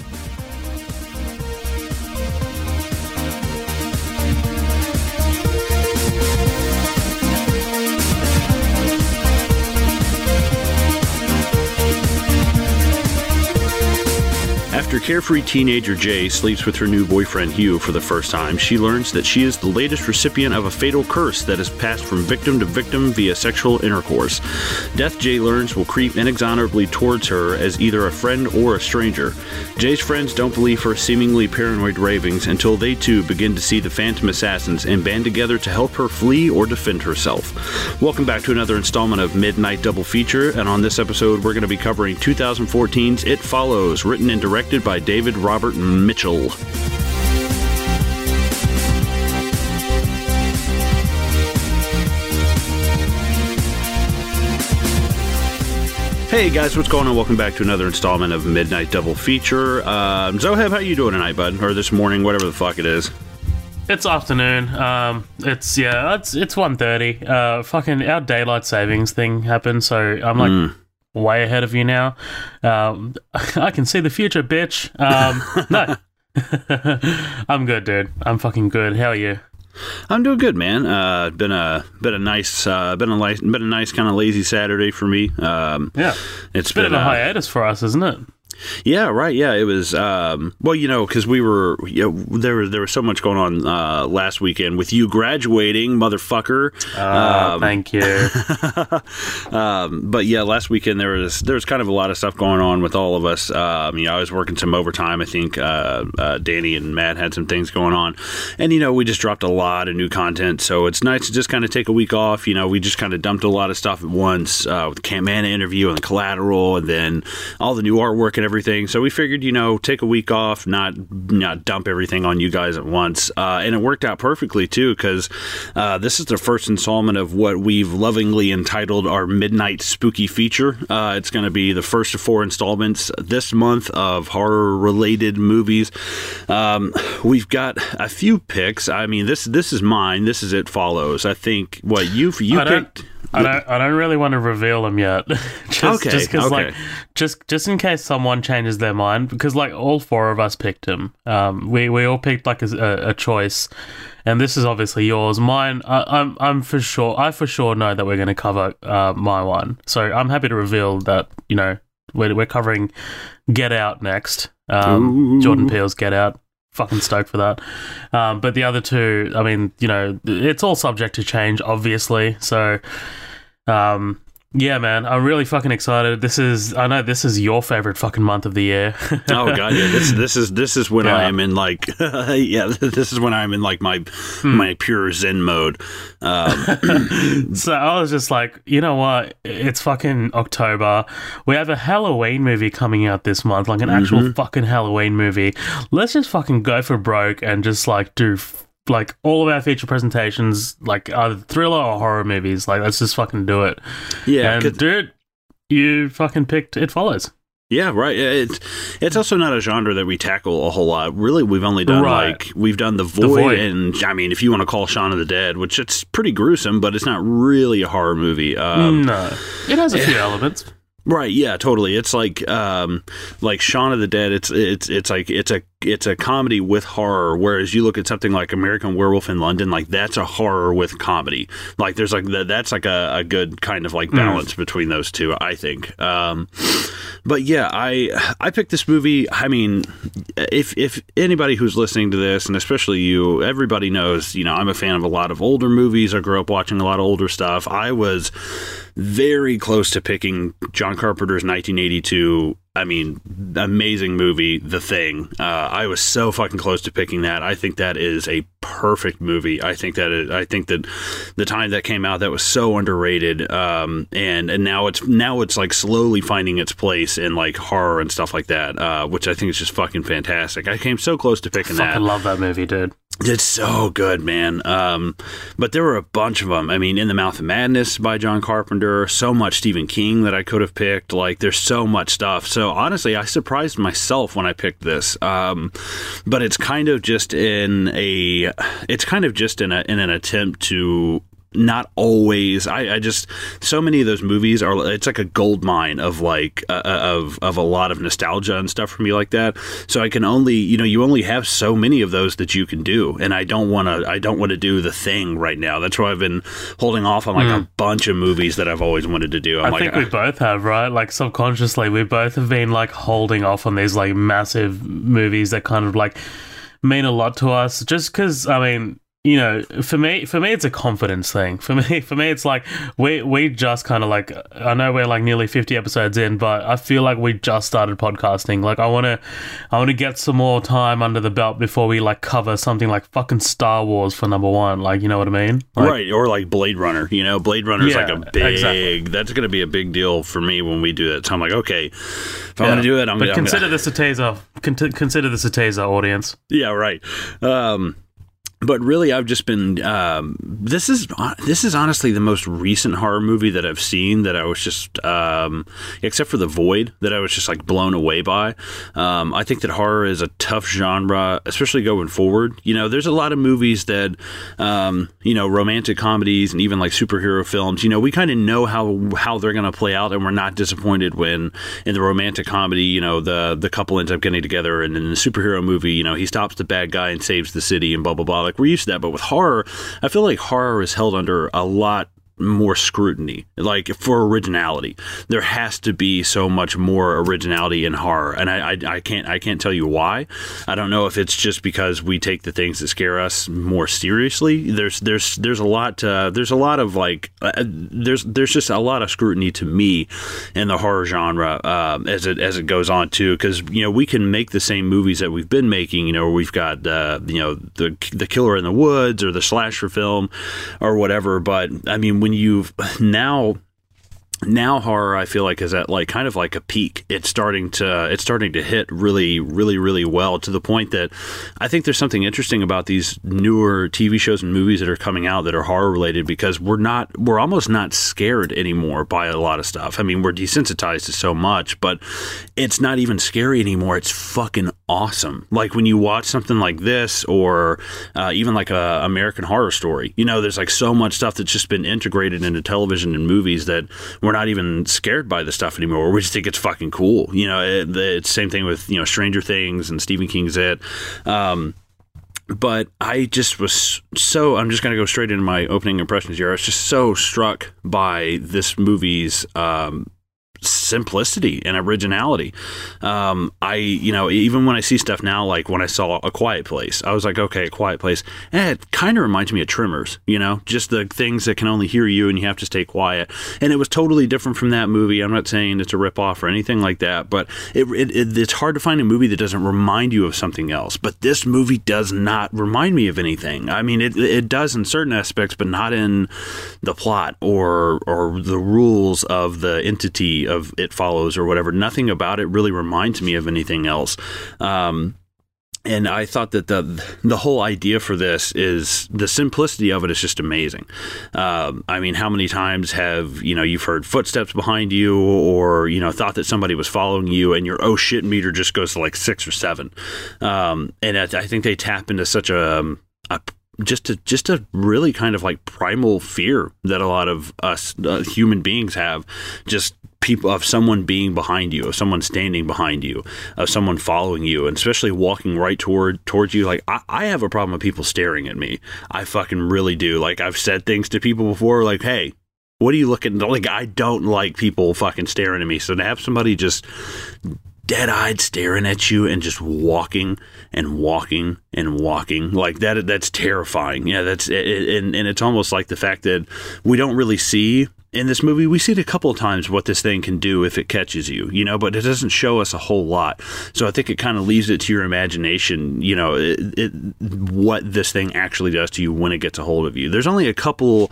Bye. After carefree teenager Jay sleeps with her new boyfriend Hugh for the first time, she learns that she is the latest recipient of a fatal curse that is passed from victim to victim via sexual intercourse. Death, Jay learns, will creep inexorably towards her as either a friend or a stranger. Jay's friends don't believe her seemingly paranoid ravings until they too begin to see the phantom assassins and band together to help her flee or defend herself. Welcome back to another installment of Midnight Double Feature, and on this episode, we're going to be covering 2014's It Follows, written and directed by David Robert Mitchell. Hey guys, what's going on? Welcome back to another installment of Midnight Double Feature. Uh, Zoheb, how you doing tonight, bud? Or this morning, whatever the fuck it is. It's afternoon. Um, it's yeah, it's it's one thirty. Uh, fucking our daylight savings thing happened, so I'm like Mm. Way ahead of you now. Um, I can see the future, bitch. Um, no, I'm good, dude. I'm fucking good. How are you? I'm doing good, man. Uh, been a been a nice uh, been a nice been a nice kind of lazy Saturday for me. Um, Yeah, it's bit been of a uh, hiatus for us, isn't it? Yeah, right. Yeah, it was. Um, well, you know, because we were you know, there was there was so much going on uh, last weekend with you graduating, motherfucker. Uh, thank you. Um, but yeah, last weekend there was there was kind of a lot of stuff going on with all of us. Um, you know, I was working some overtime. I think uh, uh, Danny and Matt had some things going on, and you know, we just dropped a lot of new content. So it's nice to just kind of take a week off. You know, we just kind of dumped a lot of stuff at once uh, with the Camana interview and the Collateral, and then all the new artwork and everything. So we figured, you know, take a week off, not not dump everything on you guys at once, uh, and it worked out perfectly too because uh, this is the first installment of what we've lovingly entitled our Midnight Spooky Feature. Uh, it's going to be the first of four installments this month of horror related movies. Um, we've got a few picks. I mean, this this is mine. This is it follows. I think what you you I don't- picked. I don't. I don't really want to reveal them yet. just, Okay, Just because, like, just just in case someone changes their mind, because like all four of us picked him. Um, we we all picked like a, a, choice, and this is obviously yours. Mine, I, I'm I'm for sure. I for sure know that we're going to cover uh, my one. So I'm happy to reveal that you know we're we're covering Get Out next. Um, Jordan Peele's Get Out. Fucking stoked for that. Um, but the other two, I mean, you know, it's all subject to change, obviously. So, um, yeah, man, I'm really fucking excited. This is, I know this is your favorite fucking month of the year. oh god, yeah. This this is this is when I am in like yeah. This is when I'm in like my Hmm. my pure Zen mode. Um, so I was just like, you know what? It's fucking October. We have a Halloween movie coming out this month, like an actual fucking Halloween movie. Let's just fucking go for broke and just like do. Like all of our feature presentations, like either thriller or horror movies, like let's just fucking do it. yeah, and dude, you fucking picked It Follows. yeah, right. It's it's also not a genre that we tackle a whole lot. Really, we've only done Right. like we've done the void, Void. and I mean, if you want to call Shaun of the Dead, which it's pretty gruesome, but it's not really a horror movie. Um, no, it has a few elements. Right, yeah, totally. It's like um like Shaun of the Dead, it's it's it's like it's a it's a comedy with horror, whereas you look at something like American Werewolf in London, like that's a horror with comedy. Like there's like that that's like a, a good kind of like balance between those two, I think. Um but yeah, I I picked this movie. I mean, if if anybody who's listening to this, and especially you, everybody knows, you know, I'm a fan of a lot of older movies. I grew up watching a lot of older stuff. I was very close to picking John Carpenter's 1982. I mean, amazing movie, The Thing. Uh, I was so fucking close to picking that. I think that is a perfect movie. I think that it, I think that the time that came out that was so underrated, um, and and now it's now it's like slowly finding its place in like horror and stuff like that, uh, which I think is just fucking fantastic. I came so close to picking that. Fucking love that movie, dude. It's so good, man. Um, but there were a bunch of them. I mean, In the Mouth of Madness by John Carpenter, so much Stephen King that I could have picked. Like, there's so much stuff. So, honestly, I surprised myself when I picked this. Um, but it's kind of just in a, it's kind of just in a, in an attempt to not always. I, I just so many of those movies are. It's like a gold mine of like uh, uh, of of a lot of nostalgia and stuff for me like that. So I can only you know you only have so many of those that you can do, and I don't want to I don't want to do the thing right now. That's why I've been holding off on like mm. a bunch of movies that I've always wanted to do. I'm i like, think we both have right. Like subconsciously, we both have been like holding off on these like massive movies that kind of like mean a lot to us. Just because I mean you know, for me, for me, it's a confidence thing. For me, for me, it's like we we just kind of like I know we're like nearly fifty episodes in, but I feel like we just started podcasting. Like I want to, I want to get some more time under the belt before we like cover something like fucking Star Wars for number one. Like you know what I mean? Like, right, or like Blade Runner. You know, Blade Runner is yeah, like a big. Exactly. That's going to be a big deal for me when we do that. So I'm like, okay, if I'm going to do it, I'm. But gonna, consider I'm gonna... this a taser. Con- consider this a taser, audience. Yeah, right. Um, but really i've just been um, this is this is honestly the most recent horror movie that i've seen that i was just um, except for the void that i was just like blown away by. Um, i think that horror is a tough genre especially going forward. You know there's a lot of movies that um, you know romantic comedies and even like superhero films you know we kind of know how how they're going to play out and we're not disappointed when in the romantic comedy you know the the couple ends up getting together and in the superhero movie you know he stops the bad guy and saves the city and blah blah blah like we're used to that. But with horror, I feel like horror is held under a lot more scrutiny. Like for originality there has to be so much more originality in horror. And I, I, I can't i can't tell you why. I don't know if it's just because we take the things that scare us more seriously. There's there's there's a lot uh, there's a lot of like uh, there's there's just a lot of scrutiny to me in the horror genre um, as it as it goes on too. Because you know we can make the same movies that we've been making. You know we've got uh, you know the the killer in the woods or the slasher film or whatever. But i mean when you've now now horror i feel like is at like kind of like a peak. It's starting to it's starting to hit really really really well to the point that i think there's something interesting about these newer tv shows and movies that are coming out that are horror related because we're not we're almost not scared anymore by a lot of stuff. I mean we're desensitized to so much but it's not even scary anymore. It's fucking awesome. Like when you watch something like this or uh, even like a american horror story you know there's like so much stuff that's just been integrated into television and movies that we're we're not even scared by the stuff anymore. We just think it's fucking cool. You know, it, it's the same thing with you know Stranger Things and Stephen King's It. Um, but I just was so. I'm just to go straight into my opening impressions here. I was just so struck by this movie's um, simplicity and originality. Um, I, you know, even when I see stuff now, like when I saw A Quiet Place, I was like, okay, A Quiet Place. Eh, it kind of reminds me of Tremors, you know, just the things that can only hear you and you have to stay quiet. And it was totally different from that movie. I'm not saying it's a ripoff or anything like that, but it, it, it, it's hard to find a movie that doesn't remind you of something else. But this movie does not remind me of anything. I mean, it, it does in certain aspects, but not in the plot or or the rules of the entity of It Follows or whatever. Nothing about it really reminds me of anything else. Um, and I thought that the the whole idea for this is the simplicity of it is just amazing. Um, I mean, how many times have you know you've heard footsteps behind you, or you know thought that somebody was following you, and your oh shit meter just goes to like six or seven. Um, and I, I, think they tap into such a, a just a just a really kind of like primal fear that a lot of us uh, human beings have just people of someone being behind you, of someone standing behind you, of someone following you, and especially walking right toward towards you. Like I, I have a problem with people staring at me. I fucking really do. Like I've said things to people before, like, "Hey, what are you looking?" Like I don't like people fucking staring at me. So to have somebody just dead eyed staring at you and just walking and walking and walking like that that's terrifying yeah that's and, and it's almost like the fact that we don't really see in this movie, we see it a couple of times what this thing can do if it catches you, you know, but it doesn't show us a whole lot. So I think it kind of leaves it to your imagination, you know, it, it, what this thing actually does to you when it gets a hold of you. There's only a couple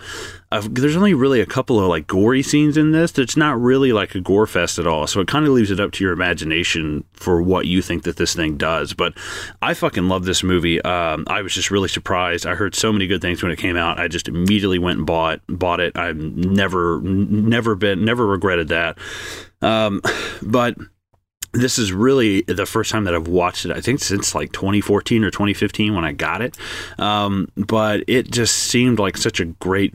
there's only really a couple of like gory scenes in this. It's not really like a gore fest at all. So it kind of leaves it up to your imagination for what you think that this thing does. But I fucking love this movie. Um, I was just really surprised. I heard so many good things when it came out. I just immediately went and bought bought it. I've never never been never regretted that. Um, but this is really the first time that I've watched it. I think since like 2014 or 2015 when I got it. Um, but it just seemed like such a great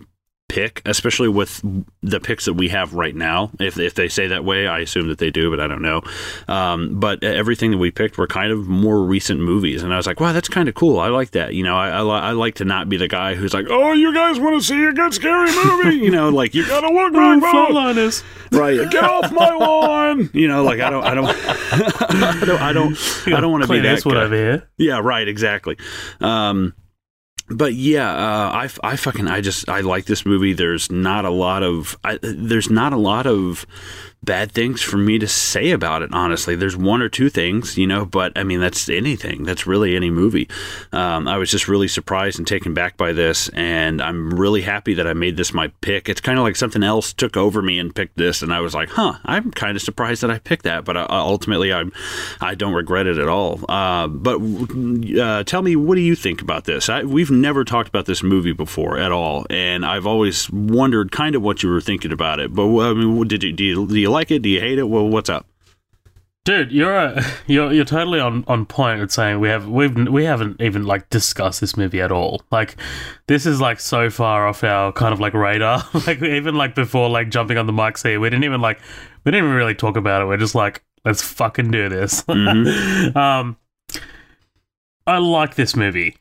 pick, especially with the picks that we have right now. If if they say that way, I assume that they do, but I don't know. Um, but everything that we picked were kind of more recent movies, and I was like, wow, that's kind of cool. I like that. You know, I, I, I like to not be the guy who's like, oh, you guys want to see a good scary movie? you know, like you gotta look back, Flatliners. right? Get off my lawn. You know, like I don't, I don't, I don't, I don't, I don't want to be that Eastwood guy. over here. Yeah, right, exactly. Um, but yeah, uh, I, I fucking I just I like this movie. There's not a lot of I, there's not a lot of bad things for me to say about it. Honestly, there's one or two things, you know, but I mean that's anything. That's really any movie. Um, I was just really surprised and taken back by this, and I'm really happy that I made this my pick. It's kind of like something else took over me and picked this, and I was like, huh, I'm kind of surprised that I picked that, but uh, ultimately I'm I don't regret it at all. Uh, but uh, tell me, what do you think about this? I, we've never talked about this movie before at all, and I've always wondered kind of what you were thinking about it. But I mean, did you do you, do you like it? Do you hate it? Well, what's up? Dude, you're a, you're you're totally on, on point at saying we have we've we haven't even like discussed this movie at all. Like this is like so far off our kind of like radar. like even like before like jumping on the mic here, we didn't even like we didn't even really talk about it. We're just like let's fucking do this. Mhm. um, I like this movie.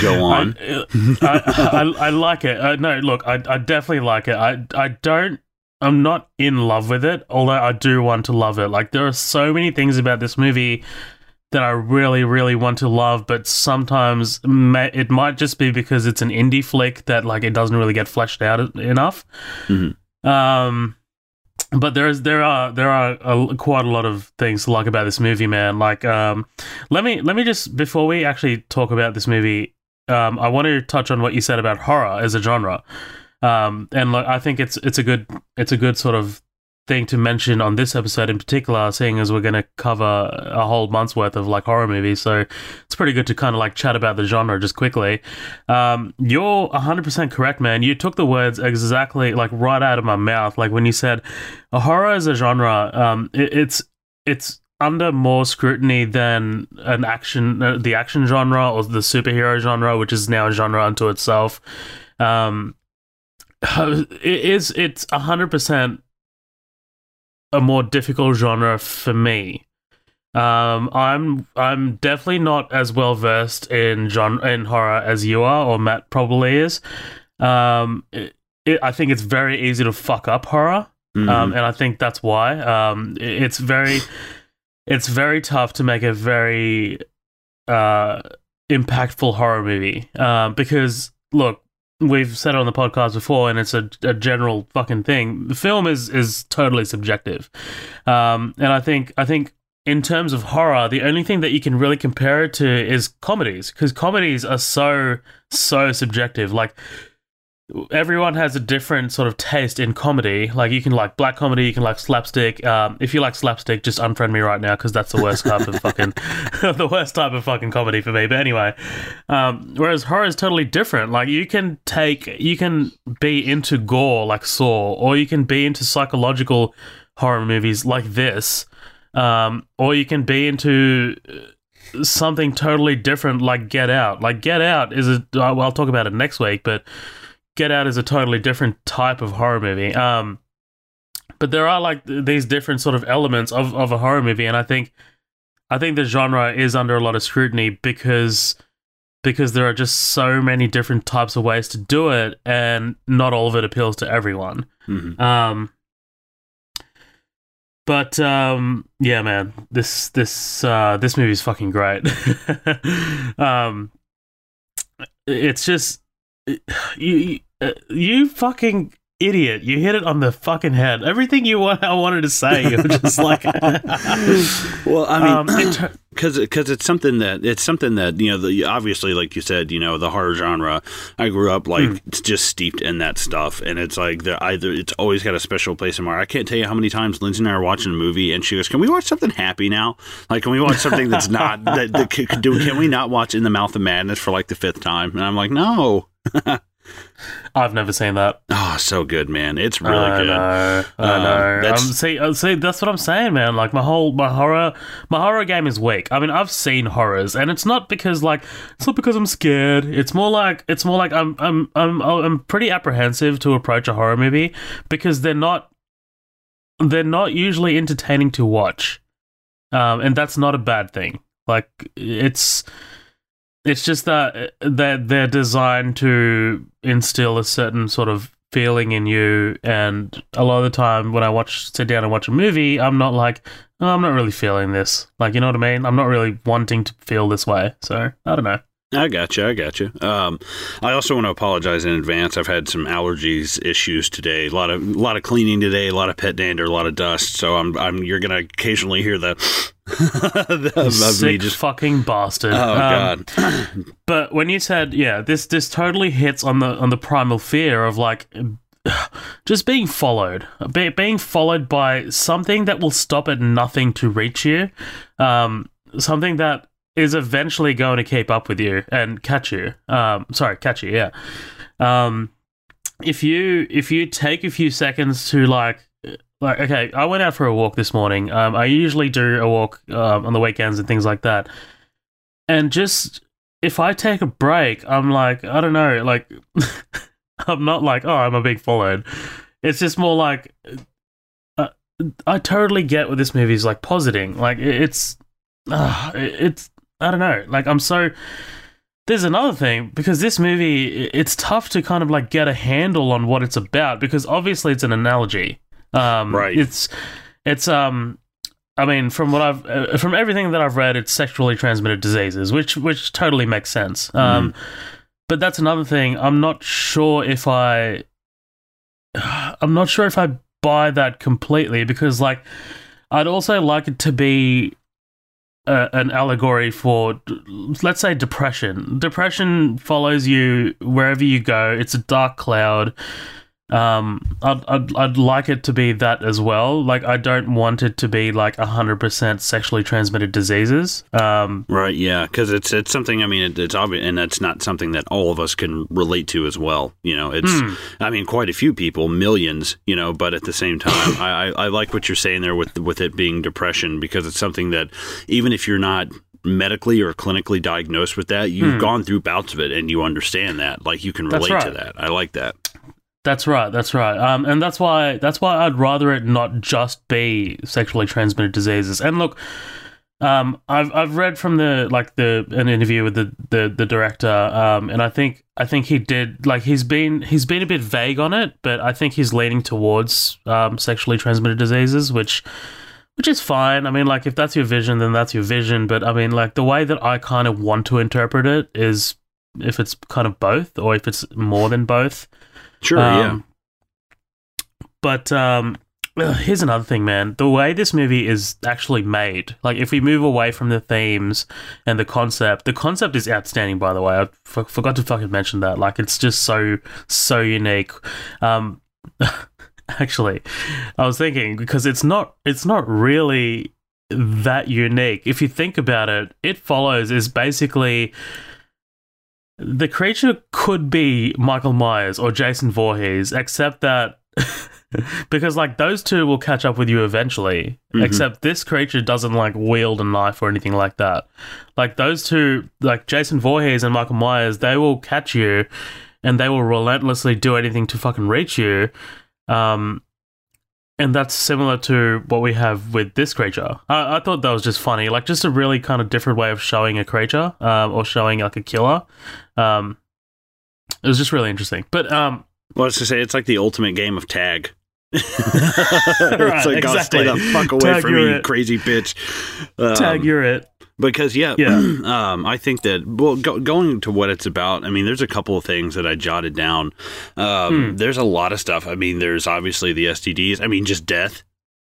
Go on. I, I, I, I like it. Uh, no, look, I, I definitely like it. I, I don't. I'm not in love with it, although I do want to love it. Like there are so many things about this movie that I really, really want to love, but sometimes ma- it might just be because it's an indie flick that like it doesn't really get fleshed out enough. Mhm. Um, but there's there are there are a, quite a lot of things to like about this movie, man. Like, um, let me let me just before we actually talk about this movie, um, I want to touch on what you said about horror as a genre. Um, and like, I think it's it's a good it's a good sort of thing to mention on this episode in particular, seeing as we're going to cover a whole month's worth of like horror movies. So it's pretty good to kind of like chat about the genre just quickly. Um, you're 100% correct, man. You took the words exactly like right out of my mouth. Like when you said a horror is a genre, um, it, it's it's under more scrutiny than an action, uh, the action genre or the superhero genre, which is now a genre unto itself. Um, it is it's hundred percent a more difficult genre for me. Um, I'm I'm definitely not as well versed in genre in horror as you are, or Matt probably is. Um, it, it, I think it's very easy to fuck up horror, Mhm. um, and I think that's why. Um, it- it's very it's very tough to make a very uh impactful horror movie. Um, because look, we've said it on the podcast before, and it's a, a general fucking thing. The film is is totally subjective, um, and I think I think in terms of horror, the only thing that you can really compare it to is comedies, because comedies are so so subjective. Like everyone has a different sort of taste in comedy. Like you can like black comedy, you can like slapstick. Um, if you like slapstick, just unfriend me right now because that's the worst type of fucking the worst type of fucking comedy for me. But anyway, um, whereas horror is totally different. Like you can take, you can be into gore like Saw, or you can be into psychological horror movies like this, um, or you can be into uh, something totally different like Get Out. Like Get Out is a. Well, I'll talk about it next week, but Get Out is a totally different type of horror movie. Um, but there are like these different sort of elements of, of a horror movie, and I think I think the genre is under a lot of scrutiny because because there are just so many different types of ways to do it, and not all of it appeals to everyone. Mhm. Um, but um, yeah, man, this this uh, this movie's fucking great. um, it's just you you, you fucking idiot. You hit it on the fucking head. Everything you want, I wanted to say, you're just like. Well, I um, mean, in ter- because because it's something that it's something that you know the obviously like you said you know the horror genre I grew up like Hmm. it's just steeped in that stuff and it's like the either it's always got a special place in my heart. I can't tell you how many times Lindsay and I are watching a movie and she goes can we watch something happy now like can we watch something that's not that, that can, do can we not watch In the Mouth of Madness for like the fifth time and I'm like no I've never seen that. Oh, so good, man! It's really I good. know. I Uh, know. that's- Um, see, uh, see, that's what I'm saying, man. Like my whole my horror my horror game is weak. I mean, I've seen horrors, and it's not because like it's not because I'm scared. It's more like it's more like I'm I'm I'm I'm pretty apprehensive to approach a horror movie because they're not they're not usually entertaining to watch, um, and that's not a bad thing. Like it's it's just that uh, that they're designed to instill a certain sort of feeling in you and a lot of the time when i watch sit down and watch a movie i'm not like oh, i'm not really feeling this. Like you know what i mean? I'm not really wanting to feel this way so i don't know I got you. I got you. Um, I also want to apologize in advance. I've had some allergies issues today. A lot of a lot of cleaning today. A lot of pet dander. A lot of dust. So I'm I'm you're gonna occasionally hear the, the sick just. fucking bastard Oh Um, God. but when you said yeah this this totally hits on the on the primal fear of like just being followed be, being followed by something that will stop at nothing to reach you um something that is eventually going to keep up with you and catch you um sorry catch you yeah um if you if you take a few seconds to like like okay i went out for a walk this morning um i usually do a walk um, on the weekends and things like that and just if I take a break, I'm like, I don't know, like, I'm not like, oh, I'm a big followed. It's just more like, uh, I totally get what this movie is like positing. Like, it's, uh, it's, I don't know, like, I'm so. There's another thing because this movie it's tough to kind of like get a handle on what it's about because obviously it's an analogy. Um, Right. It's, it's um, I mean, from what I've uh, from everything that I've read, it's sexually transmitted diseases, which which totally makes sense. Um, but that's another thing. I'm not sure if I, I'm not sure if I buy that completely because, like, I'd also like it to be uh, an allegory for, let's say, depression. Depression follows you wherever you go. It's a dark cloud. Um, I'd, I'd I'd like it to be that as well. Like, I don't want it to be like hundred percent sexually transmitted diseases. Um, Right, yeah, because it's it's something. I mean, it, it's obvious, and that's not something that all of us can relate to as well. You know, it's. Hmm. I mean, quite a few people, millions. You know, but at the same time, I, I I like what you're saying there with with it being depression because it's something that even if you're not medically or clinically diagnosed with that, you've Hmm. gone through bouts of it and you understand that. Like you can relate to that. I like that. That's right. That's right. Um, and that's why that's why I'd rather it not just be sexually transmitted diseases. And look, um, I've I've read from the like the an interview with the the, the director, um, and I think I think he did like he's been he's been a bit vague on it, but I think he's leaning towards um, sexually transmitted diseases, which which is fine. I mean, like if that's your vision, then that's your vision. But I mean, like the way that I kind of want to interpret it is if it's kind of both, or if it's more than both. Sure, yeah. Um, But um, here's another thing, man. The way this movie is actually made, like if we move away from the themes and the concept, the concept is outstanding. By the way, I f- forgot to fucking mention that. Like it's just so so unique. Um, actually, I was thinking because it's not it's not really that unique. If you think about it, it follows is basically the creature could be Michael Myers or Jason Voorhees, except that because like those two will catch up with you eventually. Mhm. Except this creature doesn't like wield a knife or anything like that. Like those two, like Jason Voorhees and Michael Myers, they will catch you, and they will relentlessly do anything to fucking reach you. Um, and that's similar to what we have with this creature. I, I thought that was just funny, like just a really kind of different way of showing a creature, um, or showing like a killer. Um, it was just really interesting. But um, Well, just say it's like the ultimate game of tag. Right, it's like, oh, stay the exactly. fuck away Tag, from me, it. crazy bitch. Um, tag, you're it. because yeah, Yeah. um, I think that well, go, going to what it's about. I mean, there's a couple of things that I jotted down. Um, Hmm. There's a lot of stuff. I mean, there's obviously the STDs. I mean, just death.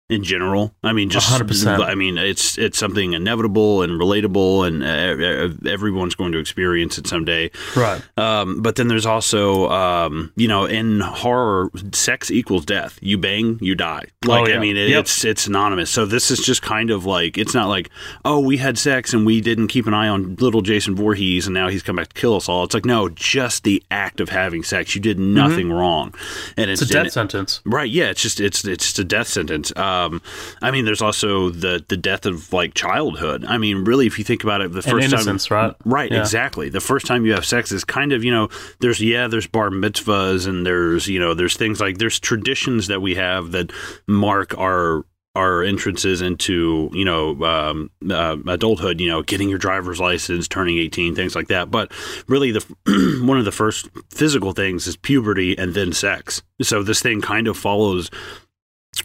In general. I mean, just 100%. I mean, it's it's something inevitable and relatable, and uh, everyone's going to experience it someday. Right. Um, but then there's also, um, you know, in horror, sex equals death. You bang, you die. Like, Oh, yeah. I mean, it, Yep. it's it's synonymous. So this is just kind of like it's not like, oh, we had sex and we didn't keep an eye on little Jason Voorhees, and now he's come back to kill us all. It's like no, just the act of having sex. You did nothing wrong, and it's, Mm-hmm. It's a death sentence. Right, yeah, it's just it's it's just a death sentence. Um, I mean, there's also the the death of like childhood. I mean, really, if you think about it, the first innocence, time, right? right, Yeah. exactly. The first time you have sex is kind of you know, there's yeah, there's bar mitzvahs and there's you know, there's things like there's traditions that we have that mark our our entrances into you know um, uh, adulthood you know getting your driver's license turning 18 things like that but really the one of the first physical things is puberty and then sex so this thing kind of follows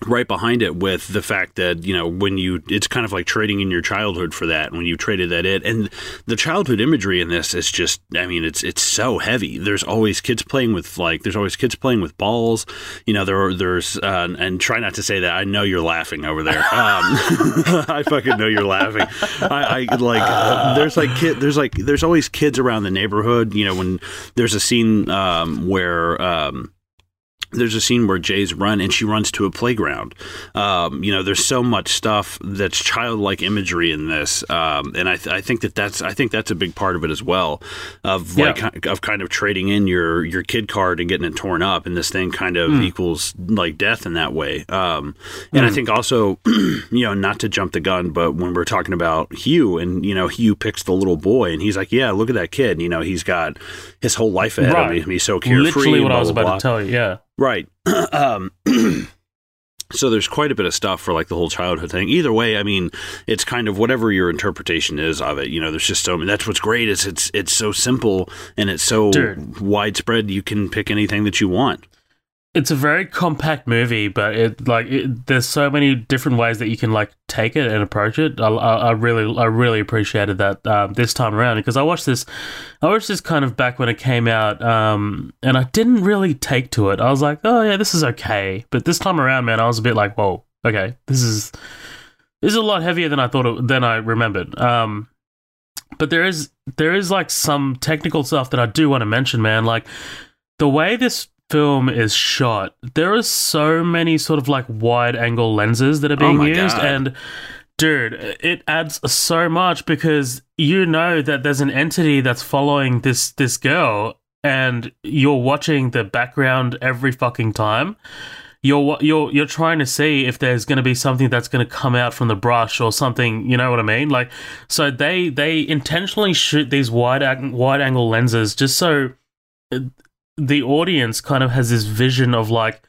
right behind it with the fact that you know when you it's kind of like trading in your childhood for that when you traded that in. And the childhood imagery in this is just i mean it's it's so heavy. There's always kids playing with like there's always kids playing with balls. You know there are- there's uh, and try not to say that. I know you're laughing over there. Um, i fucking know you're laughing. I, I like uh, there's like kid there's like there's always kids around the neighborhood you know when there's a scene um, where um, there's a scene where Jay's run and she runs to a playground. Um, you know, there's so much stuff that's childlike imagery in this, um, and I, th- I think that that's I think that's a big part of it as well, of Yeah. like of kind of trading in your your kid card and getting it torn up, and this thing kind of Hmm. equals like death in that way. Um, and I think also, you know, not to jump the gun, but when we're talking about Hugh and you know Hugh picks the little boy and he's like, yeah, look at that kid. You know, he's got his whole life ahead Right. of him. He's so carefree. Literally what blah, I was blah, about blah. to tell you. Yeah. Right. um, so there's quite a bit of stuff for like the whole childhood thing. Either way, I mean, it's kind of whatever your interpretation is of it. You know, there's just so. That's what's great is it's it's so simple and it's so Dude. widespread. You can pick anything that you want. It's a very compact movie, but it like it, there's so many different ways that you can like take it and approach it. I, I, I really, I really appreciated that um, this time around because I watched this, I watched this kind of back when it came out, um, and I didn't really take to it. I was like, oh yeah, this is okay, but this time around, man, I was a bit like, whoa, okay, this is this is a lot heavier than I thought it, than I remembered. Um, but there is there is like some technical stuff that I do want to mention, man. Like the way this film is shot, there are so many sort of like wide angle lenses that are being Oh used, God. and dude, it adds so much because you know that there's an entity that's following this this girl, and you're watching the background every fucking time. You're you're you're trying to see if there's going to be something that's going to come out from the brush or something. You know what I mean? Like, so they they intentionally shoot these wide wide angle lenses just so the audience kind of has this vision of like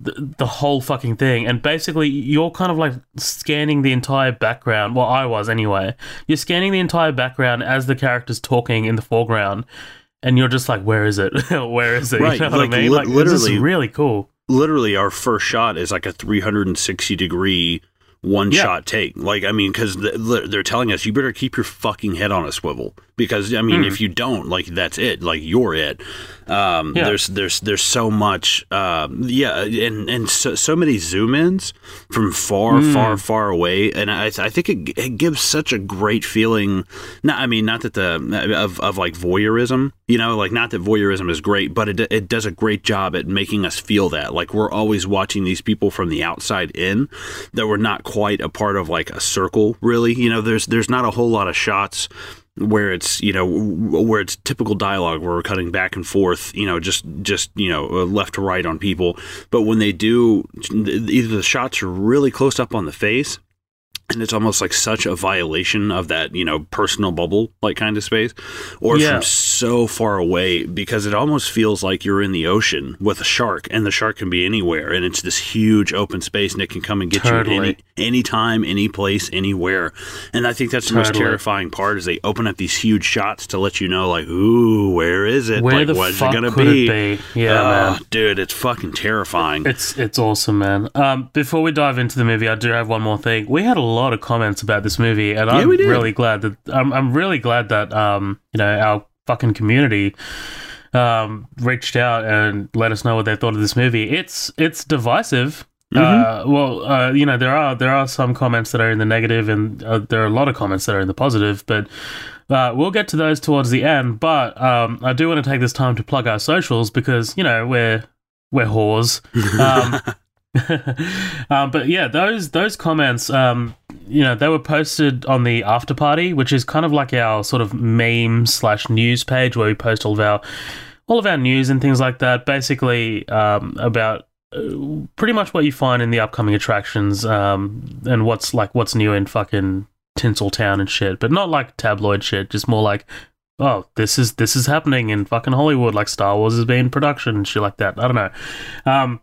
the, the whole fucking thing. And basically you're kind of like scanning the entire background. Well i was anyway. You're scanning the entire background as the character's talking in the foreground and you're just like where is it? Where is it? Right, you know what like, i mean? li- like this is literally- really cool. Literally, our first shot is like a 360 degree one Yeah. shot take. Like, I mean, because they're telling us you better keep your fucking head on a swivel because I mean, Mm. if you don't, like, that's it. Like, you're it. Um, Yeah. There's there's there's so much. Um, yeah, and and so, so many zoom ins from far Mm. far far away, and I I think it, it gives such a great feeling. Not I mean, not that the of of like voyeurism. You know, like not that voyeurism is great, but it it does a great job at making us feel that like we're always watching these people from the outside in, that we're not quite a part of like a circle. Really, you know, there's there's not a whole lot of shots where it's you know where it's typical dialogue where we're cutting back and forth you know just just you know uh, left to right on people but when they do either the shots are really close up on the face and it's almost like such a violation of that you know personal bubble like kind of space or Yeah. from so far away because it almost feels like you're in the ocean with a shark and the shark can be anywhere and it's this huge open space and it can come and get Totally. you any anytime any place anywhere and i think that's the most terrifying part is they open up these huge shots to let you know like ooh where is it where like the what's fuck it gonna be, it be yeah Uh, man dude it's fucking terrifying It's it's awesome, man. Um, before we dive into the movie, I do have one more thing. We had a lot of comments about this movie, and Yeah, I'm really glad that I'm I'm really glad that um you know our fucking community um reached out and let us know what they thought of this movie. It's it's divisive. Uh, well, uh, you know there are there are some comments that are in the negative, and uh, there are a lot of comments that are in the positive. But uh, we'll get to those towards the end. But um, I do want to take this time to plug our socials because you know we're we're whores. Um, um, but yeah, those those comments, um, you know, they were posted on the after party, which is kind of like our sort of meme slash news page where we post all of our all of our news and things like that. Basically, um, about uh, pretty much what you find in the upcoming attractions um, and what's like what's new in fucking Tinseltown and shit, but not like tabloid shit. Just more like, oh, this is this is happening in fucking Hollywood, like Star Wars is being in production and shit like that. I don't know.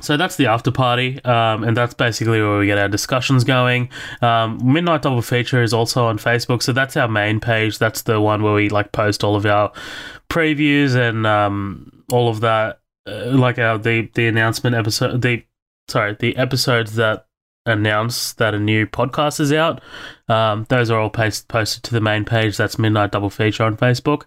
So that's the after party, um, and that's basically where we get our discussions going. Um, Midnight Double Feature is also on Facebook, so that's our main page. That's the one where we like post all of our previews and um, all of that, uh, like our the the announcement episode. The sorry, the episodes that announce that a new podcast is out. Um, those are all post- posted to the main page. That's Midnight Double Feature on Facebook.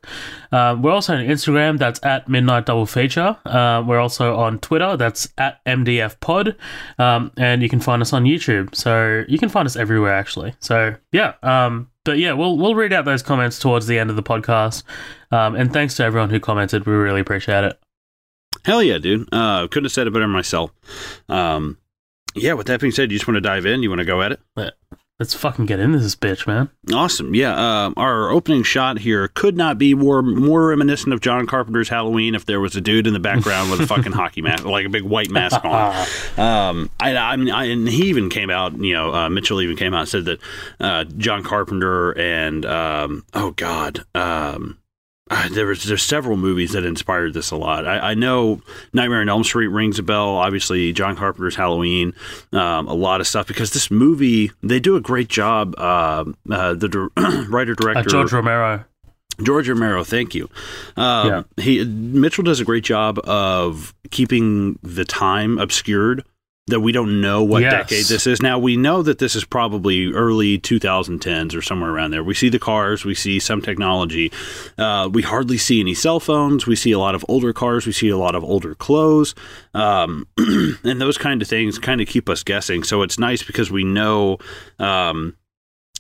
Um, we're also on Instagram. That's at Midnight Double Feature. Uh, we're also on Twitter. That's at MDF Pod. Um, and you can find us on YouTube. So you can find us everywhere, actually. So yeah. Um, but yeah, we'll we'll read out those comments towards the end of the podcast. Um, and thanks to everyone who commented. We really appreciate it. Hell yeah, dude. Uh, couldn't have said it better myself. Um, yeah, with that being said, you just want to dive in? You want to go at it? Let's fucking get into this bitch, man. Awesome. Yeah, uh, our opening shot here could not be more more reminiscent of John Carpenter's Halloween if there was a dude in the background with a fucking hockey mask, like a big white mask on. Um, I, I mean, I, and he even came out. You know, uh, Mitchell even came out and said that uh, John Carpenter and um, oh god. Um, uh, there was there's several movies that inspired this a lot. I, I, know Nightmare on Elm Street rings a bell. Obviously, John Carpenter's Halloween, um, a lot of stuff because this movie they do a great job. Uh, uh, the di- writer director George Romero. George Romero, thank you. Um, yeah. He Mitchell does a great job of keeping the time obscured that we don't know what yes. decade this is. Now we know that this is probably early 2010s or somewhere around there. We see the cars, we see some technology. Uh, we hardly see any cell phones. We see a lot of older cars. We see a lot of older clothes, um, and those kind of things kind of keep us guessing. So it's nice because we know. Um,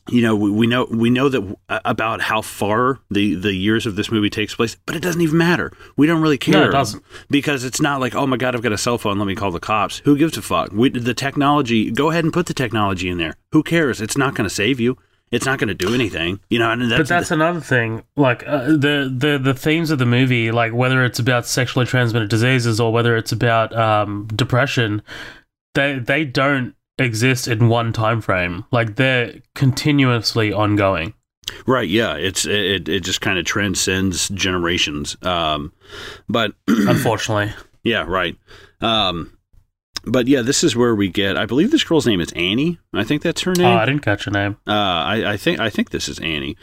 you know, we, we, know we know that uh, about how far the the years of this movie takes place, but it doesn't even matter. We don't really care. No, it doesn't. because it's not like, oh my god, I've got a cell phone. Let me call the cops. Who gives a fuck? We, the technology. Go ahead and put the technology in there. Who cares? It's not going to save you. It's not going to do anything. You know. And that's, but that's the, another thing. Like uh, the the the themes of the movie, like whether it's about sexually transmitted diseases or whether it's about um, depression, they they don't exist in one time frame. Like they're continuously ongoing. Right. Yeah. It's it. It just kind of transcends generations. Um, but unfortunately. Yeah. Right. Um, but yeah, this is where we get. I believe this girl's name is Annie. I think that's her name. Oh, I didn't catch her name. Uh, I, I think I think this is Annie.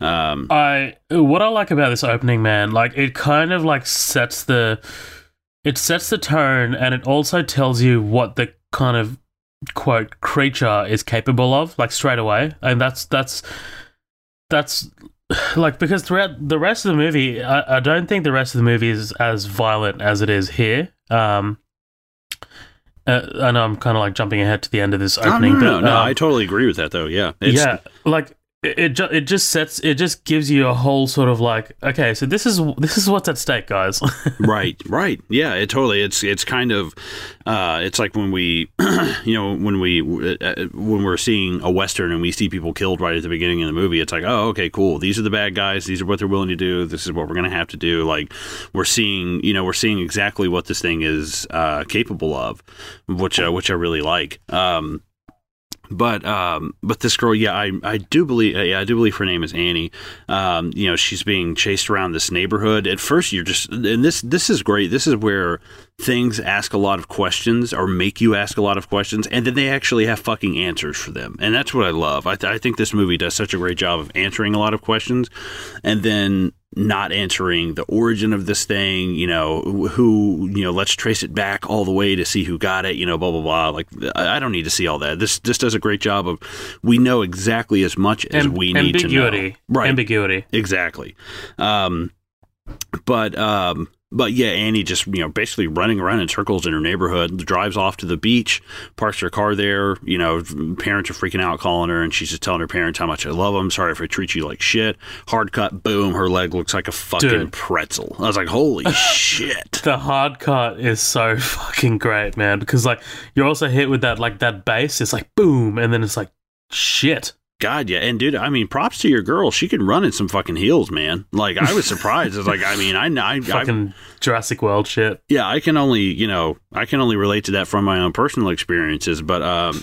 Um, I what I like about this opening, man, like it kind of like sets the, it sets the tone, and it also tells you what the kind of quote creature is capable of like straight away and that's that's that's like because throughout the rest of the movie I, I don't think the rest of the movie is as violent as it is here um uh, I know I'm kind of like jumping ahead to the end of this opening. Oh, no, no, but, no, um, I totally agree with that, though. Yeah, it's, yeah, like it, ju- it just sets it just gives you a whole sort of like okay so this is this is what's at stake guys. Right right. Yeah it totally it's it's kind of uh, it's like when we you know when we uh, when we're seeing a western and we see people killed right at the beginning of the movie it's like oh okay cool. These are the bad guys. These are what they're willing to do. This is what we're gonna have to do. Like we're seeing you know we're seeing exactly what this thing is uh, capable of which uh, which I really like. Um, but um, but this girl, yeah, I, I do believe, yeah, I do believe her name is Annie. Um, you know, she's being chased around this neighborhood. At first, you're just, and this this is great. This is where things ask a lot of questions or make you ask a lot of questions, and then they actually have fucking answers for them, and that's what I love. I, th- I think this movie does such a great job of answering a lot of questions, and then not answering the origin of this thing, you know, who, you know, let's trace it back all the way to see who got it, you know, blah, blah, blah. Like, I don't need to see all that. This, this does a great job of, we know exactly as much as Am- we need to know. Ambiguity. Right. Ambiguity. Exactly. Um, but, um, but yeah, Annie just you know basically running around in circles in her neighborhood, drives off to the beach, parks her car there. You know, parents are freaking out, calling her, and she's just telling her parents how much I love them. Sorry if I treat you like shit. Hard cut, boom, her leg looks like a fucking Dude. pretzel. I was like, holy shit. The hard cut is so fucking great, man. Because like you're also hit with that like that bass. It's like boom, and then it's like shit. God, yeah, and dude, I mean, props to your girl. She can run in some fucking heels, man. Like I was surprised. It's like, I mean, I, I, I Fucking Jurassic World shit. yeah, I can only, you know, I can only relate to that from my own personal experiences. But, um,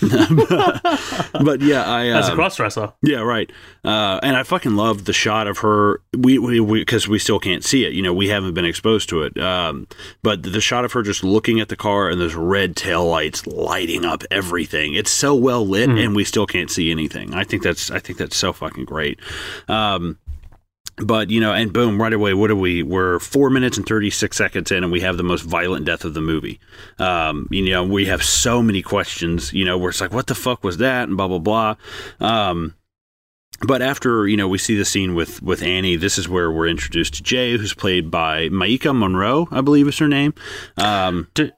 but yeah, I, As a um, crossdresser. yeah, right. Uh, and I fucking love the shot of her. We, we, because we, still can't see it. You know, we haven't been exposed to it. Um, but the shot of her just looking at the car and those red tail lights lighting up everything. It's so well lit, and we still can't see anything. I think that's, I think that's so fucking great. Um, but you know, and boom, right away, what are we? We're four minutes and thirty six seconds in, and we have the most violent death of the movie. Um, you know, we have so many questions. You know, where it's like, what the fuck was that, and blah blah blah. Um, but after you know we see the scene with with Annie, this is where we're introduced to Jay, who's played by Maika Monroe, I believe is her name. Um, do,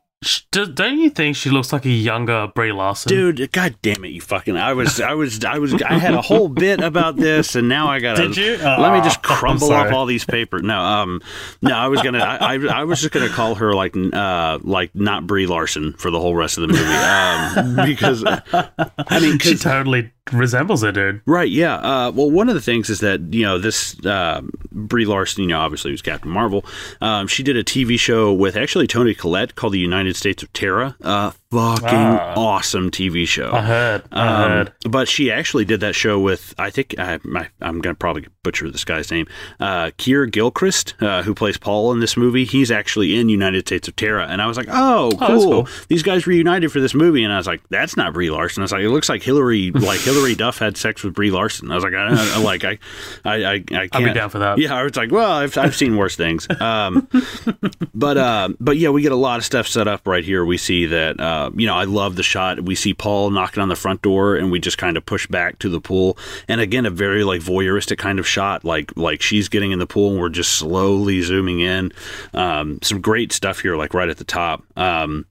don't you think she looks like a younger Brie Larson? dude, god damn it, you fucking! I was, I was, I was, I had a whole bit about this, and now I gotta. Did you? Let me just Oh, crumble up all these papers. No, um, no, I was gonna, I, I, I was just gonna call her like, uh, like not Brie Larson for the whole rest of the movie, um, because I mean, she totally resembles her, dude. Right. Yeah. Uh, well, one of the things is that you know this uh, Brie Larson, you know, obviously was Captain Marvel. Um, she did a TV show with actually Toni Collette called The United States of Tara. Uh, fucking Ah. awesome TV show. I heard. I Um, heard. but she actually did that show with I think I, I, I'm gonna probably butcher this guy's name, uh, Keir Gilchrist, uh, who plays Paul in this movie. He's actually in United States of Tara, and I was like, oh, cool. that's cool. These guys reunited for this movie, and I was like, that's not Brie Larson. I was like, it looks like Hillary, like Hilary Duff had sex with Brie Larson. I was like, I, I like I, I, I, I can't. I'd be down for that. Yeah, I was like, well, I've, I've seen worse things. Um, but uh, but yeah, we get a lot of stuff set up right here. We see that uh, you know I love the shot. We see Paul knocking on the front door, and we just kind of push back to the pool. And again, a very like voyeuristic kind of shot, like like she's getting in the pool, and we're just slowly zooming in. Um, some great stuff here, like right at the top. Um,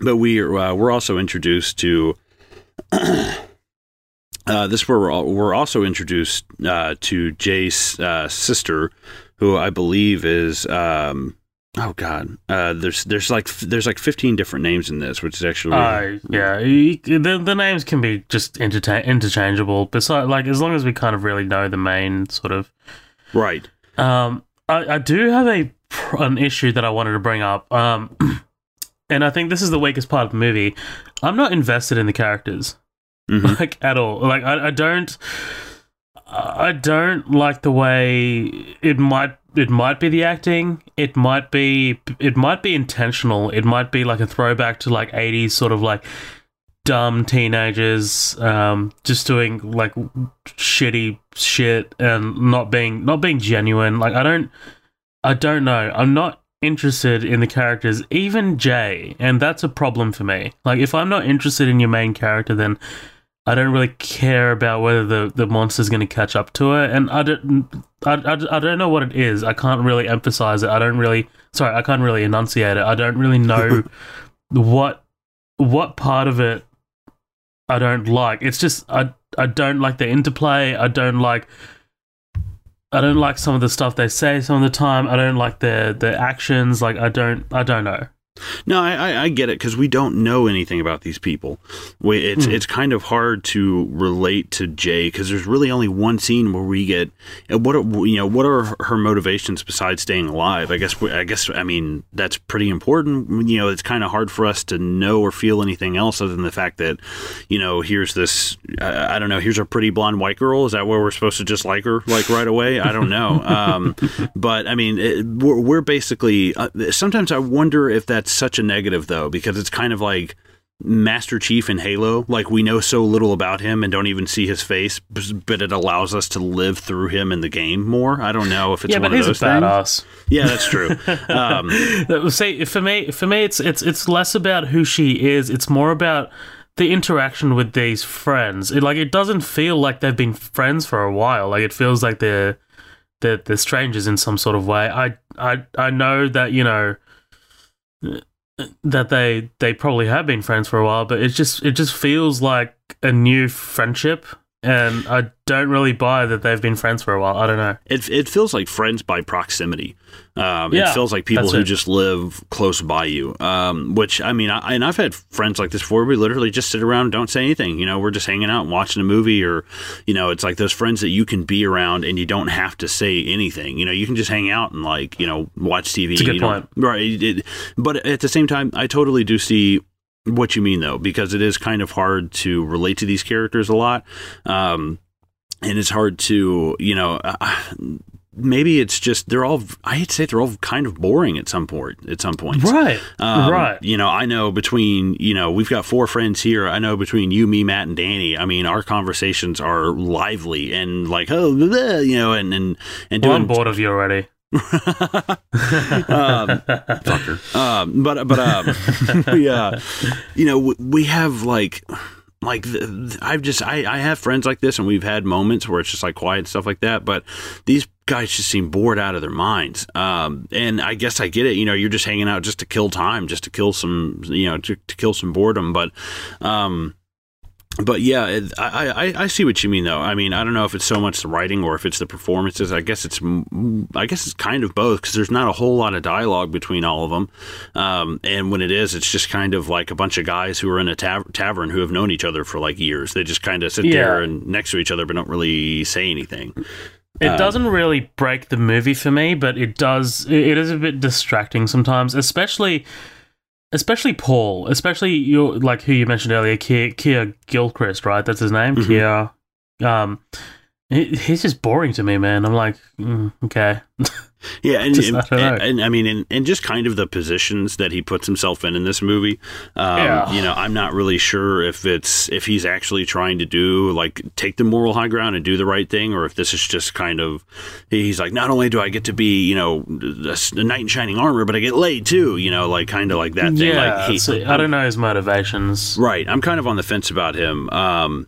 but we uh, we're also introduced to. Uh, this is where we're, al- we're also introduced uh, to Jay's uh, sister, who I believe is um, oh god, uh, there's there's like there's like 15 different names in this, which is actually Uh, yeah, you- the the names can be just interta- interchangeable. Besides, like as long as we kind of really know the main sort of. right. Um, I, I do have a an issue that I wanted to bring up. Um, and I think this is the weakest part of the movie. I'm not invested in the characters. Mhm. like at all. Like I, I don't I don't like the way it might it might be the acting. It might be it might be intentional. It might be like a throwback to like 80s sort of like dumb teenagers um just doing like shitty shit and not being not being genuine. Like I don't I don't know. I'm not interested in the characters, even Jay, and that's a problem for me. Like if I'm not interested in your main character then I don't really care about whether the, the monster's going to catch up to her, and I don't, I, I, I don't know what it is. I can't really emphasize it. I don't really, sorry, I can't really enunciate it. I don't really know what what part of it I don't like. It's just I I don't like the interplay. I don't like I don't like some of the stuff they say some of the time. I don't like their their actions. Like I don't I don't know. No, I, I, I get it because we don't know anything about these people. We, it's Hmm. it's kind of hard to relate to Jay because there's really only one scene where we get what are, you know what are her motivations besides staying alive. I guess we- I guess I mean that's pretty important. You know, it's kind of hard for us to know or feel anything else other than the fact that you know here's this I, I don't know here's a pretty blonde white girl. Is that where we're supposed to just like her like right away? I don't know. Um, but I mean, it, we're, we're basically. Uh, sometimes I wonder if that's such a negative though, because it's kind of like Master Chief in Halo. Like we know so little about him and don't even see his face, but it allows us to live through him in the game more. I don't know if it's yeah, one but of he's a those things. badass. Yeah, that's true. um, See, for me, for me, it's it's it's less about who she is. It's more about the interaction with these friends. It like it doesn't feel like they've been friends for a while. Like it feels like they're they're, they're strangers in some sort of way. I I I know that you know that they they probably have been friends for a while, but it just it just feels like a new friendship and I don't really buy that they've been friends for a while. I don't know. It it feels like friends by proximity. Um, Yeah, it feels like people who it. just live close by you. Um, which I mean, I, and I've had friends like this before. We literally just sit around, and don't say anything. You know, we're just hanging out and watching a movie, or you know, it's like those friends that you can be around and you don't have to say anything. You know, you can just hang out and like you know watch TV. It's a good point. right? It, but at the same time, I totally do see what you mean though, because it is kind of hard to relate to these characters a lot. Um, and it's hard to you know uh, maybe it's just they're all I'd say they're all kind of boring at some point at some points Right. um, right. you know i know between you know we've got four friends here i know between you me matt and danny i mean our conversations are lively and like oh blah, you know and and and Well, I'm bored of you already. Um, fucker. Um, but but um, you know, we, we have like like the- I've just I I have friends like this, and we've had moments where it's just like quiet and stuff like that. But these guys just seem bored out of their minds. Um, and I guess I get it. You know, you're just hanging out just to kill time, just to kill some you know to, to kill some boredom. But um but yeah, it, I, I I see what you mean though. I mean, I don't know if it's so much the writing or if it's the performances. I guess it's I guess it's kind of both because there's not a whole lot of dialogue between all of them. Um, and when it is, it's just kind of like a bunch of guys who are in a tav- tavern who have known each other for like years. They just kind of sit there and next to each other, but don't really say anything. It Um, doesn't really break the movie for me, but it does. It is a bit distracting sometimes, especially, especially Paul, especially you like who you mentioned earlier, Kia, Gilchrist, right? That's his name, Mhm. Kia. Um, he, he's just boring to me, man. I'm like, mm, okay, Yeah, and, Just- and, I and- and I mean, and, and just kind of the positions that he puts himself in in this movie. Um, Yeah. You know, I'm not really sure if it's if he's actually trying to do like take the moral high ground and do the right thing, or if this is just kind of he's like, not only do I get to be you know a, a knight in shining armor, but I get laid too. You know, like kind of like that thing. yeah. like he, so I don't know his motivations. Right. I'm kind of on the fence about him. Um,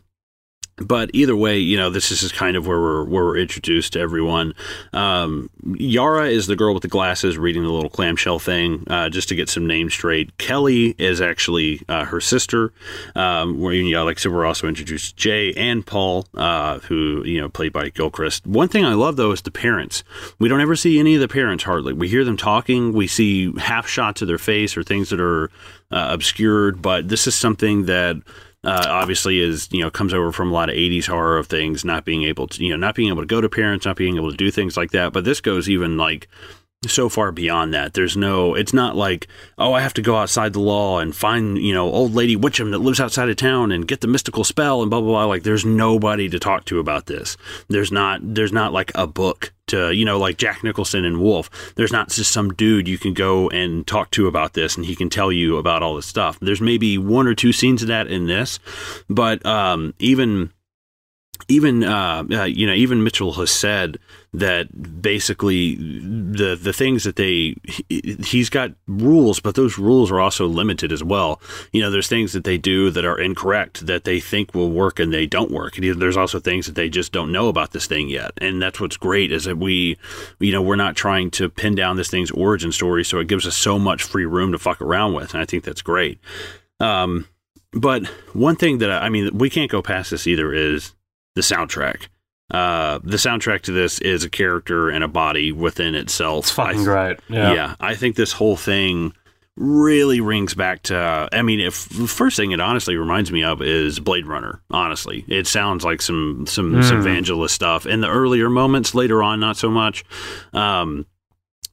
but either way, you know, this is kind of where we're where we're introduced to everyone. Um, Yara is the girl with the glasses reading the little clamshell thing, uh, just to get some names straight. Kelly is actually uh, her sister. Um, where you know, like I said, we're also introduced to Jay and Paul, uh, who you know played by Gilchrist. One thing I love though is the parents. We don't ever see any of the parents hardly. We hear them talking. We see half shots of their face or things that are uh, obscured. But this is something that uh, obviously is you know comes over from a lot of 80s horror of things not being able to you know not being able to go to parents not being able to do things like that. But this goes even like so far beyond that there's no it's not like oh i have to go outside the law and find you know old lady witcham that lives outside of town and get the mystical spell and blah blah blah. Like there's nobody to talk to about this. There's not there's not like a book to you know like jack nicholson and wolf. There's not just some dude you can go and talk to about this and he can tell you about all this stuff. There's maybe one or two scenes of that in this but um even even uh, uh, you know even Mitchell has said that basically the the things that they he, he's got rules but those rules are also limited as well. You know there's things that they do that are incorrect that they think will work and they don't work. And there's also things that they just don't know about this thing yet. And that's what's great is that we you know we're not trying to pin down this thing's origin story so it gives us so much free room to fuck around with and I think that's great. Um but one thing that I, I mean we can't go past this either is the soundtrack. Uh, the soundtrack to this is a character and a body within itself. It's fucking I, great. Yeah. Yeah. I think this whole thing really rings back to. I mean, if the first thing it honestly reminds me of is Blade Runner. Honestly, it sounds like some some some Mm. Vangelis stuff in the earlier moments. Later on, not so much. Um,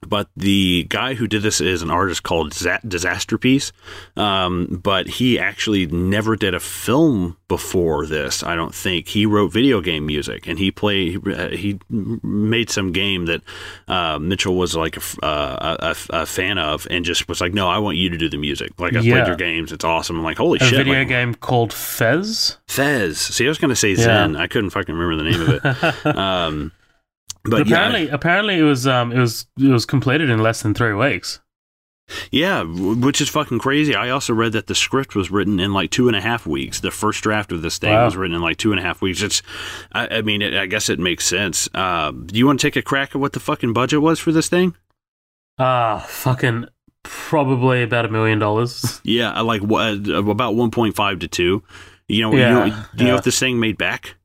but the guy who did this is an artist called Disasterpeace. Um, but he actually never did a film before this. I don't think he wrote video game music, and he played. He, he made some game that uh, Mitchell was like a, uh, a, a- fan of, and just was like, "No, I want you to do the music. Like I've Yeah. played your games. It's awesome." I'm like, "Holy A shit!" video like, game called Fez. Fez. See, I was going to say Zen. I couldn't fucking remember the name of it. Um, but But yeah, apparently, apparently it was um it was it was completed in less than three weeks. Yeah, which is fucking crazy. I also read that the script was written in like two and a half weeks. The first draft of this thing Wow. was written in like two and a half weeks. It's, I, I mean, it, I guess it makes sense. Uh, do you want to take a crack at what the fucking budget was for this thing? Ah, fucking probably about a million dollars. Yeah, like what about one point five to two. You know, Yeah, you know, do you know yeah. if this thing made back?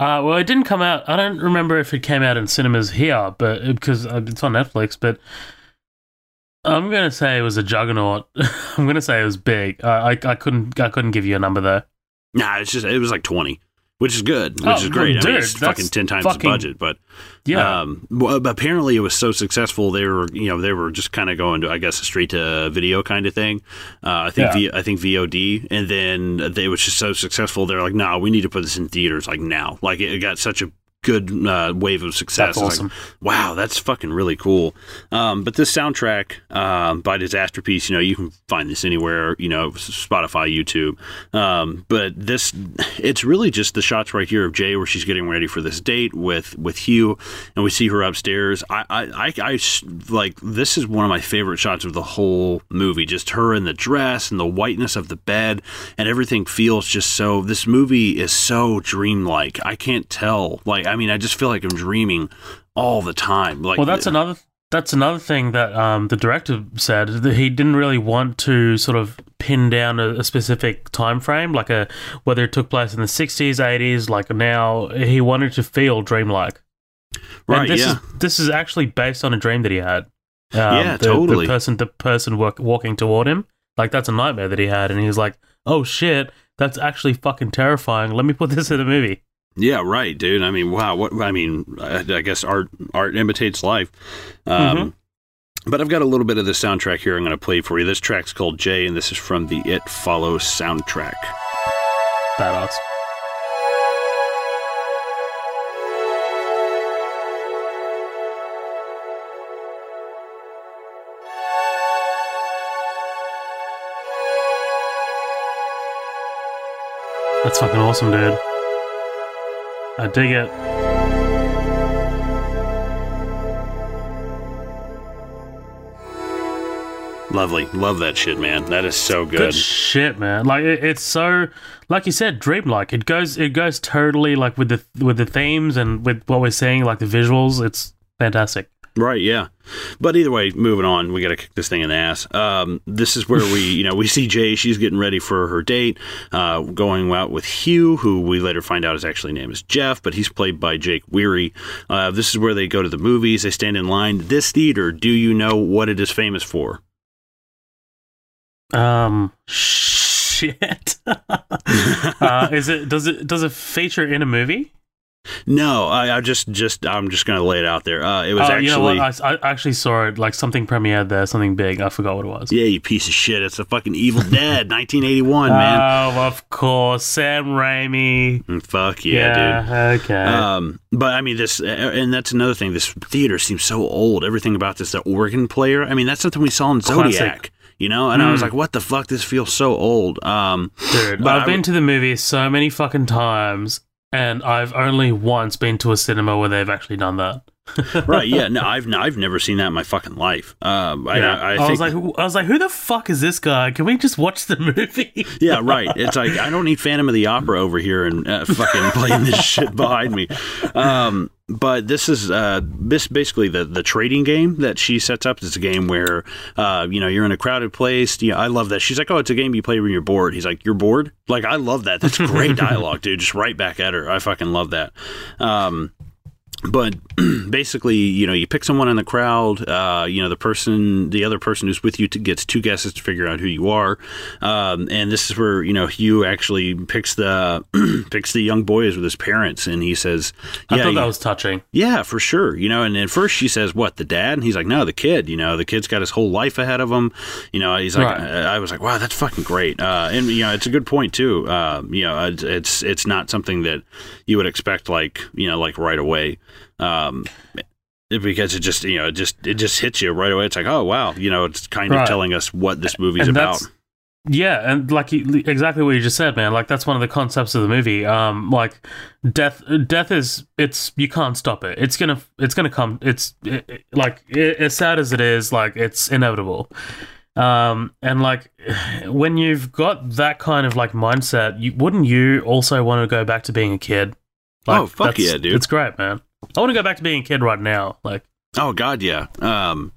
Uh, well, it didn't come out. I don't remember if it came out in cinemas here, but because uh, it's on Netflix. But I'm gonna say it was a juggernaut. I'm gonna say it was big. Uh, I I couldn't I couldn't give you a number there. Nah, it's just it was like twenty, which is good, which Oh, is great. I dude, mean, it's fucking ten times fucking- the budget, but Yeah, Um, well, apparently it was so successful they were, you know, they were just kind of going to, I guess, a straight to video kind of thing. Uh, I think, Yeah. v, I think VOD, and then they was just so successful. They're like, no, we need to put this in theaters like now. Like it got such a good uh, wave of success. that's It's like, wow, that's fucking really cool. Um, but this soundtrack um, by Disasterpeace, you know, you can find this anywhere, you know, Spotify, YouTube. Um, but this, it's really just the shots right here of Jay where she's getting ready for this date with with Hugh, and we see her upstairs. I, I, I, like this is one of my favorite shots of the whole movie. Just her in the dress and the whiteness of the bed, and everything feels just so. This movie is so dreamlike. I can't tell. Like, I mean, I just feel like I'm dreaming all the time. Like, Well, that's another that's another thing that um, the director said that he didn't really want to sort of pin down a, a specific time frame, like a whether it took place in the sixties, eighties, like now. He wanted to feel dreamlike. right. and this yeah. is this is actually based on a dream that he had. Um, Yeah, the, totally. The person, the person work, walking toward him, like that's a nightmare that he had, and he's like, "Oh shit, that's actually fucking terrifying. Let me put this in a movie." Yeah, right, dude. I mean, wow. What I mean, I, I guess art art imitates life. Um, Mm-hmm. But I've got a little bit of the soundtrack here. I'm going to play for you. This track's called Jay, and this is from the It Follows soundtrack. Badass. That's fucking awesome, dude. I dig it. Lovely, love that shit, man. That is so Good good. shit, man. Like it, it's so, like you said, dreamlike. It goes, it goes totally like with the with the themes and with what we're seeing, like the visuals. It's fantastic. Right, yeah. But either way, moving on, we got to kick this thing in the ass. Um, this is where we, you know, we see Jay. She's getting ready for her date, uh, going out with Hugh, who we later find out his actually name is Jeff, but he's played by Jake Weary. Uh, this is where they go to the movies. They stand in line. This theater, do you know what it is famous for? Um, shit. uh, is it does it does it feature in a movie? No, I, I just, just, I'm just gonna lay it out there. Uh, it was Oh, actually. you know what? I, I actually saw it. Like something premiered there, something big. I forgot what it was. Yeah, you piece of shit. It's a fucking Evil Dead, 1981, man. Oh, of course, Sam Raimi. Mm, Fuck yeah, dude. Okay. Um, but I mean, this, uh, and that's another thing. This theater seems so old. Everything about this, the organ player. I mean, that's something we saw in Classic. Zodiac. You know, and I was Mm. like, "What the fuck? This feels so old." Um, Dude, but I've I been to the movie so many fucking times, and I've only once been to a cinema where they've actually done that. right? Yeah, no, I've I've never seen that in my fucking life. Um, I, Yeah. I, I, I, was like, who- I was like, who the fuck is this guy? Can we just watch the movie? yeah, right. It's like I don't need Phantom of the Opera over here and uh, fucking playing this shit behind me. Um, but this is uh, this basically the the trading game that she sets up. It's a game where uh, you know you're in a crowded place. Yeah, I love that. She's like, oh, it's a game you play when you're bored. He's like, you're bored. Like I love that. That's great dialogue, dude. Just right back at her. I fucking love that. Um, but basically, you know, you pick someone in the crowd. Uh, you know, the person, the other person who's with you, to, gets two guesses to figure out who you are. Um, and this is where you know Hugh actually picks the picks the young boy as with his parents, and he says, I "Yeah, thought you- that was touching. yeah, for sure. You know, and at first she says, "What the dad?" And he's like, "No, the kid." You know, the kid's got his whole life ahead of him. You know, he's like, Right. I, I was like, "Wow, that's fucking great." Uh, and you know, it's a good point too. Uh, you know, it's it's not something that you would expect like you know like right away. Um, because it just you know it just it just hits you right away. It's like, oh wow, you know, it's kind of telling us what this movie's and about. Yeah, and like exactly what you just said, man. Like that's one of the concepts of the movie. Um, like death, death is it's you can't stop it. It's gonna it's gonna come. It's it, it- like it, as sad as it is, like it's inevitable. Um, and like when you've got that kind of like mindset, you wouldn't you also want to go back to being a kid? Like, Oh, fuck yeah, dude. It's great, man. I want to go back to being a kid right now. Like, Oh God, yeah. Um,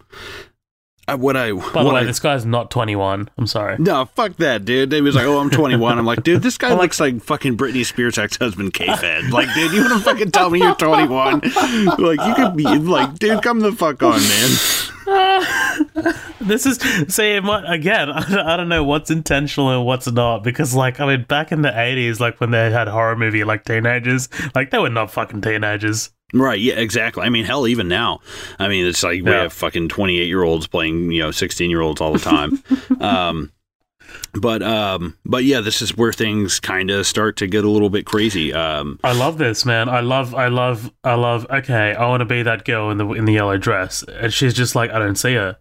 I, what I by the way, I- this guy's not twenty one. I'm sorry. No, fuck that, dude. He was like, "Oh, I'm 21." I'm like, "Dude, this guy looks like fucking Britney Spears' ex-husband, K-Fed." Like, dude, you want to fucking tell me you're 21? Like, you could be like, dude, come the fuck on, man. This is see it might- again. I don't know what's intentional and what's not because, like, I mean, back in the eighties, like when they had horror movie like teenagers, like they were not fucking teenagers. Right? Yeah, exactly. I mean, hell, even now, I mean, it's like we have fucking 28 year olds playing, you know, 16 year olds all the time. um, but um, but yeah, this is where things kind of start to get a little bit crazy. Um, I love this, man. I love, I love, I love. Okay, I want to be that girl in the in the yellow dress, and she's just like, I don't see her.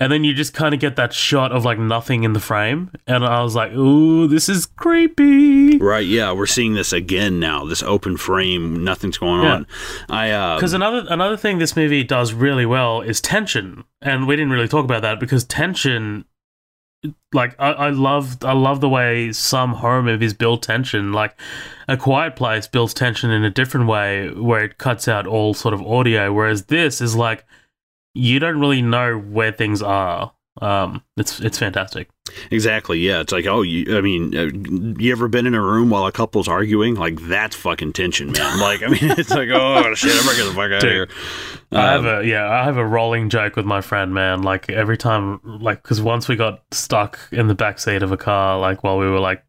And then you just kind of get that shot of like nothing in the frame, and I was like, ooh, this is creepy. right? Yeah, we're seeing this again now. This open frame, nothing's going Yeah. on. I uh, Because another another thing this movie does really well is tension, and we didn't really talk about that because tension, like I, I love I love the way some horror movies build tension. Like A Quiet Place builds tension in a different way, where it cuts out all sort of audio, whereas this is like you don't really know where things are. Um, it's it's fantastic. Exactly. Yeah. It's like, oh, you, I mean, uh, you ever been in a room while a couple's arguing? Like, that's fucking tension, man. Like, I mean, it's like, oh, shit, I'm gonna get the fuck out of Dude, here. I have Um, a yeah, I have a rolling joke with my friend, man. Like every time, like because once we got stuck in the back seat of a car, like while we were like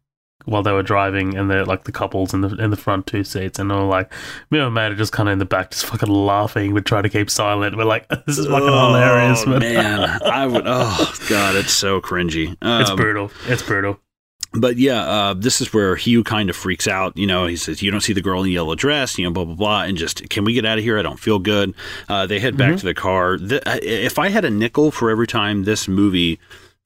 while they were driving, and they're like the couples in the in the front two seats, and were like me and my mate are just kind of in the back, just fucking laughing. We try to keep silent. We're like, this is fucking oh, hilarious, man. man. I would, oh, God, it's so cringy. Um, it's brutal. It's brutal. but yeah, uh, this is where Hugh kind of freaks out. You know, he says, "You don't see the girl in the yellow dress," you know, blah blah blah, and just, can we get out of here? I don't feel good. Uh, they head back to the car. The, uh, if I had a nickel for every time this movie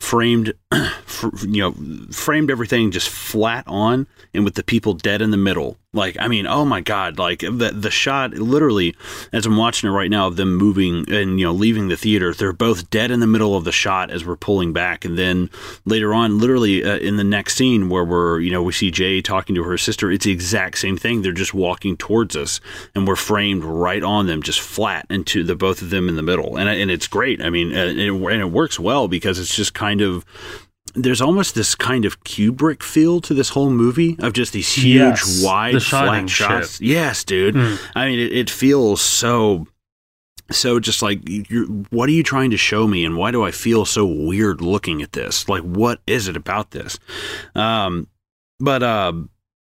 framed, fr- you know, framed everything just flat on, and with the people dead in the middle, like, I mean, oh my god, like the the shot, literally, as I'm watching it right now of them moving and you know leaving the theater, they're both dead in the middle of the shot as we're pulling back, and then later on, literally uh, in the next scene where we're, you know, we see Jay talking to her sister, it's the exact same thing. They're just walking towards us, and we're framed right on them, just flat into the both of them in the middle, and and it's great. I mean, uh, and it, and it works well because it's just kind of. There's almost this kind of Kubrick feel to this whole movie of just these huge, Yes, wide, The flat shots. shit. Yes, dude. Hmm. I mean, it, it feels so so just like you're what are you trying to show me and why do i feel so weird looking at this like what is it about this um but uh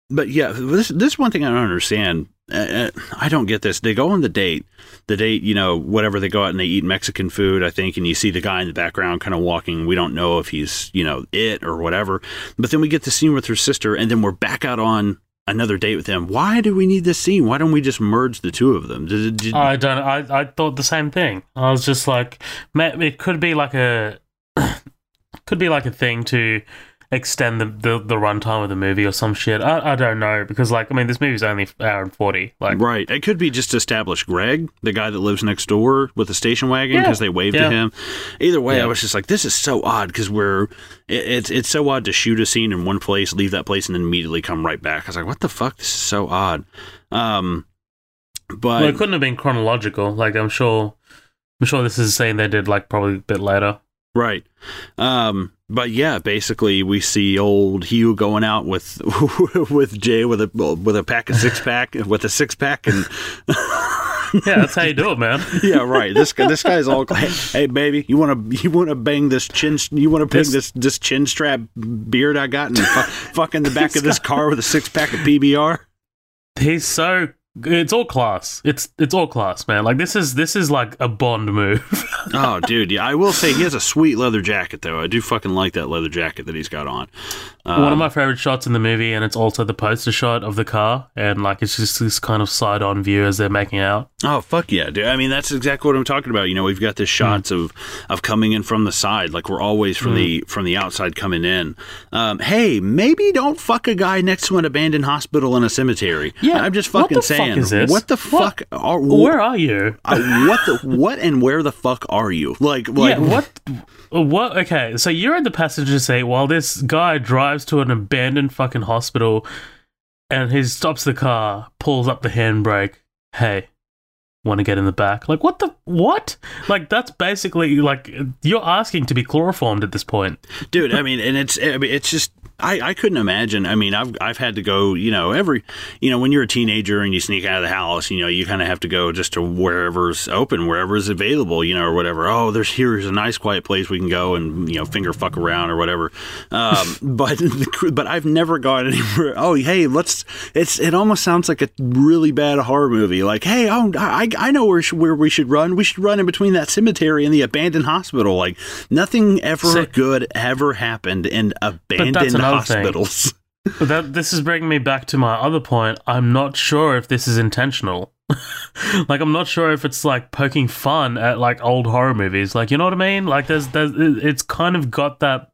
but yeah this this one thing i don't understand Uh, uh, i don't get this. They go on the date. The date you know whatever they go out and they eat mexican food i think and you see the guy in the background kind of walking. We don't know if he's you know it or whatever. But then we get the scene with her sister and then we're back out on another date with him why do we need this scene? Why don't we just merge the two of them? Did, did, I don't. I I thought the same thing. I was just like, it could be like a, could be like a thing to extend the the, the runtime of the movie or some shit. I, I don't know because like I mean this movie's only an hour and forty. Like Right. It could be just to establish Greg, the guy that lives next door with the station wagon, Yeah. because they waved Yeah. to him. Either way, Yeah. I was just like, this is so odd because we're it, it's it's so odd to shoot a scene in one place, leave that place, and then immediately come right back. I was like, what the fuck? This is so odd. Um, but well, it couldn't have been chronological. Like I'm sure, I'm sure this is a scene they did like probably a bit later. Right. Um, but yeah, basically we see old Hugh going out with with Jay with a with a pack of six pack with a six pack and Yeah, that's how you do it, man. yeah, right. This guy this guy's all hey, hey baby, you want to you want to bang this chin you want to bang This- this this chin strap beard I got and fu- fuck in the back of this car with a six pack of PBR. He's so. It's all class. It's it's all class, man. Like this is this is like a Bond move. Oh, dude, yeah, I will say he has a sweet leather jacket though. I do fucking like that leather jacket that he's got on. One of Um, my favorite shots in the movie, and it's also the poster shot of the car, and like it's just this kind of side on view as they're making out. Oh fuck yeah, dude! I mean, that's exactly what I'm talking about. You know, we've got the shots Hmm. of of coming in from the side, like we're always from the from the outside coming in. Um, hey, maybe don't fuck a guy next to an abandoned hospital in a cemetery. Yeah, I'm just what fucking the fuck saying. is this? What the What? fuck are Where are you? uh, what the what and where the fuck are you? Like like yeah, what? What? Okay, so you're in the passenger seat while this guy drives to an abandoned fucking hospital, and he stops the car, pulls up the handbrake. Hey, want to get in the back? Like, what the what? Like, that's basically like you're asking to be chloroformed at this point. dude i mean and it's I mean, it's just I, I couldn't imagine. I mean, I've I've had to go. You know, every you know when you're a teenager and you sneak out of the house, you know, you kind of have to go just to wherever's open, wherever's available, you know, or whatever. Oh, there's here's a nice quiet place we can go and you know finger fuck around or whatever. Um, but but I've never gone anywhere. Oh, hey, let's. It's it almost sounds like a really bad horror movie. Like, hey, oh, I I know where where we should run. We should run in between that cemetery and the abandoned hospital. Like nothing ever good ever happened in abandoned. Hospitals. But that this is bringing me back to my other point. I'm not sure if this is intentional. like I'm not sure if it's like poking fun at like old horror movies. Like you know what I mean? Like there's there's it's kind of got that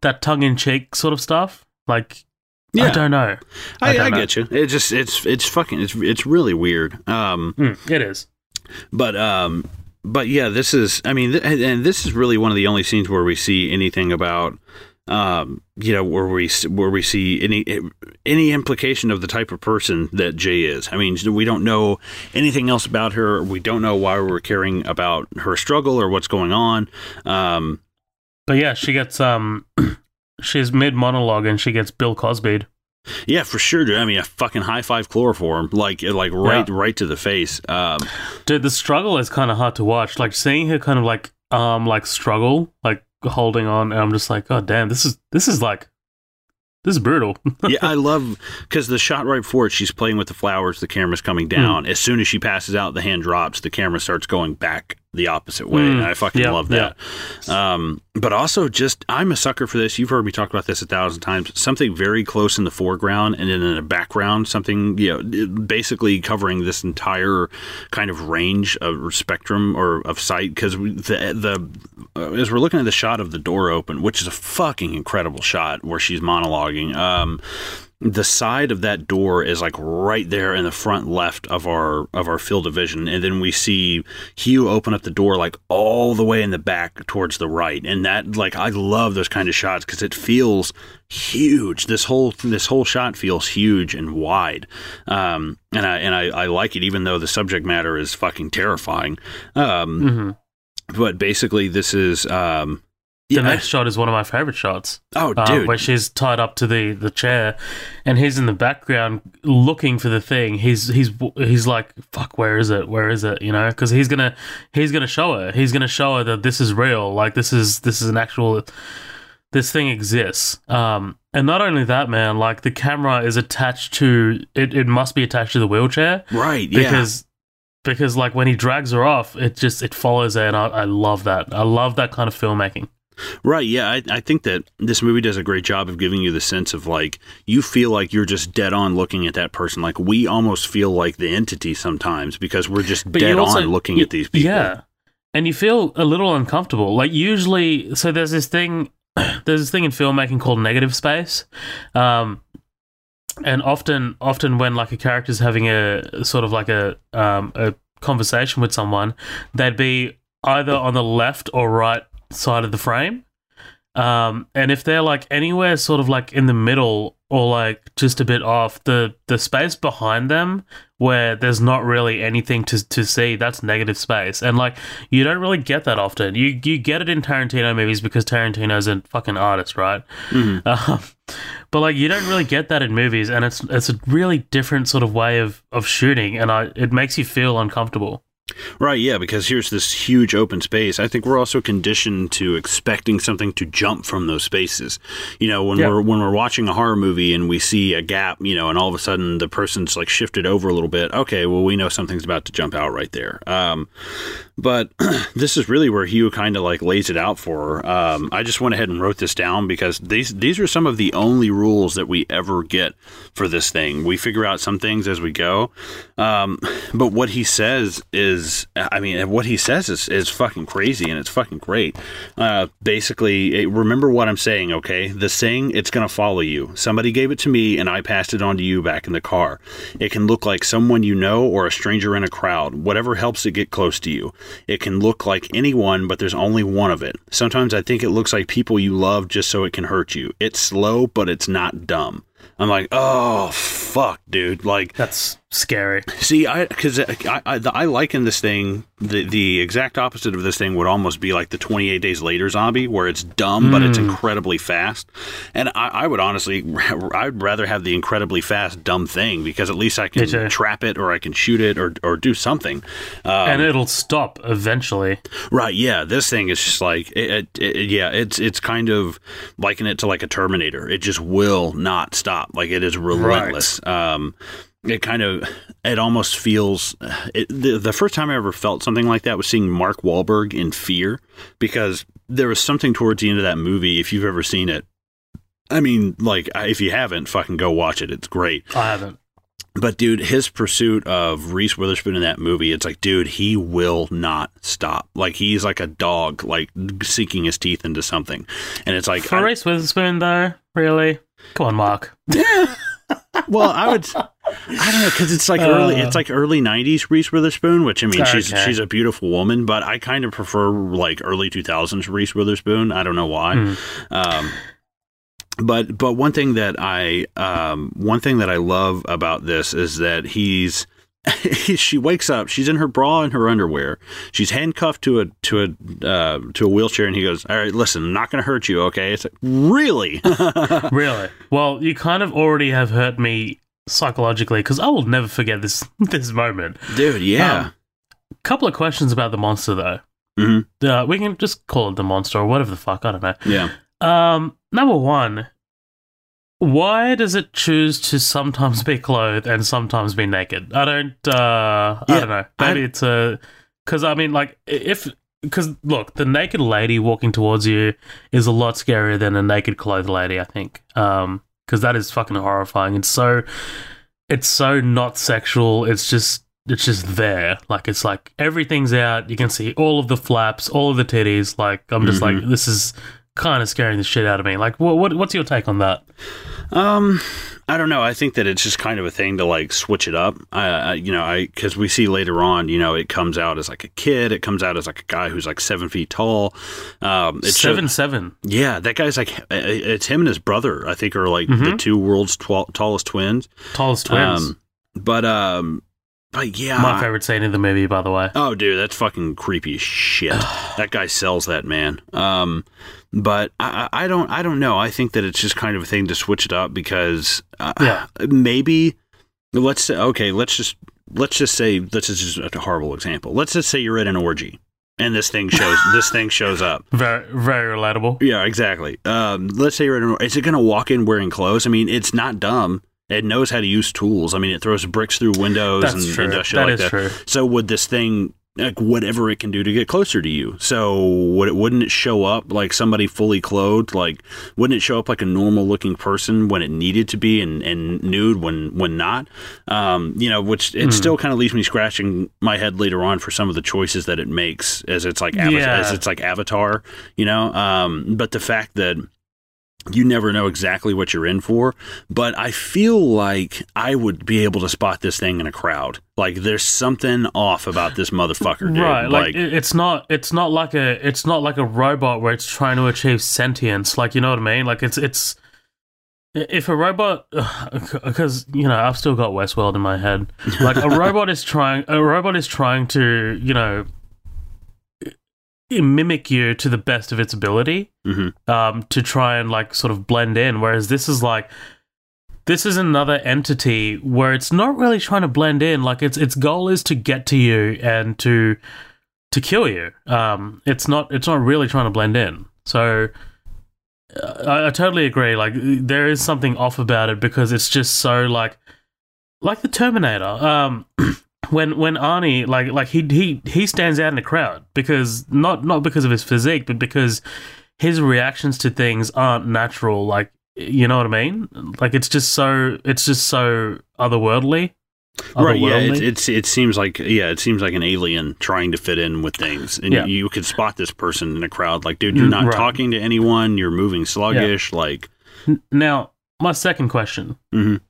that tongue in cheek sort of stuff. Like yeah. I don't know. I, I, don't know. get you. It just it's it's fucking it's it's really weird. Um, Mm, it is. but um, but yeah, this is. I mean, th- and- and this is really one of the only scenes where we see anything about. Um, you know, where we where we see any any implication of the type of person that Jay is. I mean, we don't know anything else about her. We don't know why we're caring about her struggle or what's going on. Um, But yeah, she gets um she's mid monologue and she gets Bill Cosby'd. Yeah, for sure, dude. I mean, a fucking high five chloroform, like like right Yeah. right to the face. Um, Dude, the struggle is kind of hard to watch. Like seeing her kind of like um like struggle, like holding on, and I'm just like, God damn, this is this is like this is brutal. yeah, I love because the shot right before it, she's playing with the flowers. The camera's coming hmm. down. As soon as she passes out, the hand drops. The camera starts going back the opposite way. Mm, I fucking yeah, love that. Um, but also, just I'm a sucker for this. You've heard me talk about this a thousand times. Something very close in the foreground and then in the background, something you know, basically covering this entire kind of range of spectrum or of sight. Because the the uh, as we're looking at the shot of the door open, which is a fucking incredible shot where she's monologuing. Um, the side of that door is like right there in the front left of our of our field of vision and then we see Hugh open up the door like all the way in the back towards the right and that like I love those kind of shots cuz it feels huge. This whole this whole shot feels huge and wide um and I and I, I like it even though the subject matter is fucking terrifying. Um hmm but basically this is um The yeah, next shot is one of my favorite shots. oh uh, dude where she's tied up to the, the chair, and he's in the background looking for the thing. He's he's he's like, "Fuck, where is it? Where is it?" You know, because he's gonna he's gonna show her. He's gonna show her that this is real. Like this is this is an actual. This thing exists. Um, and not only that, man. Like the camera is attached to it. It must be attached to the wheelchair right yeah because. Because like when he drags her off, it just it follows her, and I, I love that. I love that kind of filmmaking. Right. Yeah. I, I think that this movie does a great job of giving you the sense of like, you feel like you're just dead on looking at that person. Like, we almost feel like the entity sometimes because we're just But dead also- on looking y- at these people. Yeah. And you feel a little uncomfortable. Like usually so there's this thing there's this thing in filmmaking called negative space. Um and often often when like a character's having a sort of like a um a conversation with someone, they'd be either on the left or right side of the frame. Um, and if they're like anywhere sort of like in the middle or like just a bit off, the the space behind them where there's not really anything to to see, that's negative space. And like you don't really get that often. You you get it in Tarantino movies because Tarantino's a fucking artist, right? Mhm. Um, but like you don't really get that in movies, and it's it's a really different sort of way of of shooting, and I it makes you feel uncomfortable. Right, yeah, because here's this huge open space. I think we're also conditioned to expecting something to jump from those spaces. You know, when Yeah. we're when we're watching a horror movie and we see a gap, you know, and all of a sudden the person's like shifted over a little bit. Okay, well we know something's about to jump out right there. Um, but this is really where Hugh kind of like lays it out for. her. Um, I just went ahead and wrote this down because these these are some of the only rules that we ever get for this thing. We figure out some things as we go, um, but what he says is, I mean, what he says is, is fucking crazy and it's fucking great. Uh, basically, eh, remember what I'm saying, okay? The saying, it's gonna follow you. Somebody gave it to me and I passed it on to you back in the car. It can look like someone you know or a stranger in a crowd, whatever helps it get close to you. It can look like anyone, but there's only one of it. Sometimes I think it looks like people you love just so it can hurt you. It's slow, but it's not dumb. I'm like, oh fuck, dude. Like, That's scary. see, I because I, I I liken this thing the the exact opposite of this thing would almost be like the 28 days later zombie, where it's dumb but it's incredibly fast. And I, I would honestly, I'd rather have the incredibly fast dumb thing because at least I can trap it or I can shoot it or or do something. Um, and it'll stop eventually. Right. Yeah. This thing is just like, it, it, it- yeah, it's, it's kind of liken it to like a Terminator. It just will not stop. Like it is relentless. Um, it kind of, it almost feels, it, the, the first time I ever felt something like that was seeing Mark Wahlberg in Fear because there was something towards the end of that movie, if you've ever seen it. I mean, like, if you haven't, fucking go watch it. It's great. I haven't. But dude, his pursuit of Reese Witherspoon in that movie, it's like, dude, he will not stop. Like he's like a dog, like sinking his teeth into something. And it's like, For I- Reese Witherspoon, though, really? Come on, Mark. well, I would, I don't know, because it's like early, Uh. it's like early '90s Reese Witherspoon, which I mean, she's Okay. she's a beautiful woman, but I kind of prefer like early 2000s Reese Witherspoon. I don't know why. Hmm. Um, but but one thing that I um, one thing that I love about this is that he's she wakes up she's in her bra and her underwear she's handcuffed to a to a uh, to a wheelchair and he goes all right listen I'm not going to hurt you okay it's like really Really? Well, you kind of already have hurt me psychologically because I will never forget this this moment. dude yeah Um, Couple of questions about the monster, though. Mhm. Uh, we can just call it the monster or whatever the fuck. I don't know. yeah Um, number one, why does it choose to sometimes be clothed and sometimes be naked? I don't. Uh, I don't know. Maybe I- it's a because I mean, like, if because look, the naked lady walking towards you is a lot scarier than a naked clothed lady. I think. Um, because that is fucking horrifying. It's so, it's so not sexual. It's just. It's just there. Like it's like everything's out. You can see all of the flaps, all of the titties. Like I'm just like mm-hmm. this is kind of scaring the shit out of me. Like, what, what what's your take on that? Um, I don't know. I think that it's just kind of a thing to like switch it up. I, I you know, I because we see later on, you know, it comes out as like a kid. It comes out as like a guy who's like seven feet tall. Um, it's seven seven. yeah, that guy's like it's him and his brother. I think are like the Mhm. two world's tw- tallest twins. Tallest twins. Um, but um, but yeah, My favorite scene in the movie, by the way. Oh, dude, that's fucking creepy shit. that guy sells that man. Um, but I, I don't, I don't know. I think that it's just kind of a thing to switch it up because uh, Yeah. maybe let's say, okay, let's just let's just say this is just a horrible example. Let's just say you're at an orgy and this thing shows this thing shows up. Very very relatable. Yeah, exactly. Um, let's say you're at an. Is it going to walk in wearing clothes? I mean, it's not dumb. It knows how to use tools. I mean, it throws bricks through windows That's and, true. and does shit That like is that. true. So would this thing like whatever it can do to get closer to you? So would it wouldn't it show up like somebody fully clothed? Like wouldn't it show up like a normal looking person when it needed to be and, and nude when when not? Um, you know, which it Hmm. still kind of leaves me scratching my head later on for some of the choices that it makes as it's like Yeah. as it's like Avatar. You know, um, but the fact that you never know exactly what you're in for. But I feel like I would be able to spot this thing in a crowd. Like there's something off about this motherfucker, dude. Right, like, like it's not it's not like a it's not like a robot where it's trying to achieve sentience. Like you know what I mean? Like it's it's if a robot because you know I've still got Westworld in my head. Like a robot is trying a robot is trying to you know mimic you to the best of its ability Mhm. um, to try and like sort of blend in. Whereas this is like this is another entity where it's not really trying to blend in. Like its its goal is to get to you and to to kill you. Um, it's not it's not really trying to blend in. So uh, I, I totally agree. Like there is something off about it because it's just so like like the Terminator. Um, when when Arnie like like he he he stands out in the crowd because not not because of his physique, but because his reactions to things aren't natural. Like you know what I mean? Like it's just so it's just so otherworldly. Right, yeah, it, it's it seems like yeah, it seems like an alien trying to fit in with things, and Yeah. you, you could spot this person in a crowd. Like, dude, you're Mm, not right. talking to anyone. You're moving sluggish. Like, now my second question. Mhm.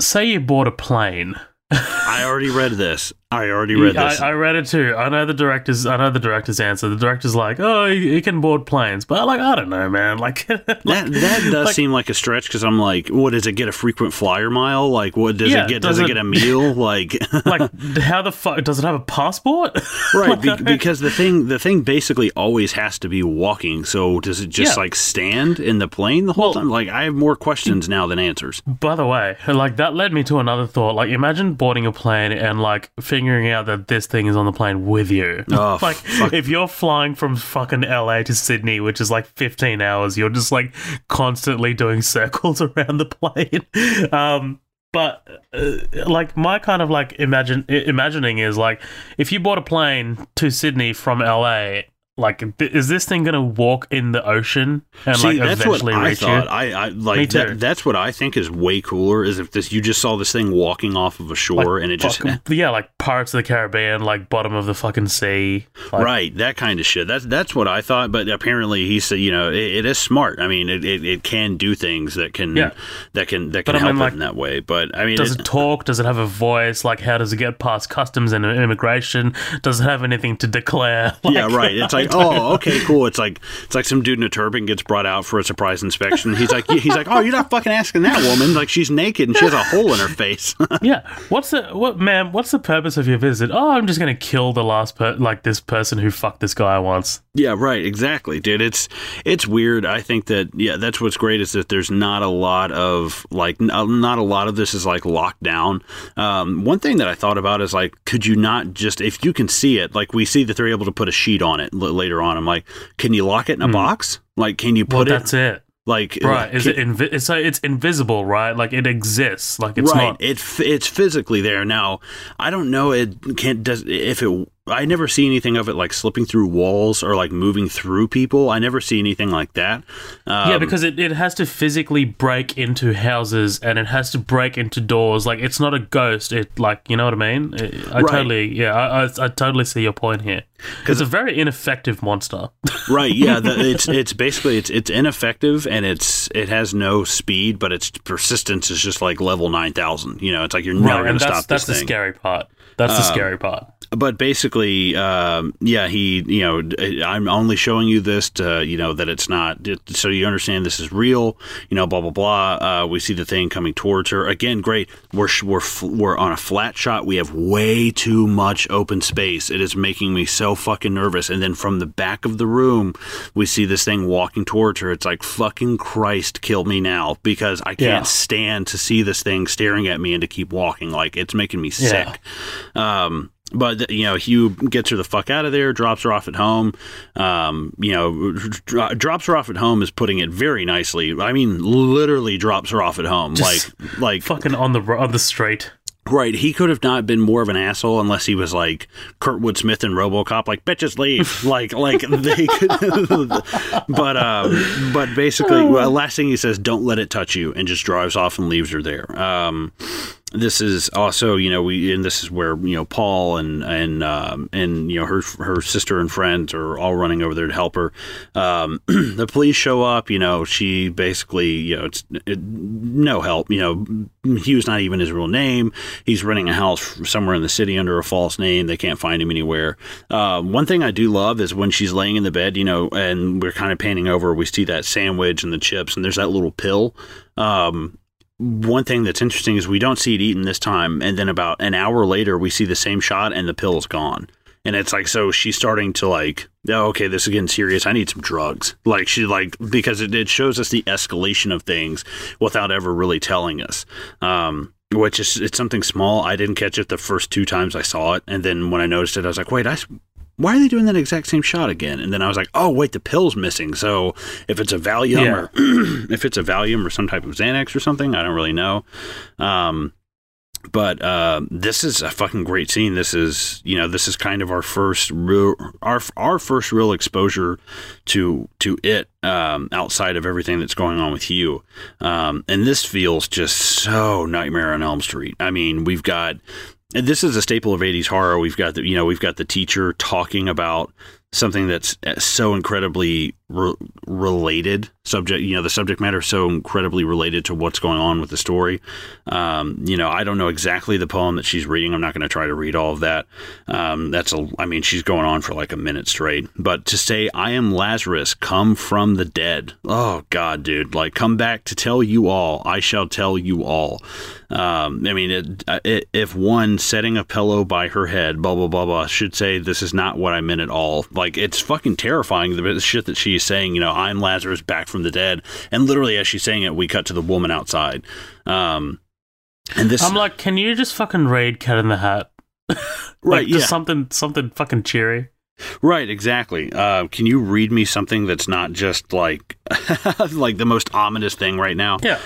Say you bought a plane. I already read this. I already read I, this. I read it too. I know the director's. I know the director's answer. The director's like, "Oh, you, you can board planes," but like, I don't know, man. Like, that that does like- seem like a stretch because I'm like, what does it get a frequent flyer mile? Like, what does Yeah, it get? Does, does it it- get a meal? Like, like, how the fuck does it have a passport? right? Be- because the thing the thing basically always has to be walking. So does it just Yeah. like stand in the plane the whole Well- time? Like, I have more questions now than answers. By the way, like that led me to another thought. Like, imagine boarding a plane and like figuring out that this thing is on the plane with you. Oh, like, fuck. if you're flying from fucking LA to Sydney, which is like 15 hours, you're just like constantly doing circles around the plane. Um, but uh, like my kind of like imagine imagining is like if you bought a plane to Sydney from LA. Like, is this thing gonna walk in the ocean and See, like that's what eventually I reach thought. you? I, I like that. That's what I think is way cooler. Is if this you just saw this thing walking off of a shore and it just Fucking- yeah, like Pirates of the Caribbean, like bottom of the fucking sea. Like, right that kind of shit. That's that's what I thought. But apparently he said, you know, it, it is smart. I mean, it, it, it can do things that can Yeah. that can that But can I help mean, it like, in that way. But I mean, Does it- it talk? Does it have a voice? Like, how does it get past customs and immigration? Does it have anything to declare? Like, yeah, right. It's like, oh, okay, cool. It's like it's like some dude in a turban gets brought out for a surprise inspection. He's like, he's like, oh, you're not fucking asking that woman. Like she's naked and she has a hole in her face. yeah. What's the what, man? What's the purpose of your visit? Oh, I'm just gonna kill the last per like this person who fucked this guy once. Yeah, right. Exactly, dude. It's it's weird. I think that yeah, that's what's great is that there's not a lot of like uh, not a lot of this is like locked down. Um, one thing that I thought about is like, could you not just if you can see it, like we see that they're able to put a sheet on it l- later on. I'm like, can you lock it in a box? Like, can you Hmm. Well, put it that's it. like Right? Is can- it invi- it's, so it's invisible, right? Like it exists. Like it's right. not. It f- it's physically there now. I don't know. It can't does if it. I never see anything of it like slipping through walls or like moving through people. I never see anything like that. Um, yeah, because it, it has to physically break into houses and it has to break into doors. Like it's not a ghost. It like you know what I mean. It- I Right. totally yeah. I, I I totally see your point here. Because It's a very ineffective monster. right yeah the, it's it's basically it's it's ineffective and it's it has no speed but its persistence is just like level 9000 you know it's like you're never right, going to stop that's this the thing scary part. That's the Um, scary part. But basically um, yeah he you know I'm only showing you this to you know that it's not so you understand this is real you know blah blah blah. Uh, we see the thing coming towards her. Again great. We're we're we're on a flat shot. We have way too much open space. It is making me so fucking nervous. And then from the back of the room we see this thing walking towards her. It's like fucking christ kill me now because i can't Yeah. stand to see this thing staring at me and to keep walking. Like it's making me Yeah. sick. Um, but you know, Hugh gets her the fuck out of there, drops her off at home. Um, you know, dro- drops her off at home is putting it very nicely. I mean, literally drops her off at home. Just like, like Fucking on the on the street. right. He could have not been more of an asshole unless he was like Kurtwood Smith and RoboCop, like bitches leave. like, like they could. but, um, but basically, well, last thing he says, "Don't let it touch you," and just drives off and leaves her there. Um, this is also you know we and this is where you know Paul and and um, and you know her her sister and friends are all running over there to help her. Um, the police show up. You know she basically you know it's it, no help. You know Hugh's not even his real name. He's renting a house somewhere in the city under a false name. They can't find him anywhere. Um, one thing I do love is when she's laying in the bed. You know, and we're kind of panning over. We see that sandwich and the chips, and there's that little pill. Um, one thing that's interesting is we don't see it eaten this time, and then about an hour later, we see the same shot, and the pill is gone. and it's like so she's starting to like oh, okay this is getting serious. I need some drugs. Like she like because it, it shows us the escalation of things without ever really telling us um which is it's something small. I didn't catch it the first two times i saw it and then when i noticed it i was like wait i why are they doing that exact same shot again? And then I was like, oh wait, the pill's missing. So if it's a Valium Yeah. or if it's a Valium or some type of Xanax or something, I don't really know. Um, but uh, this is a fucking great scene. This is you know this is kind of our first real our our first real exposure to to it um, outside of everything that's going on with you. Um, and this feels just so Nightmare on Elm Street. I mean, we've got and this is a staple of 80s horror. We've got the you know we've got the teacher talking about something that's uh, so incredibly re- related subject you know the subject matter is so incredibly related to what's going on with the story. Um, you know i don't know exactly the poem that she's reading. I'm not going to try to read all of that. Um, that's a i mean she's going on for like a minute straight. But to say i am lazarus come from the dead. Oh god dude. Like come back to tell you all. I shall tell you all. Um, i mean it, it, if one setting a pillow by her head blah blah blah blah should say this is not what i meant at all. Like it's fucking terrifying the shit that she's saying you know i'm lazarus back from the dead. And literally as she's saying it we cut to the woman outside. Um and this I'm like, can you just fucking read Cat in the Hat? right like, yeah. just something, something fucking cheery. right exactly. Uh can you read me something that's not just like like the most ominous thing right now? Yeah,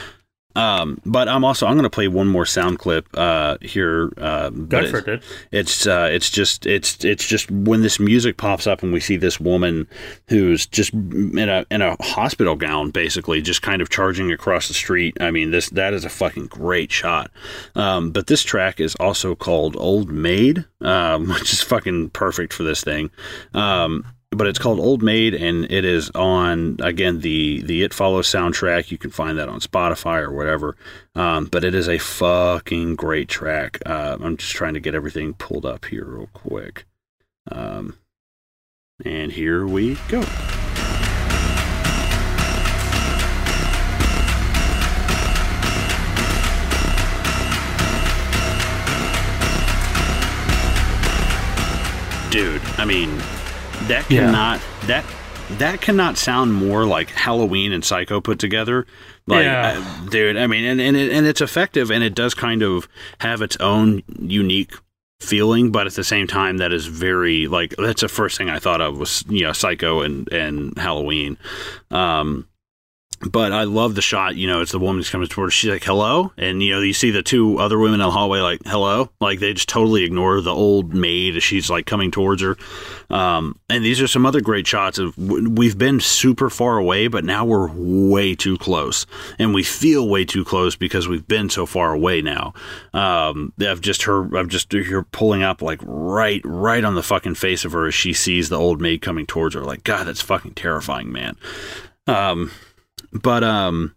um but i'm also i'm gonna play one more sound clip uh here uh but it's- it, it's uh, it's just it's it's just when this music pops up and we see this woman who's just in a in a hospital gown basically just kind of charging across the street. I mean this that is a fucking great shot. Um, but this track is also called old maid um, which is fucking perfect for this thing. Um, but it's called Old Maid, and it is on again the the It Follows soundtrack. You can find that on Spotify or whatever. Um, but it is a fucking great track. Uh, I'm just trying to get everything pulled up here real quick. Um, and here we go. Dude, I mean, that Yeah. cannot that that cannot sound more like Halloween and Psycho put together. Like, Yeah. uh, dude, I mean, and and, it, and it's effective, and it does kind of have its own unique feeling, but at the same time, that is very like that's the first thing I thought of was you know Psycho and and Halloween. Um, but I love the shot. You know, it's the woman who's coming towards. She's like, "Hello," and you know, you see the two other women in the hallway, like, "Hello," like they just totally ignore the old maid as she's like coming towards her. Um, and these are some other great shots of we've been super far away, but now we're way too close, and we feel way too close because we've been so far away now. Um, I've just her, I've just her pulling up like right, right on the fucking face of her as she sees the old maid coming towards her. Like, God, that's fucking terrifying, man. Um, but um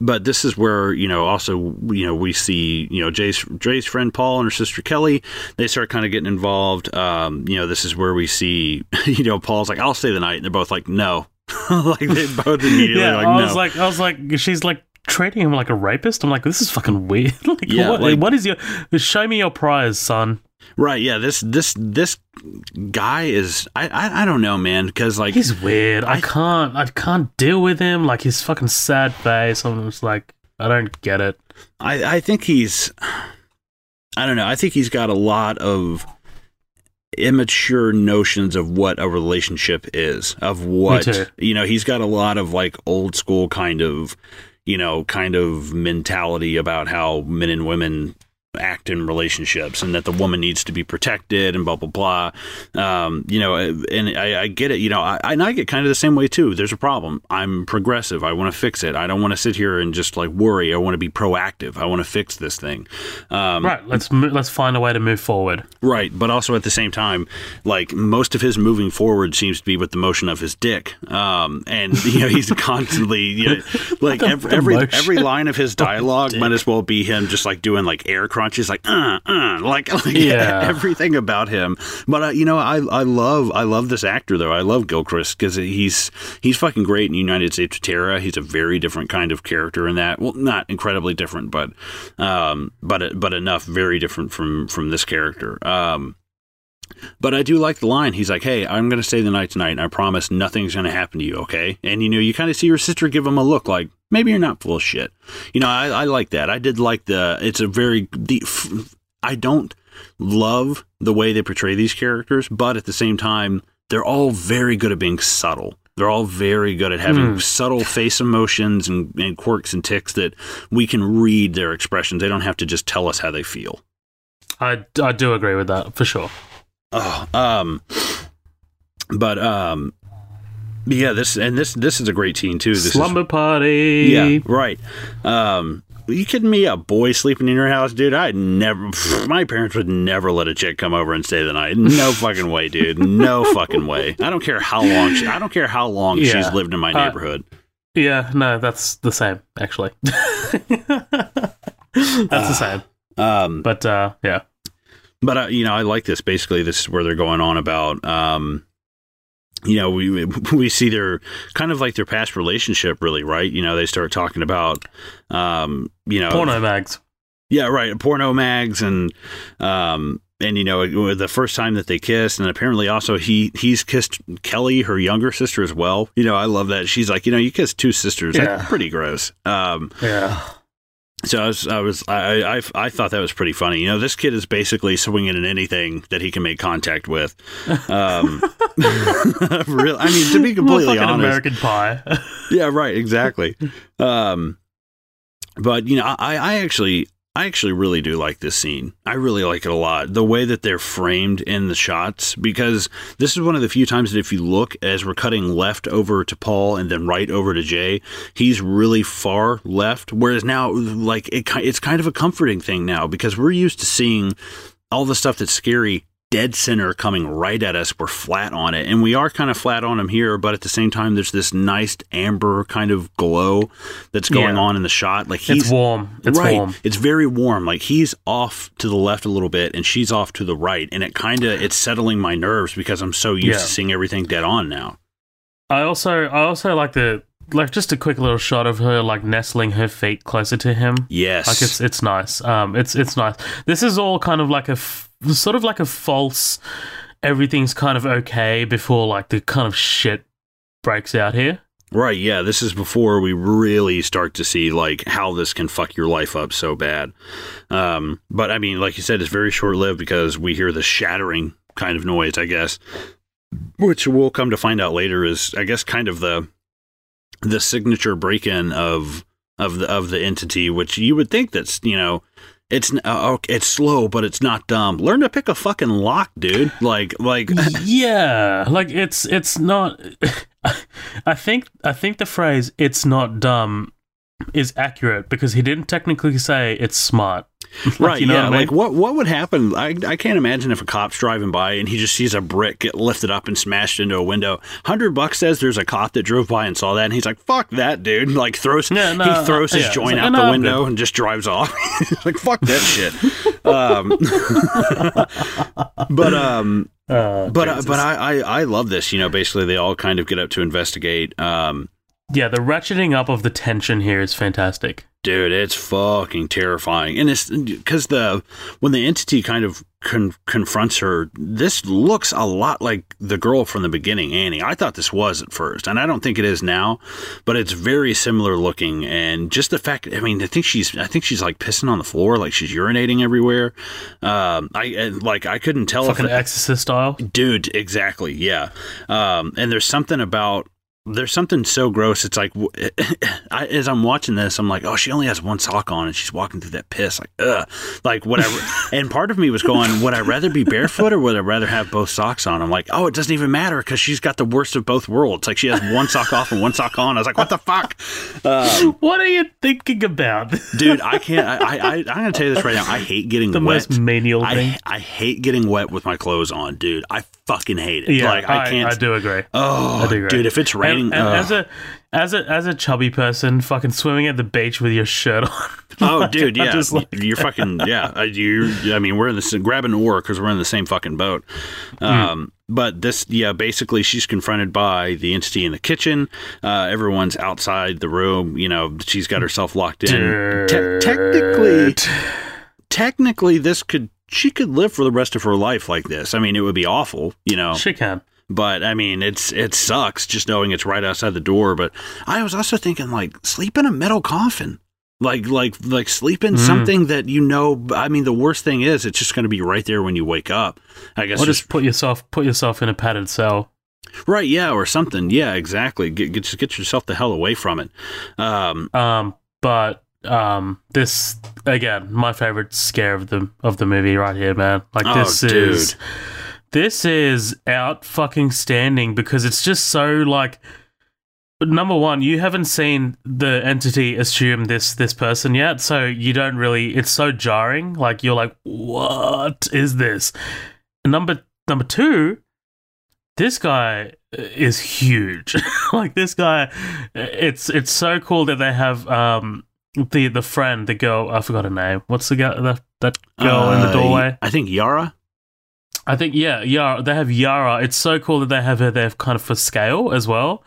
but this is where you know also you know we see you know Jay's Jay's friend Paul and her sister Kelly they start kind of getting involved um you know this is where we see you know Paul's like I'll stay the night and they're both like no like they both immediately Yeah, like I no like, I was like, she's like treating him like a rapist. I'm like, this is fucking weird. like, Yeah, what, like- what is your? Show me your prize, son. Right yeah this this this guy is I I, I don't know man because like He's weird. I, I- can't. I can't deal with him. Like his fucking sad face. I'm just like, I don't get it. I, I think he's I don't know. I think he's got a lot of immature notions of what a relationship is, of what you know, he's got a lot of like old school kind of you know, kind of mentality about how men and women act in relationships and that the woman needs to be protected and blah blah blah. Um, you know and I, I get it you know I, and I get kind of the same way too. There's a problem. I'm progressive. I want to fix it. I don't want to sit here and just like worry. I want to be proactive. I want to fix this thing. Um, Right. Let's let's find a way to move forward. Right, but also at the same time, like most of his moving forward seems to be with the motion of his dick, um, and you know he's constantly you know, like every every, every line of his dialogue might as well be him just like doing like air crunches, like uh uh, like, like Yeah. everything about him. But uh, you know, I I love I love this actor though. I love Gilchrist because he's he's fucking great in United States of Tara. He's a very different kind of character in that. Well, not incredibly different, but um, but but enough very different from from this character. Um, But I do like the line. He's like, "Hey, I'm going to stay the night tonight, and I promise nothing's going to happen to you, okay?" And you know, you kind of see your sister give him a look like, "Maybe you're not full of shit." You know, I, I like that. I did like the. It's a very f- I don't love the way they portray these characters, but at the same time, they're all very good at being subtle. They're all very good at having subtle face emotions and, and quirks and ticks that we can read their expressions. They don't have to just tell us how they feel. I, I do agree with that for sure. Oh, um, but um, yeah, this and this this is a great scene too. This Slumber is party. yeah, right. Um, are you kidding me? A boy sleeping in your house, dude? I'd never. My parents would never let a chick come over and stay the night. No fucking way, dude. No fucking way. I don't care how long. She, I don't care how long Yeah. she's lived in my Uh, neighborhood. Yeah, no, that's the same actually. that's the same. Um, But uh, yeah, but uh, you know, I like this. Basically, this is where they're going on about. Um, you know, we we see their kind of like their past relationship, really, right? You know, they start talking about, um, you know, porno mags. Yeah, right. Porno mags and um and you know the first time that they kissed and apparently also he he's kissed Kelly her younger sister as well. You know, I love that. She's like, you know, you kissed two sisters. Yeah. That's pretty gross. Um Yeah. So I was I was I, I I thought that was pretty funny. You know, this kid is basically swinging at anything that he can make contact with. Um real I mean to be completely honest. American Pie. Yeah, right, exactly. um, but you know, I, I actually, I actually really do like this scene. I really like it a lot. The way that they're framed in the shots, because this is one of the few times that if you look as we're cutting left over to Paul and then right over to Jay, he's really far left. Whereas now, like it, it's kind of a comforting thing now because we're used to seeing all the stuff that's scary dead center coming right at us. We're flat on it. And we are kind of flat on him here, but at the same time, there's this nice amber kind of glow that's going Yeah. on in the shot. Like he's it's warm. It's right. warm. It's very warm. Like he's off to the left a little bit and she's off to the right. And it kind of, it's settling my nerves because I'm so used Yeah. to seeing everything dead on now. I also I also like the like just a quick little shot of her like nestling her feet closer to him. Yes. Like it's it's nice. Um, it's it's nice. This is all kind of like a f- sort of like a false. Everything's kind of okay before like the kind of shit breaks out here. Right, yeah. This is before we really start to see like how this can fuck your life up so bad. Um, but I mean, like you said, it's very short lived because we hear the shattering kind of noise, I guess. Which we'll come to find out later is I guess kind of the the signature break in of of the of the entity, which you would think that's, you know, it's uh, it's slow, but it's not dumb. Learn to pick a fucking lock, dude. Like, like, yeah, like it's it's not. I think I think the phrase "it's not dumb" is accurate because he didn't technically say it's smart. Like, right you know yeah what I mean? like what what would happen? I, I can't imagine if a cop's driving by and he just sees a brick get lifted up and smashed into a window. 100 bucks says there's a cop that drove by and saw that and he's like fuck that dude. Like throws Yeah, no, he throws his yeah, joint like, out no, the window and just drives off. Like fuck that shit. Um but um Uh, but uh, but I, I I love this you know basically they all kind of get up to investigate. Um yeah, the ratcheting up of the tension here is fantastic. Dude, it's fucking terrifying, and it's because the when the entity kind of con- confronts her, this looks a lot like the girl from the beginning, Annie. I thought this was at first, and I don't think it is now, but it's very similar looking, and just the fact. I mean, I think she's, I think she's like pissing on the floor, like she's urinating everywhere. Um, I like I couldn't tell Fucking if that- Exorcist style. dude exactly yeah um and there's something about there's something so gross it's like I, as i'm watching this i'm like oh she only has one sock on and she's walking through that piss like ugh like whatever. And part of me was going would i rather be barefoot or would i rather have both socks on? I'm like oh it doesn't even matter because she's got the worst of both worlds. Like she has one sock off and one sock on. I was like what the fuck? Um, What are you thinking about? dude i can't i, I I- i'm gonna tell you this right now. I hate getting the wet. most menial thing. I, I hate getting wet with my clothes on, dude. I fucking hate it. yeah, like I can't. I, do agree. Oh, I do agree. dude, if it's raining, and ugh. as a as a as a chubby person, fucking swimming at the beach with your shirt on. oh, Like, dude, yeah, like- you're fucking yeah. I- You, I mean, we're in the s- grab an oar because we're in the same fucking boat. Hmm. Um, but this, yeah, basically, she's confronted by the entity in the kitchen. Uh, everyone's outside the room. You know, she's got herself locked in. Te- technically, technically, this could she could live for the rest of her life like this. I mean, it would be awful, you know. She can. But I mean, it's it sucks just knowing it's right outside the door. But I was also thinking like sleep in a metal coffin. Like like like sleep in Mm. something that you know. I mean, the worst thing is it's just going to be right there when you wake up. I guess Or just just put yourself put yourself in a padded cell. right, yeah, or something. Yeah, exactly. Get, get just get yourself the hell away from it. Um, Um, but um, this again, my favorite scare of the of the movie right here, man. Like Oh, this dude. is this is out fucking standing because it's just so like. Number one, you haven't seen the entity assume this this person yet, so you don't really. It's so jarring. Like you're like, what is this? Number number two, this guy is huge. like this guy, it's it's so cool that they have um the the friend, the girl. I forgot her name. What's the girl? That that girl in the uh, doorway. I think Yara. I think yeah, Yara. They have Yara. It's so cool that they have her there, kind of for scale as well.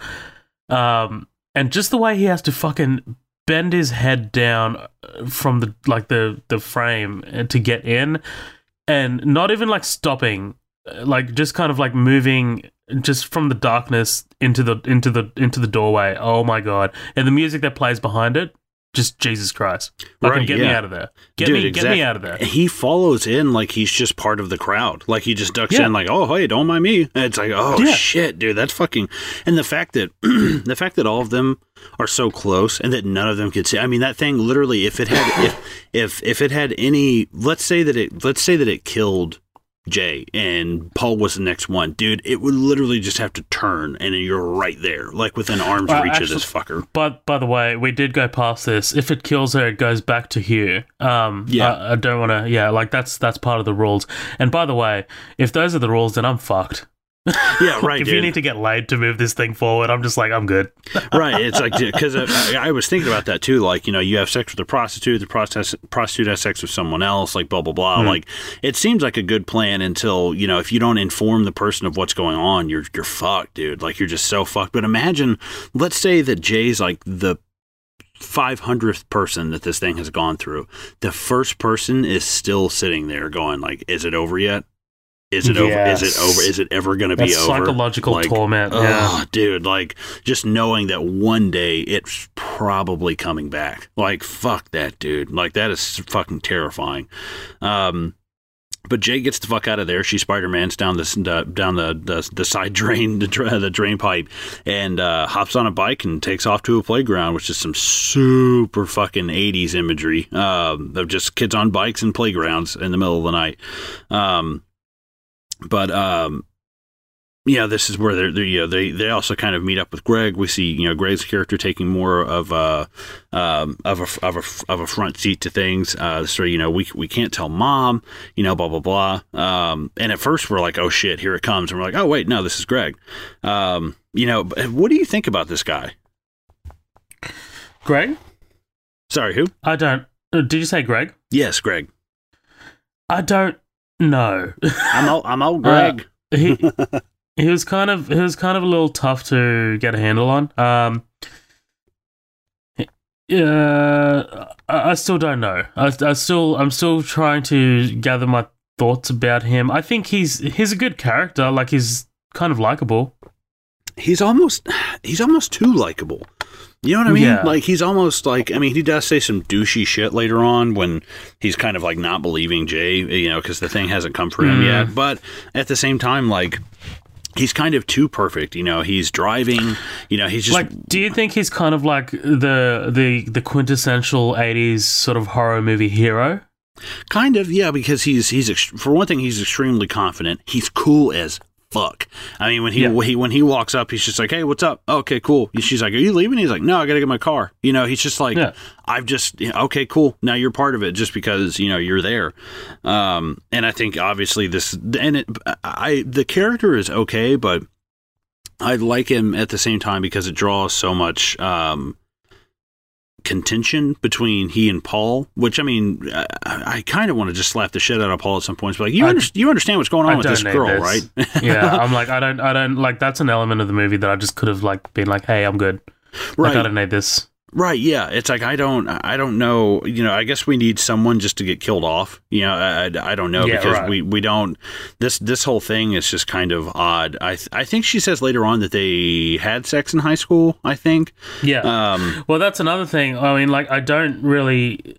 Um, and just the way he has to fucking bend his head down uh, from the like the the frame uh, to get in, and not even like stopping, uh, like just kind of like moving just from the darkness into the into the into the doorway. Oh my god! And the music that plays behind it, just Jesus Christ! Fucking Right, get me out of there! Get Dude, me get me out of there! He follows in like he's just part of the crowd. Like he just ducks Yeah. in, like, "Oh, hey, don't mind me." And it's like, "Oh Yeah. shit, dude, that's fucking." And the fact that the fact that all of them are so close and that none of them could see. I mean, that thing literally, if it had, if if if it had any, let's say that it, let's say that it killed Jay and Paul was the next one, dude, it would literally just have to turn and you're right there, like within arm's reach of this fucker. But by the way, we did go past this. If it kills her, it goes back to Hugh. Um, Yeah. I, I don't want to. Yeah, like that's that's part of the rules. And by the way, if those are the rules, then I'm fucked. Yeah, right, if dude. you need to get laid to move this thing forward, I'm just like I'm good. right. It's like because I, I was thinking about that too. Like you know, you have sex with a prostitute, the prostitute prostitute has sex with someone else. Like blah blah blah. Hmm. Like it seems like a good plan until you know if you don't inform the person of what's going on, you're you're fucked, dude. Like you're just so fucked. But imagine, let's say that Jay's like the. 500th person that this thing has gone through the first person is still sitting there going like is it over yet is it over is it over is it ever going to be over psychological Like, torment. Oh, yeah. dude, like just knowing that one day it's probably coming back. Like, fuck that, dude. Like, that is fucking terrifying. Um, but Jay gets the fuck out of there. She Spider Man's down this uh, down the, the the side drain, the, dra- the drain pipe, and uh, hops on a bike and takes off to a playground, which is some super fucking '80s imagery um, of just kids on bikes and playgrounds in the middle of the night. Um, but um, yeah, this is where they're, they're you know, they they also kind of meet up with Greg. We see you know Greg's character taking more of a um, of a of a of a front seat to things. Uh, so you know we we can't tell mom, you know, blah blah blah. Um, and at first we're like, oh shit, here it comes, and we're like, oh wait, no, this is Greg. Um, you know, what do you think about this guy? Greg, Sorry, who? I don't. uh, Did you say Greg? Yes, Greg. I don't know. I'm old. I'm all Greg. he he was kind of he was kind of a little tough to get a handle on. Um, yeah, I, I still don't know. I, I still I'm still trying to gather my thoughts about him. I think he's he's a good character. Like he's kind of likable. He's almost he's almost too likable. You know what I mean? Yeah. Like he's almost like I mean he does say some douchey shit later on when he's kind of like not believing Jay, you know, because the thing hasn't come for him Mm. yet. But at the same time, like he's kind of too perfect. You know, he's driving. You know, he's just like, do you think he's kind of like the the the quintessential '80s sort of horror movie hero? Kind of, yeah, because he's he's for one thing he's extremely confident. He's cool as fuck. I mean, when he, Yeah. when he when he walks up, he's just like, "Hey, what's up?" Okay, cool. She's like, "Are you leaving?" He's like, "No, I got to get my car." You know, he's just like, Yeah. "I've just okay, cool. Now you're part of it just because you know you're there." Um, and I think obviously this and it, I the character is okay, but I like him at the same time because it draws so much um, contention between he and Paul. Which I mean, I, I kind of want to just slap the shit out of Paul at some points. But like, you I- under, you understand what's going on I with this girl, this. right? yeah, I'm like, I don't, I don't like. That's an element of the movie that I just could have like been like, hey, I'm good. right. Like, I don't need this. Right, yeah. It's like I don't, I don't know. You know, I guess we need someone just to get killed off. You know, I, I, I don't know Yeah, because right. we, we don't. This this whole thing is just kind of odd. I th- I think she says later on that they had sex in high school. I think. Yeah. Um, Well, that's another thing. I mean, like, I don't really.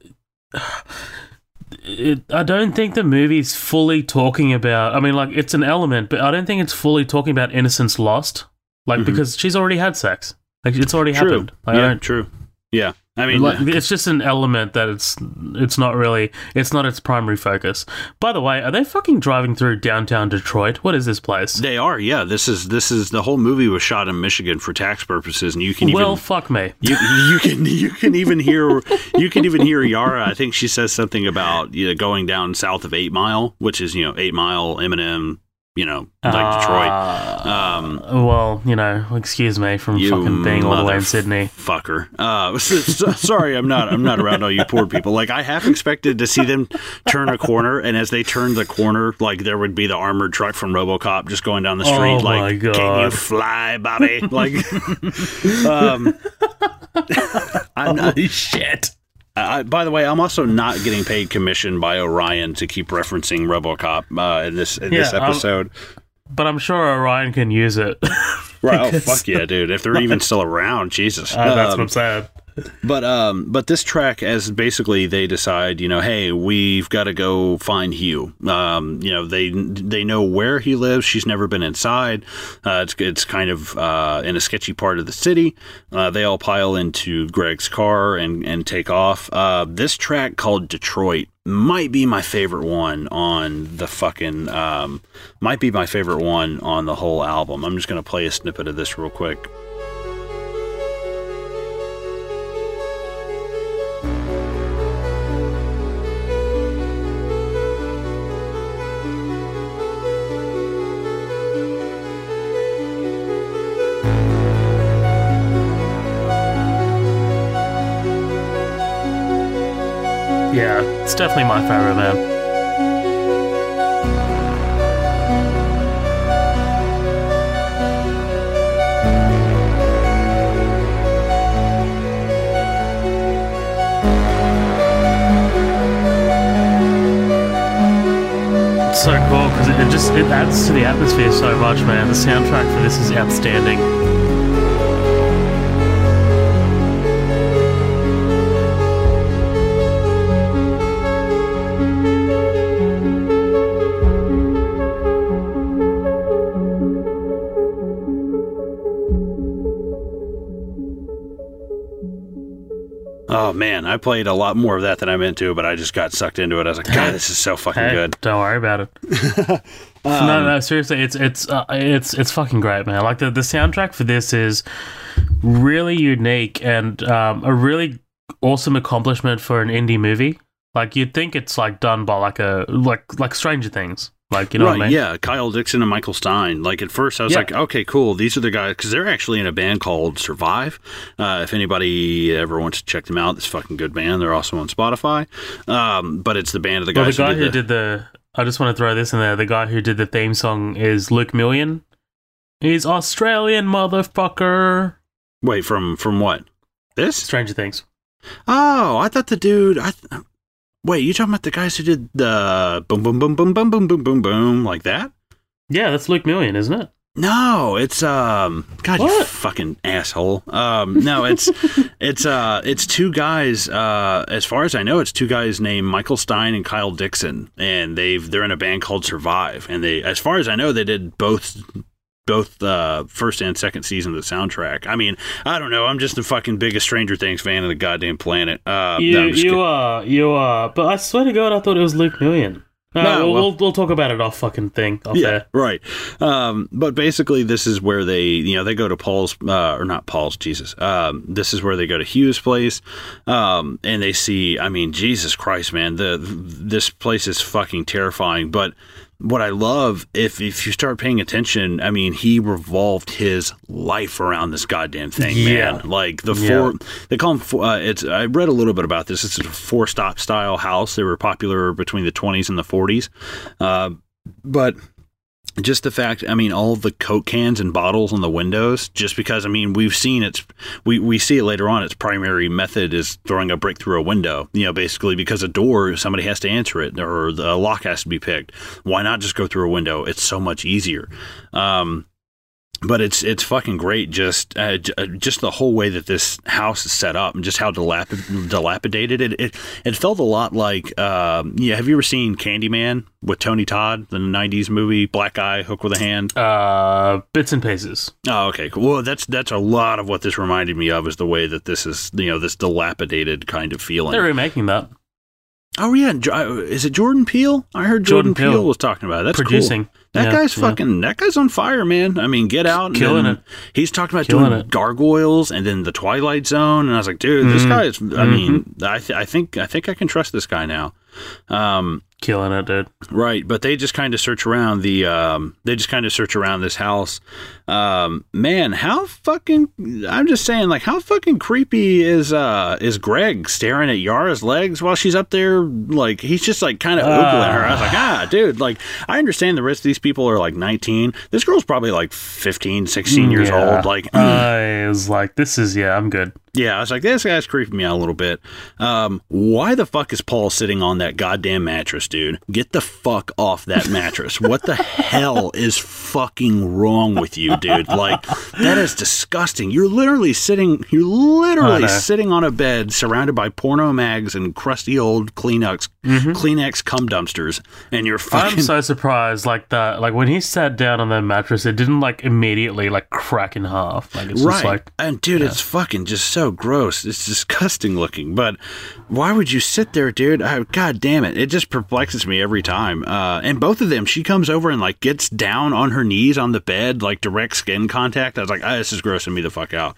It, I don't think the movie's fully talking about. I mean, like, it's an element, but I don't think it's fully talking about innocence lost. Like, Mhm. because she's already had sex. Like, it's already true. happened. Like, I yeah, don't- true. Yeah. I mean, like, it's just an element that it's it's not really it's not its primary focus. By the way, are they fucking driving through downtown Detroit? What is this place? they are. Yeah. This is this is the whole movie was shot in Michigan for tax purposes, and you can even well, even fuck me. You you can you can even hear you can even hear Yara. I think she says something about you know, going down south of Eight Mile, which is you know Eight Mile, Eminem, you know like Detroit. Um, Uh, well, you know, excuse me from fucking being all the way in Sydney. Fucker. Uh, so- so- sorry, I'm not. I'm not around all you poor people. Like I half expected to see them turn a corner, and as they turned the corner, like there would be the armored truck from RoboCop just going down the street. Oh, like, my can you fly, Bobby? Like, um, I'm not. Holy shit! I, by the way, I'm also not getting paid commission by Orion to keep referencing RoboCop uh, in this in this Yeah, um, episode. But I'm sure Orion can use it. right? Oh fuck yeah, dude! If they're even still around, Jesus. Uh, that's Um, what I'm saying. But um, but this track, as basically they decide, you know, hey, we've got to go find Hugh. Um, you know, they they know where he lives. She's never been inside. Uh, it's it's kind of uh, in a sketchy part of the city. Uh, they all pile into Greg's car and and take off. Uh, this track called Detroit might be my favorite one on the fucking um, might be my favorite one on the whole album. I'm just gonna play a snippet of this real quick. It's definitely my favorite man. So cool because it, it just it adds to the atmosphere so much, man. The soundtrack for this is outstanding. Oh man, I played a lot more of that than I meant to, but I just got sucked into it. I was like, God, this is so fucking Hey, good. don't worry about it. no, no, seriously, it's it's uh, it's it's fucking great, man. Like the the soundtrack for this is really unique and um, a really awesome accomplishment for an indie movie. Like you'd think it's like done by like a like like Stranger Things, like you know right, what I mean? yeah, Kyle Dixon and Michael Stein. Like at first, I was Yeah. like, okay, cool. These are the guys because they're actually in a band called Survive. Uh, if anybody ever wants to check them out, it's a fucking good band. They're also on Spotify. Um, but it's the band of the Well, the guy who who did the, did the I just want to throw this in there. The guy who did the theme song is Luke Million. He's Australian motherfucker. wait from from what this? Stranger Things. Oh, I thought the dude. I th- wait, you talking about the guys who did the boom boom boom boom boom boom boom boom boom like that? Yeah, that's Luke Million, isn't it? No, it's um God you fucking asshole. Um no, it's it's uh it's two guys uh as far as I know it's two guys named Michael Stein and Kyle Dixon and they've they're in a band called Survive and they as far as I know they did both both uh first and second season of the soundtrack. I mean, I don't know, I'm just the fucking biggest Stranger Things fan of the goddamn planet. Uh You, no, you are, you are. But I swear to God, I thought it was Luke Million. Uh, No, we'll, well- we'll we'll talk about it off fucking thing off yeah, right. Um, but basically, this is where they, you know, they go to Paul's, uh, or not Paul's, Jesus. Um, this is where they go to Hugh's place, um, and they see. I mean, Jesus Christ, man, the this place is fucking terrifying. But what I love, if if you start paying attention, I mean, he revolved his life around this goddamn thing, Yeah. man. Like the Yeah. four, they call them. four- Uh, it's. I read a little bit about this. It's a four stop style house. They were popular between the 20s and the 40s, uh, but just the fact i mean all the coke cans and bottles on the windows just because i mean we've seen it's we, we see it later on its primary method is throwing a brick through a window you know basically because a door somebody has to answer it or the lock has to be picked. Why not just go through a window? It's so much easier. Um, but it's it's fucking great just uh, j- uh, just the whole way that this house is set up and just how dilap- dilapidated it, it it felt a lot like um, yeah have you ever seen Candyman with Tony Todd the 90s movie black guy hook with a hand Uh, bits and pieces. oh okay cool well that's that's a lot of what this reminded me of is the way that this is you know this dilapidated kind of feeling They're remaking that. Oh yeah uh, is it Jordan Peele I heard Jordan, Jordan Peele. Peele. was talking about it that's cool. That Yeah, guy's yeah. fucking. That guy's on fire, man. I mean, get out. and Killing it. He's talking about Killing doing it. gargoyles and then the Twilight Zone, and I was like, dude, this Mhm. guy is. I Mhm. mean, I, th- I think I think I can trust this guy now. Um, Killing it, dude. right, but they just kind of search around the. Um, they just kind of search around this house. Um, man, how fucking. I'm just saying, like, how fucking creepy is uh is Greg staring at Yara's legs while she's up there? Like, he's just like kind of ogling her. I was like, ah, dude, like, I understand the rest of these people are like 19. This girl's probably like 15, 16 years Yeah. old. Like, I was like, this is yeah, I'm good. yeah, I was like, this guy's creeping me out a little bit. Um, why the fuck is Paul sitting on that goddamn mattress, dude? Get the fuck off that mattress. what the hell is fucking wrong with you, dude? Like, that is disgusting. You're literally sitting, you're literally sitting on a bed surrounded by porno mags and crusty old Kleenex, Kleenex cum dumpsters, and you're fucking. I'm so surprised, like that, like when he sat down on that mattress, it didn't like immediately like crack in half. Like it's right. just like and dude, it's fucking just so gross. It's disgusting looking. But why would you sit there, dude? I, God damn it. It just perplexes me every time. Uh, and both of them, she comes over and like gets down on her knees on the bed, like direct skin contact. I was like, ah, this is grossing me the fuck out.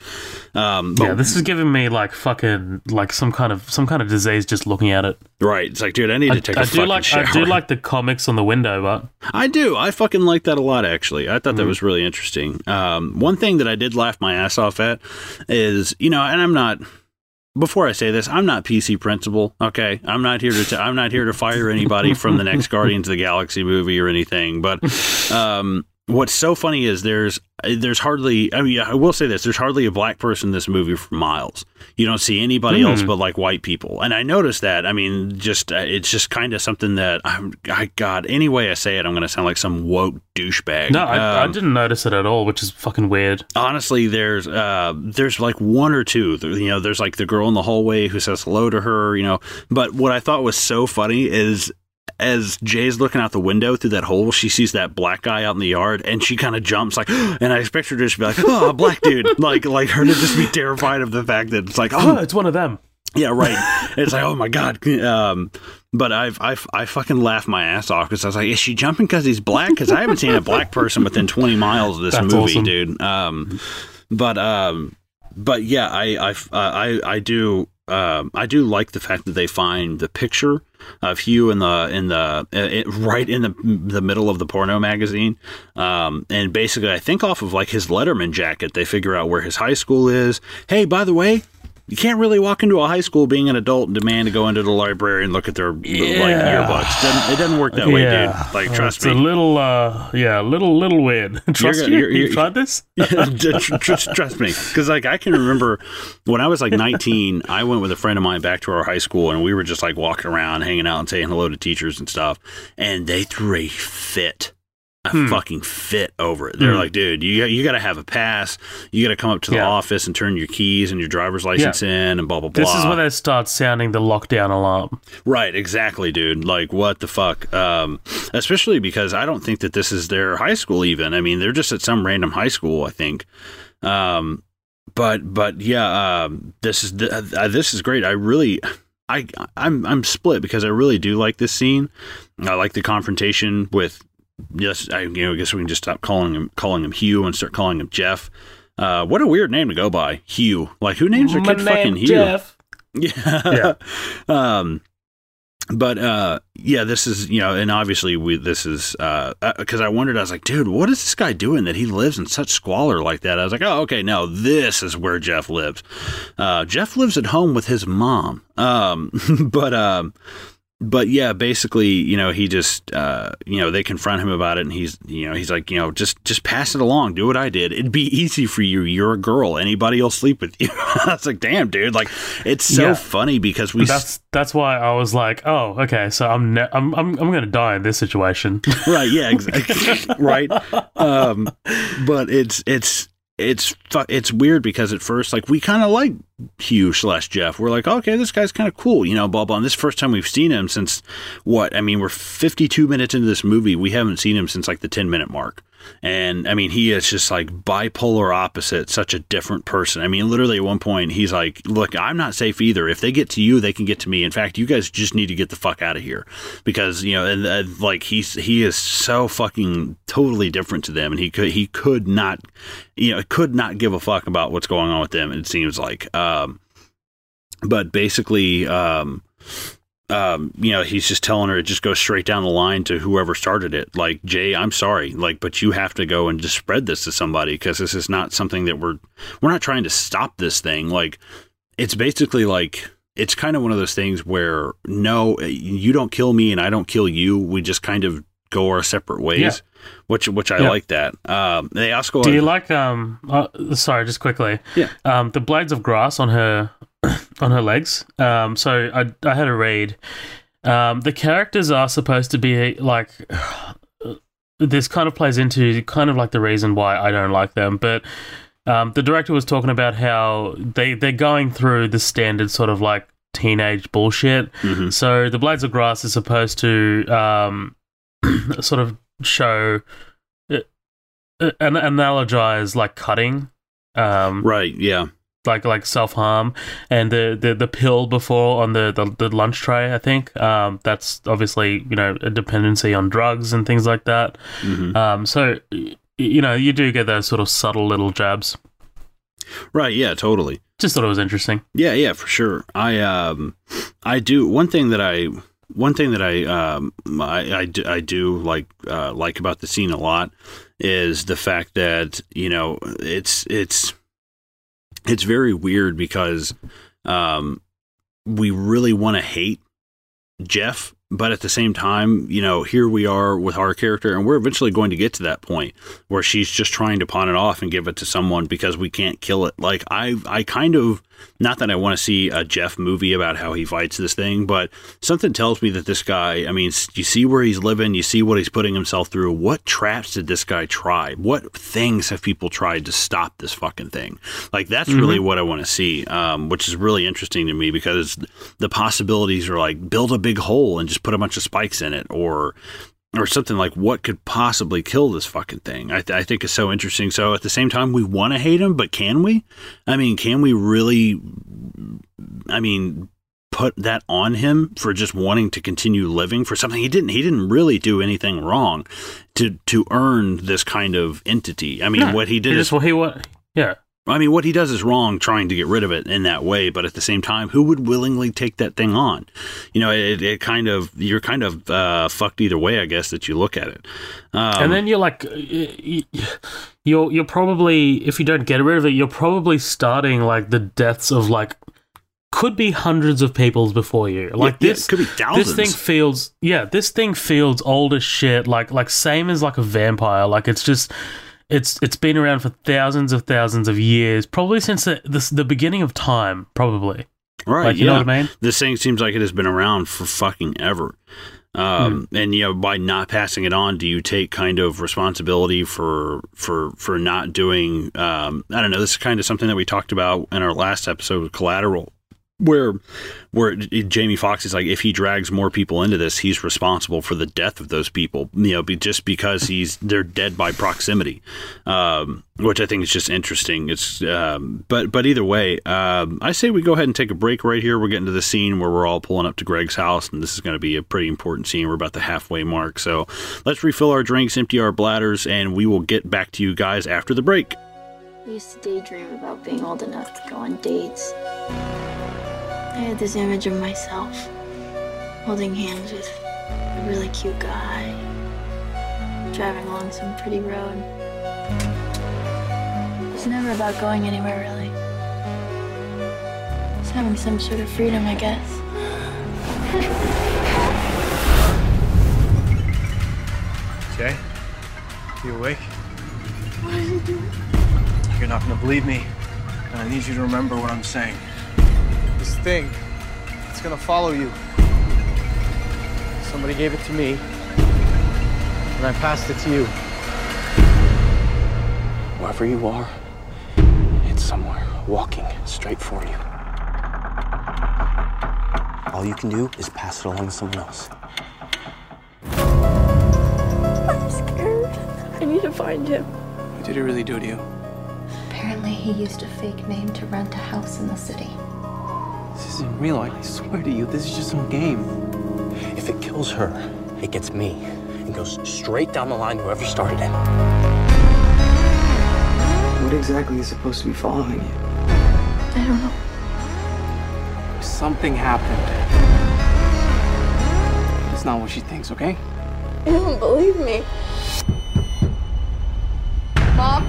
Um, but yeah, this is giving me like fucking like some kind of some kind of disease just looking at it. right. It's like, dude, I need to take a I do like shower. I do like the comics on the window, but I do. I fucking like that a lot, actually. I thought that Mm-hmm. was really interesting. Um, one thing that I did laugh my ass off at is, you know, and I'm not. Before I say this, I'm not PC principal. Okay, I'm not here to. T- I'm not here to fire anybody from the next Guardians of the Galaxy movie or anything. But um, what's so funny is there's there's hardly. I mean, I will say this: there's hardly a black person in this movie for miles. You don't see anybody else Hmm. but like white people, and I noticed that. I mean, just uh, it's just kind of something that I'm. I God, any way I say it, I'm going to sound like some woke douchebag. no, I, I Um, didn't notice it at all, which is fucking weird. honestly there's uh there's like one or two you know there's like the girl in the hallway who says hello to her you know but what i thought was so funny is as Jay's looking out the window through that hole, she sees that black guy out in the yard, and she kind of jumps like, and I expect her to just be like, "Oh, a black dude!" like, like her to just be terrified of the fact that it's like, Oh, "Oh, it's one of them. yeah, right." it's like, "Oh my god!" Um, but I've, I've, I fucking laughed my ass off because I was like, "Is she jumping because he's black?" Because I haven't seen a black person within twenty miles of this That's movie, awesome. dude. Um, but um, but yeah, I I I I do um, I do like the fact that they find the picture of Hugh in the in the uh, it, right in the the middle of the porno magazine, um, and basically I think off of like his Letterman jacket, they figure out where his high school is. Hey, by the way. You can't really walk into a high school being an adult and demand to go into the library and look at their like Yeah. yearbooks. Doesn't, it doesn't work that way, dude. Like, Uh, trust it's me. a little, uh, yeah, a little, little weird. Trust gonna- you? you're- you you're- tried this? Tr- tr- trust me because like i can remember when i was like 19 i went with a friend of mine back to our high school and we were just like walking around hanging out and saying hello to teachers and stuff and they threw a fit a Hmm. fucking fit over it they're Hmm. like dude you, you got to have a pass you got to come up to the Yeah. office and turn your keys and your driver's license in and blah blah blah This is where they start sounding the lockdown alarm. Right, exactly, dude. Like, what the fuck? Um, especially because I don't think that this is their high school. Even, I mean, they're just at some random high school. I think. Um, but but yeah, um, this is th- uh, this is great. I really. I I'm I'm split because I really do like this scene. I like the confrontation with yes. I you know I guess we can just stop calling him calling him Hugh and start calling him Jeff. Uh, what a weird name to go by, Hugh. Like who names their kid fucking Hugh? Yeah. um but uh yeah this is you know and obviously we this is uh because i wondered i was like dude what is this guy doing that he lives in such squalor like that i was like oh okay no this is where jeff lives uh jeff lives at home with his mom um but um but yeah, basically, you know, he just, uh, you know, they confront him about it, and he's, you know, he's like, you know, just, just pass it along, do what I did. It'd be easy for you. You're a girl. Anybody will sleep with you. I was like, damn, dude. Like, it's so Yeah. funny because we, That's that's why I was like, oh, okay, so I'm ne- I'm I'm I'm gonna die in this situation. right, yeah, exactly, right. Um, but it's, it's, it's, it's weird because at first, like, we kind of like Hugh slash Jeff. We're like, okay, this guy's kind of cool, you know, blah blah. And this first time we've seen him since what? I mean, we're 52 minutes into this movie. We haven't seen him since like the 10 minute mark. And I mean, he is just like bipolar opposite, such a different person. I mean, literally at one point, he's like, Look, I'm not safe either. If they get to you, they can get to me. In fact, you guys just need to get the fuck out of here because, you know, and, uh, like he's, he is so fucking totally different to them. And he could, he could not, you know, could not give a fuck about what's going on with them. It seems like, um, but basically, um, um, you know, he's just telling her it just goes straight down the line to whoever started it. Like, Jay, I'm sorry, like, but you have to go and just spread this to somebody because this is not something that we're we're not trying to stop this thing. Like, it's basically like it's kind of one of those things where no, you don't kill me and I don't kill you. We just kind of go our separate ways. Yeah. Which, which I Yeah. like that. Um, they also. Do you like um? Uh, sorry, just quickly. Yeah. Um, the blades of grass on her on her legs. Um, so I I had a read. Um, the characters are supposed to be like. This kind of plays into kind of like the reason why I don't like them, but um, the director was talking about how they they're going through the standard sort of like teenage bullshit. Mhm. So the blades of grass is supposed to um, sort of show uh, uh, an analogize like cutting, um, Right. Yeah. Like like self harm, and the, the the pill before on the, the the lunch tray. I think um, that's obviously you know a dependency on drugs and things like that. hmm Um, so you know you do get those sort of subtle little jabs. Right. Yeah. Totally. Just thought it was interesting. Yeah, yeah, for sure. I um, I do one thing that I one thing that I um, I, I, do, I do like uh, like about the scene a lot is the fact that you know it's it's it's very weird because um, we really want to hate Jeff, but at the same time, you know, here we are with our character, and we're eventually going to get to that point where she's just trying to pawn it off and give it to someone because we can't kill it. Like I, I kind of not that I want to see a Jeff movie about how he fights this thing, but something tells me that this guy. I mean, you see where he's living, you see what he's putting himself through. What traps did this guy try? What things have people tried to stop this fucking thing? Like that's really what I want to see, um, which is really interesting to me because the possibilities are like build a big hole and just put a bunch of spikes in it, or or something like what could possibly kill this fucking thing. I, th- I think is so interesting. So at the same time, we want to hate him, but can we? I mean, can we really? I mean, put that on him for just wanting to continue living for something he didn't. He didn't really do anything wrong to to earn this kind of entity. I mean, No, what he did He is just well, he yeah. I mean, what he does is wrong trying to get rid of it in that way, but at the same time, who would willingly take that thing on? You know, it, it kind of, you're kind of uh, fucked either way, I guess, that you look at it. Um, and then you're like, y- you're you're probably if you don't get rid of it, you're probably starting like the deaths of like could be hundreds of peoples before you. Like yeah, this it could be thousands. This thing feels yeah, this thing feels old as shit. Like like same as like a vampire. Like it's just it's it's been around for thousands of thousands of years, probably since the the, the beginning of time. Probably right? like you yeah. know what I mean. This thing seems like it has been around for fucking ever. Um, Hmm. and you know, by not passing it on, do you take kind of responsibility for for for not doing? Um, I don't know. This is kind of something that we talked about in our last episode with Collateral, where where Jamie Foxx is like, if he drags more people into this, he's responsible for the death of those people. You know, just because he's they're dead by proximity, um, which I think is just interesting. It's um, but but either way, um, I say we go ahead and take a break right here. We're getting to the scene where we're all pulling up to Greg's house, and this is going to be a pretty important scene. We're about the halfway mark, so let's refill our drinks, empty our bladders, and we will get back to you guys after the break. I used to daydream about being old enough to go on dates. I had this image of myself holding hands with a really cute guy, driving along some pretty road. It's never about going anywhere, really. It's having some sort of freedom, I guess. Jay, you awake? What are you doing? You're not gonna believe me, and I need you to remember what I'm saying. This thing, it's gonna follow you. Somebody gave it to me, and I passed it to you. Wherever you are, it's somewhere walking straight for you. All you can do is pass it along to someone else. I'm scared. I need to find him. What did he really do to you? Apparently, he used a fake name to rent a house in the city. This isn't real. I swear to you, this is just some game. If it kills her, it gets me and goes straight down the line to whoever started it. What exactly is supposed to be following you? I don't know. Something happened. It's not what she thinks, okay? You don't believe me. Mom?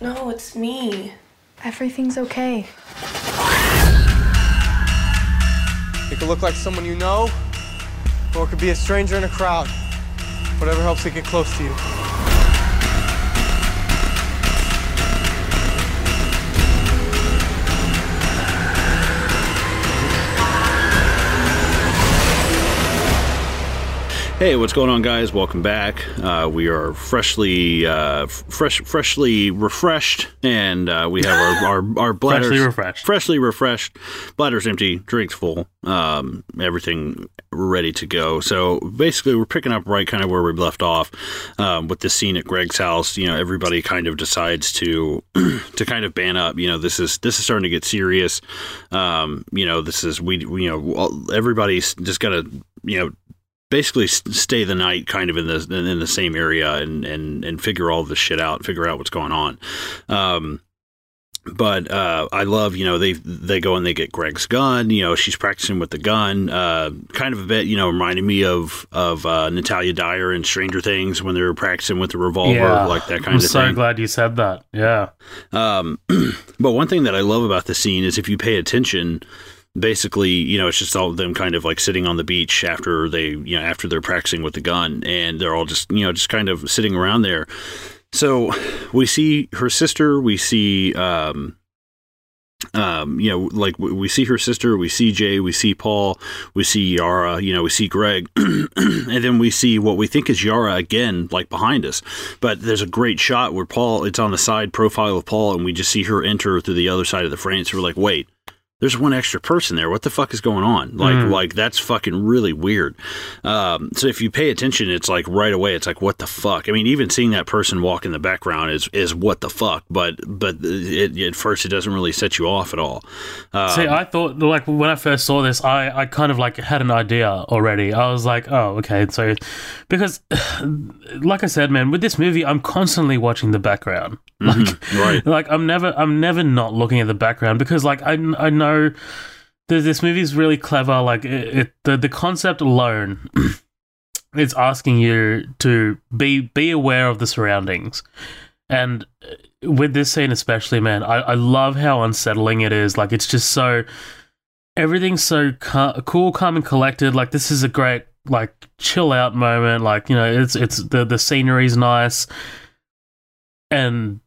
No, it's me. Everything's okay. It could look like someone you know, or it could be a stranger in a crowd. Whatever helps it get close to you. Hey, what's going on, guys? Welcome back. Uh, we are freshly, uh, f- fresh, freshly refreshed, and uh, we have our our, our bladders Freshly refreshed. freshly refreshed, bladders empty, drinks full, um, everything ready to go. So basically, we're picking up right kind of where we left off um, with this scene at Greg's house. You know, everybody kind of decides to to kind of ban up. You know, this is this is starting to get serious. Um, you know, this is we, we you know everybody's just got to you know basically stay the night kind of in the in the same area and and and figure all this shit out figure out what's going on um but uh, I love, you know, they they go and they get Greg's gun. You know, she's practicing with the gun. Uh, kind of a bit, you know, reminding me of of uh, Natalia Dyer in Stranger Things when they were practicing with the revolver, like that kind I'm of so thing. glad you said that. Yeah. Um, but one thing that I love about the scene is if you pay attention, basically, you know, it's just all them kind of like sitting on the beach after they, you know, after they're practicing with the gun, and they're all just, you know, just kind of sitting around there. So we see her sister, we see, um, um, you know, like we see her sister, we see Jay, we see Paul, we see Yara, you know, we see Greg, and then we see what we think is Yara again, like behind us. But there's a great shot where Paul, it's on the side profile of Paul, and we just see her enter through the other side of the frame. So we're like, wait, there's one extra person there. What the fuck is going on? Like, Mm. like that's fucking really weird. Um, so if you pay attention, it's like right away, it's like what the fuck. I mean, even seeing that person walk in the background is is what the fuck. But but it, at first, it doesn't really set you off at all. Um, See, I thought like when I first saw this, I, I kind of like had an idea already. I was like, oh, okay, so because like I said, man, with this movie, I'm constantly watching the background. Like, Mhm, right. like I'm never I'm never not looking at the background because like I I know that this movie is really clever. Like it, it the the concept alone. is asking you to be be aware of the surroundings and uh, with this scene especially man I, I love how unsettling it is like it's just so everything's so ca- cool calm and collected like this is a great like chill out moment like you know it's it's the the scenery's nice and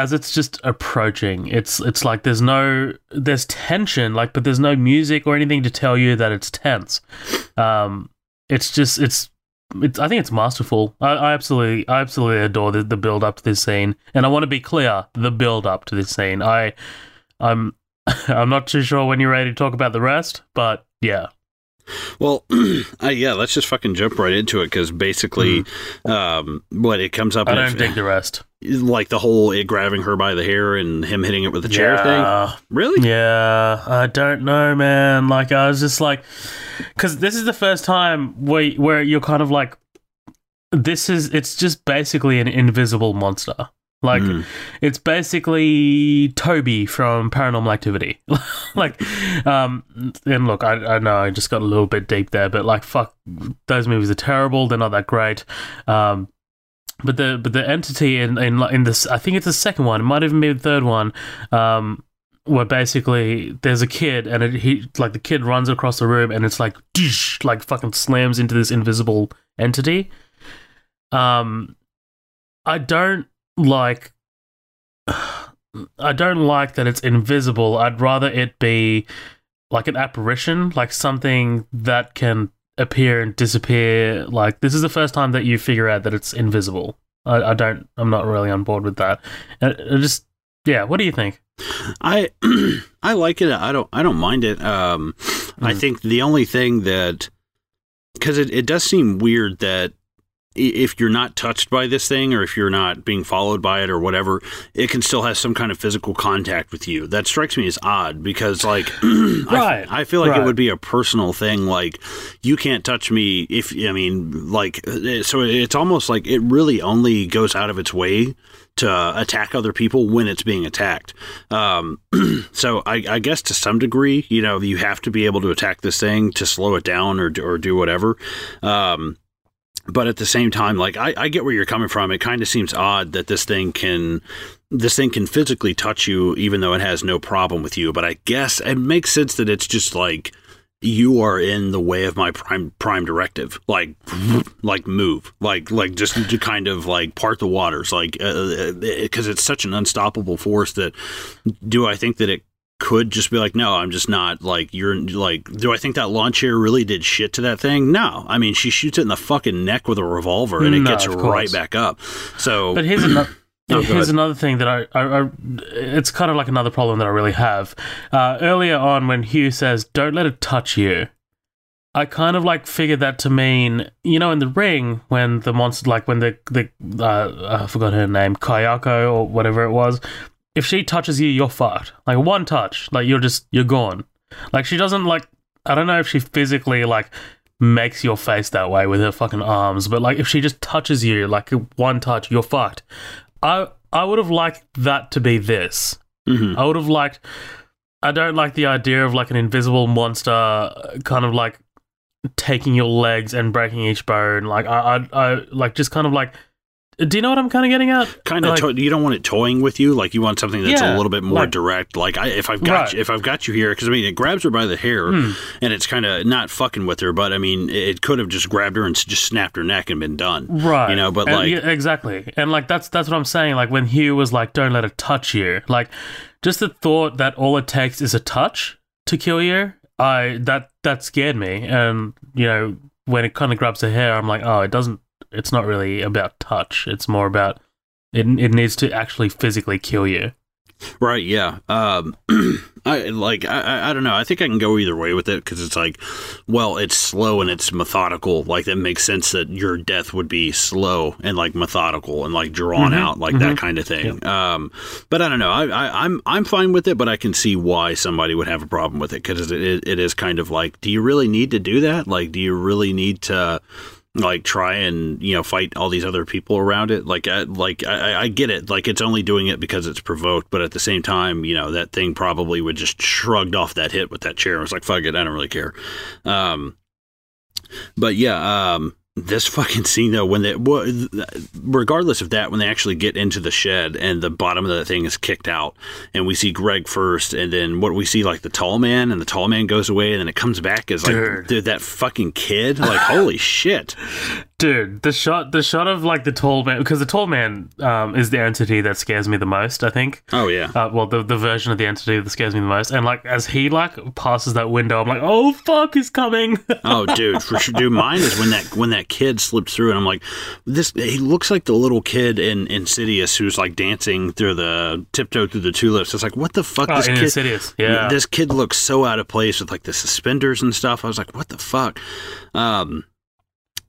as it's just approaching it's it's like there's no there's tension like but there's no music or anything to tell you that it's tense um it's just it's it's I think it's masterful. I, I absolutely I absolutely adore the, the build up to this scene. And I want to be clear, the build up to this scene. I I'm I'm not too sure when you're ready to talk about the rest, but yeah. Well, uh, yeah, let's just fucking jump right into it because basically, um, what it comes up I don't dig the rest. like the whole it grabbing her by the hair and him hitting it with the chair thing. Really? Yeah, I don't know, man. Like I was just like, because this is the first time where where you're kind of like, this is it's just basically an invisible monster. Like Mm. it's basically Toby from Paranormal Activity. like, um, and look, I, I know I just got a little bit deep there, but like, fuck, those movies are terrible. They're not that great. Um, but the but the entity in in in this, I think it's the second one. It might even be the third one. Um, where basically there's a kid and it, he like the kid runs across the room and it's like dish, like fucking slams into this invisible entity. Um, I don't like. I don't like that it's invisible. I'd rather it be like an apparition, like something that can appear and disappear. Like this is the first time that you figure out that it's invisible. I, I don't. I'm not really on board with that. And it just yeah. What do you think? I I like it. I don't I don't mind it. Um, I Mm. think the only thing that because it, it does seem weird that i- if you're not touched by this thing or if you're not being followed by it or whatever, it can still have some kind of physical contact with you. That strikes me as odd because like I, Right, I feel like it would be a personal thing. Like you can't touch me if I mean like uh, so it's almost like it really only goes out of its way to attack other people when it's being attacked. Um, so I, I guess to some degree, you know, you have to be able to attack this thing to slow it down or do- or do whatever. Um, but at the same time, like I, I get where you're coming from. It kind of seems odd that this thing can this thing can physically touch you even though it has no problem with you. But I guess it makes sense that it's just like you are in the way of my prime prime directive like like move like like just to kind of like part the waters like uh, uh, uh, because it's such an unstoppable force that do i think that it could just be like no i'm just not like you're like do i think that lawn chair really did shit to that thing no i mean she shoots it in the fucking neck with a revolver and it No, gets right back up so But here's another. Oh, here's another thing that I, I, I, it's kind of like another problem that I really have. Uh, earlier on, when Hugh says, "Don't let it touch you," I kind of like figured that to mean, you know, in the ring when the monster, like when the the uh, I forgot her name, Kayako or whatever it was, if she touches you, you're fucked. Like one touch, like you're just you're gone. Like she doesn't like. I don't know if she physically like makes your face that way with her fucking arms, but like if she just touches you, like one touch, you're fucked. I I would have liked that to be this. mhm. I would have liked. I don't like the idea of like an invisible monster, uh, kind of like taking your legs and breaking each bone. Like I, I, I like just kind of like. Do you know what I'm kind of getting at? kind of Like- to- you don't want it toying with you? Like you want something that's Yeah, a little bit more like- direct? Like I, if i've got Right. you, if i've got you here because i mean it grabs her by the hair Hmm. and it's kind of not fucking with her but i mean it could have just grabbed her and just snapped her neck and been done right. you know? But And- like yeah, exactly. And like that's that's what i'm saying. Like when hugh was like don't let it touch you like just the thought that all it takes is a touch to kill you i that that scared me. And you know when it kind of grabs her hair i'm like oh it doesn't it's not really about touch it's more about it, it needs to actually physically kill you Right, yeah. Um, I like. I, I- don't know. I think I can go either way with it because it's like, well, it's slow and it's methodical. Like that makes sense that your death would be slow and like methodical and like drawn Mhm, out, like that kind of thing. Um, but I don't know. I, I, I'm I'm fine with it, but I can see why somebody would have a problem with it because it, it, it is kind of like, do you really need to do that? Like, do you really need to? Like try and you know fight all these other people around it. Like I, like I, I get it. Like it's only doing it because it's provoked but at the same time you know that thing probably would just shrugged off that hit with that chair. It was like fuck it I don't really care. Um but yeah um this fucking scene though when they well, regardless of that when they actually get into the shed and the bottom of the thing is kicked out and we see greg first and then what we see like the tall man and the tall man goes away and then it comes back as like Dude. dude, that fucking kid like holy shit Dude, the shot, the shot of like the tall man, because the tall man um, is the entity that scares me the most. I think. oh yeah Uh, well, the the version of the entity that scares me the most, and like as he like passes that window, I'm like, oh fuck, he's coming. Oh, dude, for sure. Dude, mine is when that when that kid slipped through, and I'm like, this. He looks like the little kid in Insidious who's like dancing through the tiptoe through the tulips. It's like, what the fuck? Oh, this kid, Insidious, yeah. This kid looks so out of place with like the suspenders and stuff. I was like, what the fuck? Um.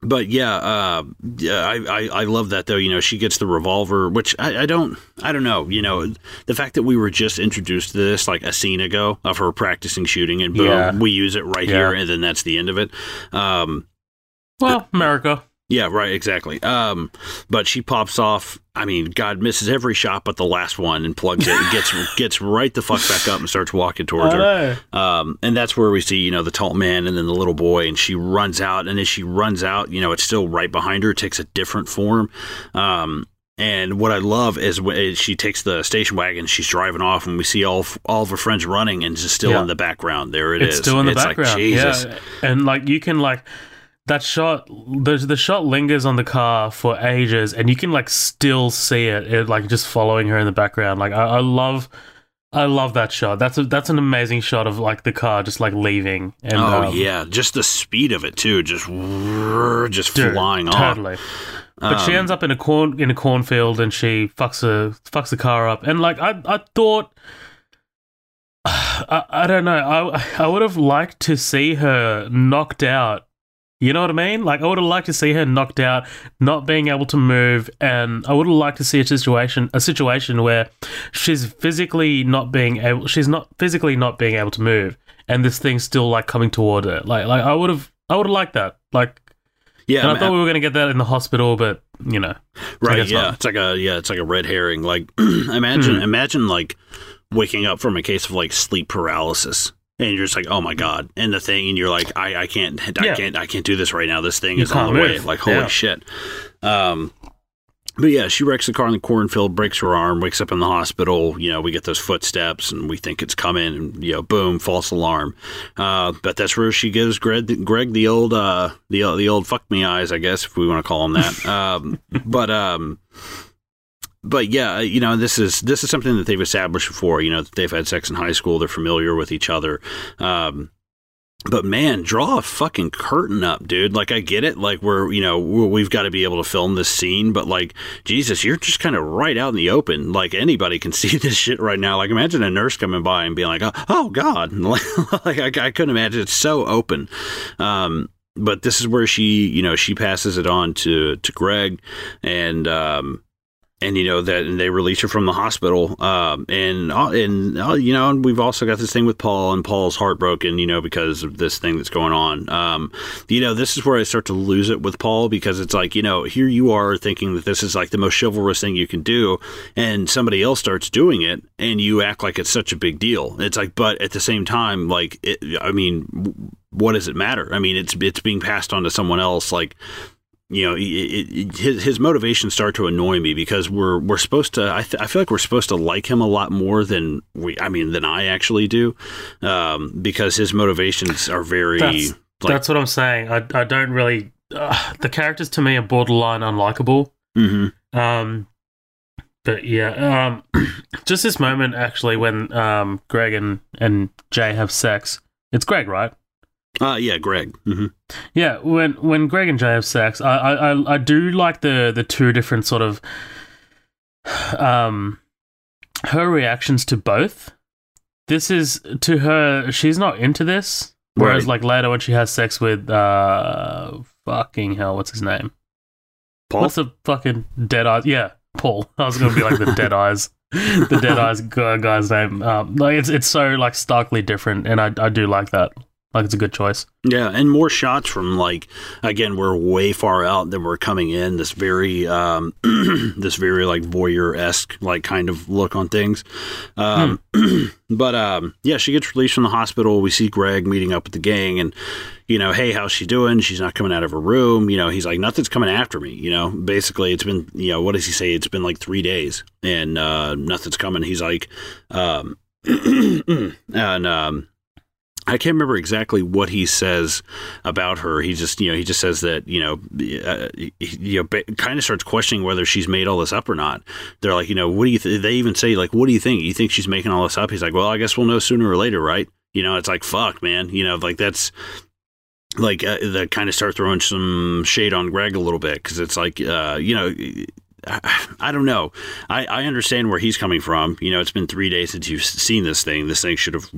But yeah, uh, yeah, I, I, I love that though. You know, she gets the revolver, which I, I don't, I don't know. You know, the fact that we were just introduced to this like a scene ago of her practicing shooting, and boom, Yeah. we use it right Yeah. here, and then that's the end of it. Um, well, America. Yeah, right, exactly. Um, but she pops off. I mean, God misses every shot but the last one and plugs it, and gets gets right the fuck back up and starts walking towards her. Um, and that's where we see, you know, the tall man and then the little boy, and she runs out. And as she runs out, you know, it's still right behind her. It takes a different form. Um, and what I love is when she takes the station wagon, she's driving off, and we see all all of her friends running, and just still Yeah. in the background. There it is. it's still in the It's background. Like, Jesus. Yeah, and like you can like that shot the the shot lingers on the car for ages, and you can like still see it, it like just following her in the background. Like I, I love. I love that shot. That's a that's an amazing shot of like the car just like leaving. And, oh um, yeah, just the speed of it too, just just Dude, flying off. Totally. But she Um, ends up in a corn in a cornfield and she fucks a fucks the car up. And like I I thought I, I don't know. I I would have liked to see her knocked out. You know what I mean? Like I would have liked to see her knocked out, not being able to move, and I would have liked to see a situation a situation where she's physically not being able she's not physically not being able to move, and this thing's still like coming toward her. Like like I would have I would have liked that. Like Yeah, and I thought we were going to get that in the hospital, but you know, right. Yeah, not. it's like a yeah, it's like a red herring. Like imagine Hmm. imagine like waking up from a case of like sleep paralysis. And you're just like, oh my god! And the thing, and you're like, I, I can't, I Yeah. can't, I can't do this right now. This thing You is on the way. Like, holy Yeah. shit! Um, but yeah, she wrecks the car in the cornfield, breaks her arm, wakes up in the hospital. You know, we get those footsteps, and we think it's coming, and you know, boom, false alarm. Uh, but that's where she gives Greg, Greg the old, uh, the the old fuck me eyes, I guess, if we want to call him that. um, but um, but yeah, you know, this is this is something that they've established before. You know, they've had sex in high school, they're familiar with each other. Um, but man, draw a fucking curtain up, dude. Like I get it. Like we're, you know, we're, we've got to be able to film this scene, but like Jesus, you're just kind of right out in the open. Like anybody can see this shit right now. Like imagine a nurse coming by and being like, "Oh, oh God!" like I, I couldn't imagine. It's so open. Um, but this is where she, you know, she passes it on to to Greg, and um, and you know that and they release her from the hospital um and uh, and uh, you know and we've also got this thing with Paul and Paul's heartbroken you know because of this thing that's going on. Um you know this is where I start to lose it with Paul because it's like you know here you are thinking that this is like the most chivalrous thing you can do and somebody else starts doing it and you act like it's such a big deal. It's like but at the same time like it, I mean what does it matter? I mean it's it's being passed on to someone else like you know, it, it, his his motivations start to annoy me because we're we're supposed to. I, th- I feel like we're supposed to like him a lot more than we. I mean, than I actually do, um, because his motivations are very. that's, like, that's what I'm saying. I, I don't really. Uh, the characters to me are borderline unlikable. mhm. Um, but yeah, um, just this moment actually when um Greg and and Jay have sex. It's Greg, right? Uh, yeah, Greg. hmm Yeah, when when Greg and Jay have sex, I I, I- I do like the the two different sort of um her reactions to both. This is to her she's not into this. Whereas Right. like later when she has sex with uh fucking hell, what's his name? Paul. What's the fucking dead eyes? Yeah, Paul. I was gonna be like the dead eyes, the dead eyes guy's name. Um, like it's it's so like starkly different, and I I do like that. Like it's a good choice. Yeah, and more shots from like again, we're way far out than we're coming in. This very, um, this very like voyeur esque like kind of look on things. Um, but um, yeah, she gets released from the hospital. We see Greg meeting up with the gang, and you know, hey, how's she doing? She's not coming out of her room. You know, he's like, nothing's coming after me. You know, basically, it's been, you know, what does he say? It's been like three days, and uh, nothing's coming. He's like, um, and um. I can't remember exactly what he says about her. He just, you know, he just says that, you know, uh, he, you know, kind of starts questioning whether she's made all this up or not. They're like, you know, what do you? Th-? They even say like, what do you think? You think she's making all this up? He's like, well, I guess we'll know sooner or later, right? You know, it's like, fuck, man. You know, like that's like uh, that kind of start throwing some shade on Greg a little bit because it's like, uh, you know. I, don't know. I, I understand where he's coming from. You know, it's been three days since you've seen this thing. This thing should have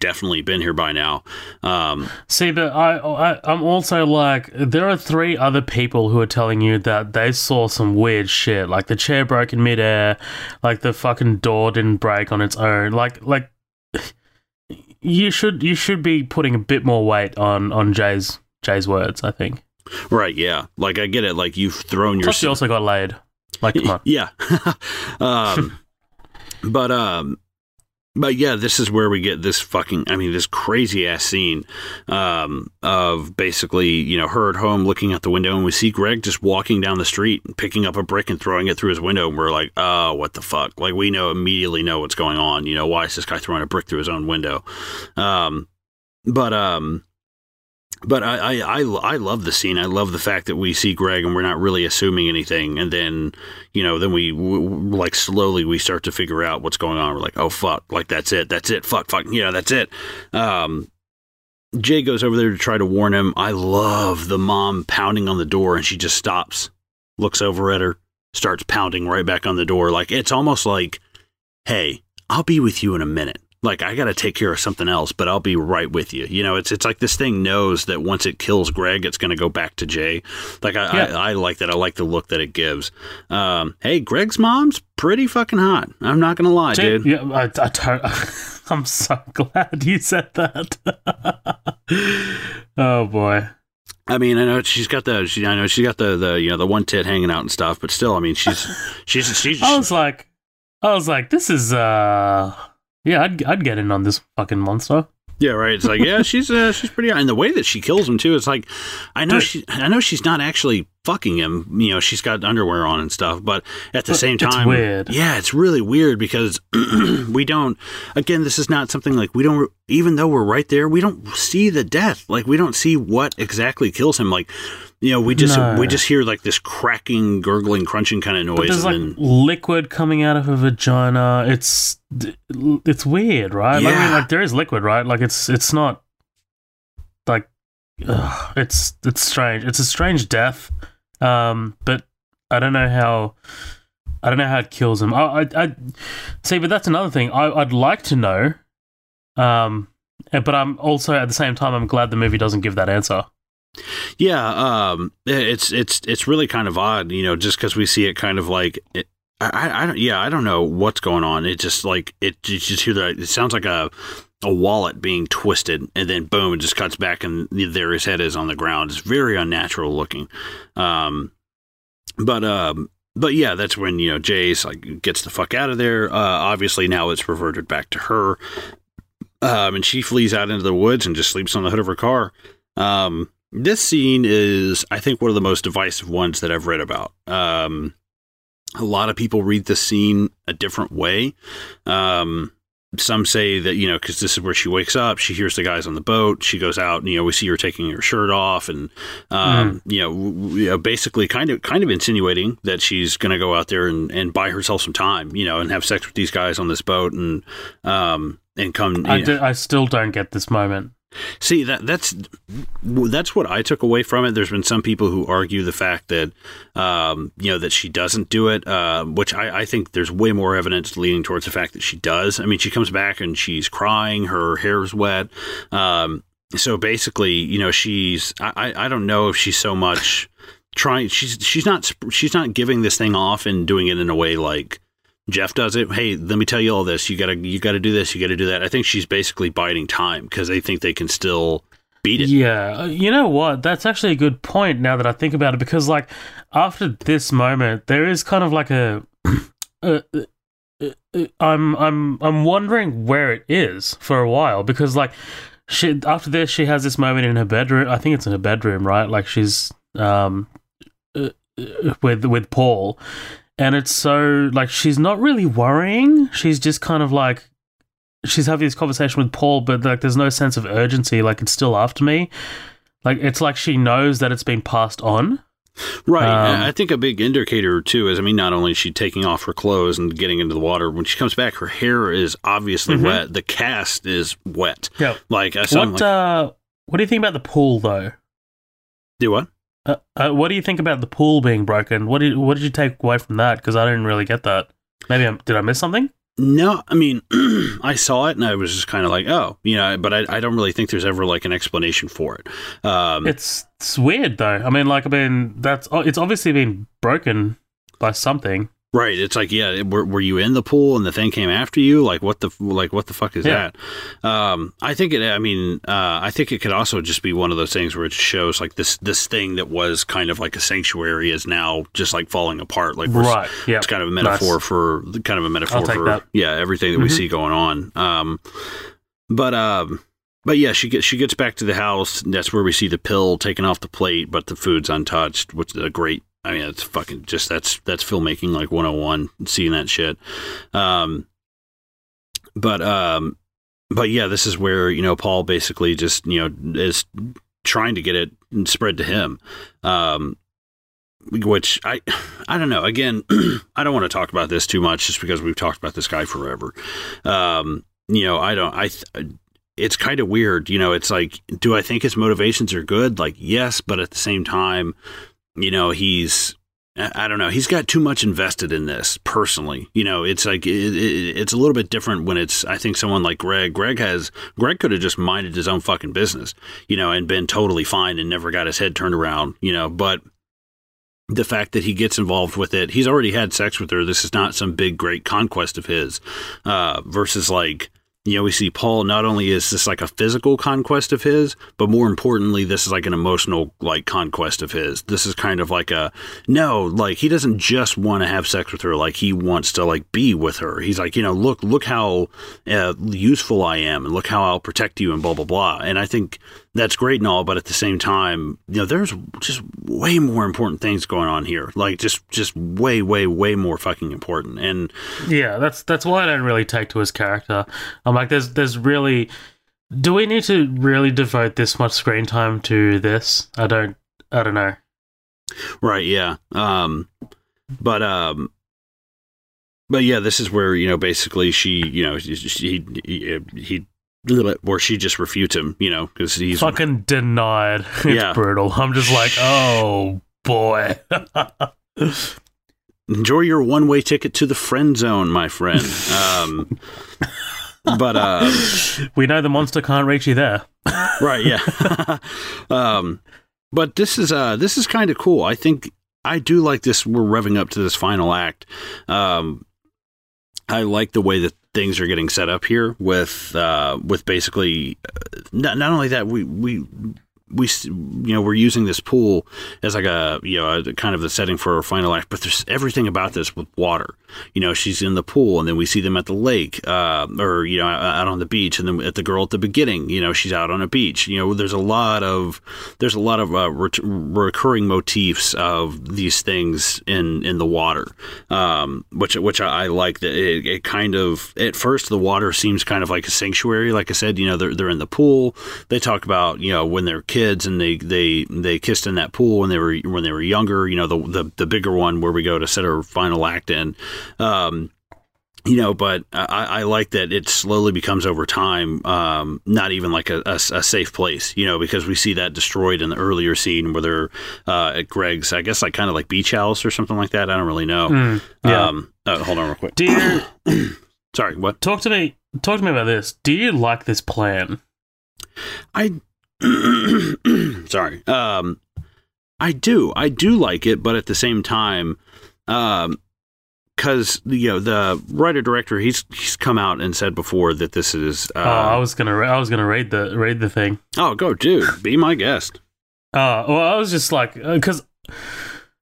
definitely been here by now. Um, See, but I, I I'm also like there are three other people who are telling you that they saw some weird shit, like the chair broke in midair, like the fucking door didn't break on its own, like like you should you should be putting a bit more weight on on Jay's Jay's words. I think. Right? Yeah. Like I get it. Like you've thrown your. Plus, she also got laid. Like, come on. Yeah. um, but um, but yeah, this is where we get this fucking. I mean, this crazy ass scene um, of basically, you know, her at home looking out the window, and we see Greg just walking down the street, and picking up a brick and throwing it through his window, and we're like, oh, what the fuck? Like we know immediately know what's going on. You know, why is this guy throwing a brick through his own window? Um, but um but I, I, I, I love the scene. I love the fact that we see Greg and we're not really assuming anything. And then, you know, then we, we like slowly we start to figure out what's going on. We're like, oh fuck, like that's it, that's it, fuck, fuck, yeah, that's it. Um, Jay goes over there to try to warn him. I love the mom pounding on the door and she just stops, looks over at her, starts pounding right back on the door. Like it's almost like, hey, I'll be with you in a minute like I got to take care of something else, but I'll be right with you. You know, it's it's like this thing knows that once it kills Greg, it's going to go back to Jay. Like I, yeah. I, I, like that. I like the look that it gives. Um, hey, Greg's mom's pretty fucking hot. I'm not going to lie, Jay, dude. Yeah, I, I I'm so glad you said that. oh boy. I mean, I know she's got the, she, I know she's got the, the, you know, the one tit hanging out and stuff, but still, I mean, she's, she's, she's. I was like, I was like, this is, uh, yeah, I'd I'd get in on this fucking monster. Yeah, right. It's like, yeah, she's uh, she's pretty. And the way that she kills him too, it's like, I know she, I know she's not actually fucking him. You know, she's got underwear on and stuff, but at the but same time, it's weird. Yeah, it's really weird because we don't. Again, this is not something like we don't. Even though we're right there, we don't see the death. Like we don't see what exactly kills him. Like you know, we just no. we just hear like this cracking, gurgling, crunching kind of noise. But there's like then... liquid coming out of a vagina. It's it's weird, right? Yeah. Like, I mean, like there is liquid, right? Like it's it's not like ugh, it's it's strange. It's a strange death. Um, but I don't know how. I don't know how it kills him. I, I, I see, but that's another thing. I, I'd like to know. Um, but I'm also at the same time I'm glad the movie doesn't give that answer. Yeah, um, it's it's it's really kind of odd, you know, just because we see it kind of like it, I, I don't yeah I don't know what's going on. It just like it you just hear that it sounds like a a wallet being twisted and then boom it just cuts back and there his head is on the ground. It's very unnatural looking. Um, but um, but yeah, that's when you know Jay's like gets the fuck out of there. Uh, obviously now it's reverted back to her, um, and she flees out into the woods and just sleeps on the hood of her car. Um, this scene is, I think, one of the most divisive ones that I've read about. Um, a lot of people read the scene a different way. Um, some say that you know because this is where she wakes up she hears the guys on the boat she goes out and you know we see her taking her shirt off and um, mm. you, know, w- you know basically kind of kind of insinuating that she's going to go out there and, and buy herself some time you know and have sex with these guys on this boat and um and come I, do, I still don't get this moment See that that's that's what I took away from it. There's been some people who argue the fact that um, you know that she doesn't do it, uh, which I, I, think there's way more evidence leading towards the fact that she does. I mean, she comes back and she's crying, her hair's wet. Um, so basically, you know, she's I, I don't know if she's so much trying. She's she's not she's not giving this thing off and doing it in a way like Jeff does it. Hey, let me tell you all this. You gotta you gotta do this. You gotta do that. I think she's basically biding time because they think they can still beat it. Yeah, uh, you know what? That's actually a good point. Now that I think about it, because like after this moment, there is kind of like a. a, a I'm I'm I'm wondering where it is for a while because like she after this she has this moment in her bedroom. I think it's in her bedroom, right? Like she's um uh, uh, with with Paul and it's so like she's not really worrying. She's just kind of like she's having this conversation with Paul, but like there's no sense of urgency. Like it's still after me. Like it's like she knows that it's been passed on. Right. Um, I think a big indicator too is I mean not only is she taking off her clothes and getting into the water when she comes back her hair is obviously mm-hmm. wet. The cast is wet. Yeah. Like I what like, uh what do you think about the pool though? Do what? Uh, uh, what do you think about the pool being broken? What did what did you take away from that? Because I didn't really get that. Maybe I'm, did I miss something? No, I mean, I saw it and I was just kind of like, oh, you know, but I, I don't really think there's ever like an explanation for it. Um, it's, it's weird though. I mean, like, I mean, that's it's obviously been broken by something. Right. It's like, yeah, were, were you in the pool and the thing came after you? Like, what the like, what the fuck is yeah. that? Um, I think it. I mean, uh, I think it could also just be one of those things where it shows like this this thing that was kind of like a sanctuary is now just like falling apart. Like, right. Yeah. It's kind of a metaphor nice. for kind of a metaphor for that. yeah everything that mm-hmm. we see going on. Um, but um. But yeah, she gets she gets back to the house. That's where we see the pill taken off the plate, but the food's untouched, which is a great I mean, it's fucking just that's that's filmmaking like 101, seeing that shit. Um, but um, but yeah, this is where you know Paul basically just you know is trying to get it spread to him. Um, which I I don't know. Again, I don't want to talk about this too much just because we've talked about this guy forever. Um, you know, I don't I it's kind of weird, you know, it's like do I think his motivations are good? Like yes, but at the same time, you know, he's I don't know. He's got too much invested in this personally. You know, it's like it, it, it's a little bit different when it's. I think someone like Greg. Greg has Greg could have just minded his own fucking business, you know, and been totally fine and never got his head turned around, you know. But the fact that he gets involved with it, he's already had sex with her. This is not some big great conquest of his. Uh, versus like you know, we see Paul not only is this like a physical conquest of his, but more importantly, this is like an emotional like conquest of his. This is kind of like a no, like he doesn't just want to have sex with her, like he wants to like be with her. He's like, you know, look, look how uh, useful I am, and look how I'll protect you, and blah blah blah. And I think that's great and all, but at the same time, you know, there's just way more important things going on here. Like just just way, way, way more fucking important. And yeah, that's that's why I don't really take to his character. I'm like, there's there's really, do we need to really devote this much screen time to this? I don't, I don't know. Right. Yeah. Um, but um, but yeah, this is where you know basically she, you know, she, he he where she just refutes him, you know, because he's fucking denied. It's Yeah. brutal. I'm just like, oh boy. enjoy your one way ticket to the friend zone, my friend. Um, but uh, we know the monster can't reach you there. right, yeah. um, but this is uh, this is kind of cool. I think I do like this. We're revving up to this final act. Um, I like the way that things are getting set up here with uh, with basically uh, not, not only that we we we you know we're using this pool as like a you know a, kind of the setting for her final act but there's everything about this with water. You know she's in the pool and then we see them at the lake uh, or you know out on the beach and then at the girl at the beginning you know she's out on a beach. You know there's a lot of there's a lot of uh, re- recurring motifs of these things in in the water um, which which I, I like that it, it kind of at first the water seems kind of like a sanctuary. Like I said you know they're, they're in the pool. They talk about you know when they're kids and they they they kissed in that pool when they were when they were younger you know the the, the bigger one where we go to set our final act in um, you know, but I, I like that it slowly becomes over time, um, not even like a, a, a safe place, you know, because we see that destroyed in the earlier scene where they're uh, at Greg's, I guess, like kind of like beach house or something like that. I don't really know. Mm, yeah. Um, oh, hold on real quick. Do you Sorry, what? talk to me? Talk to me about this. Do you like this plan? I sorry. Um, I do. I do like it, but at the same time, um, because you know the writer director, he's he's come out and said before that this is. Uh, oh, I was gonna, I was gonna read the raid the thing. oh, go, dude, be my guest. Uh, well, I was just like, because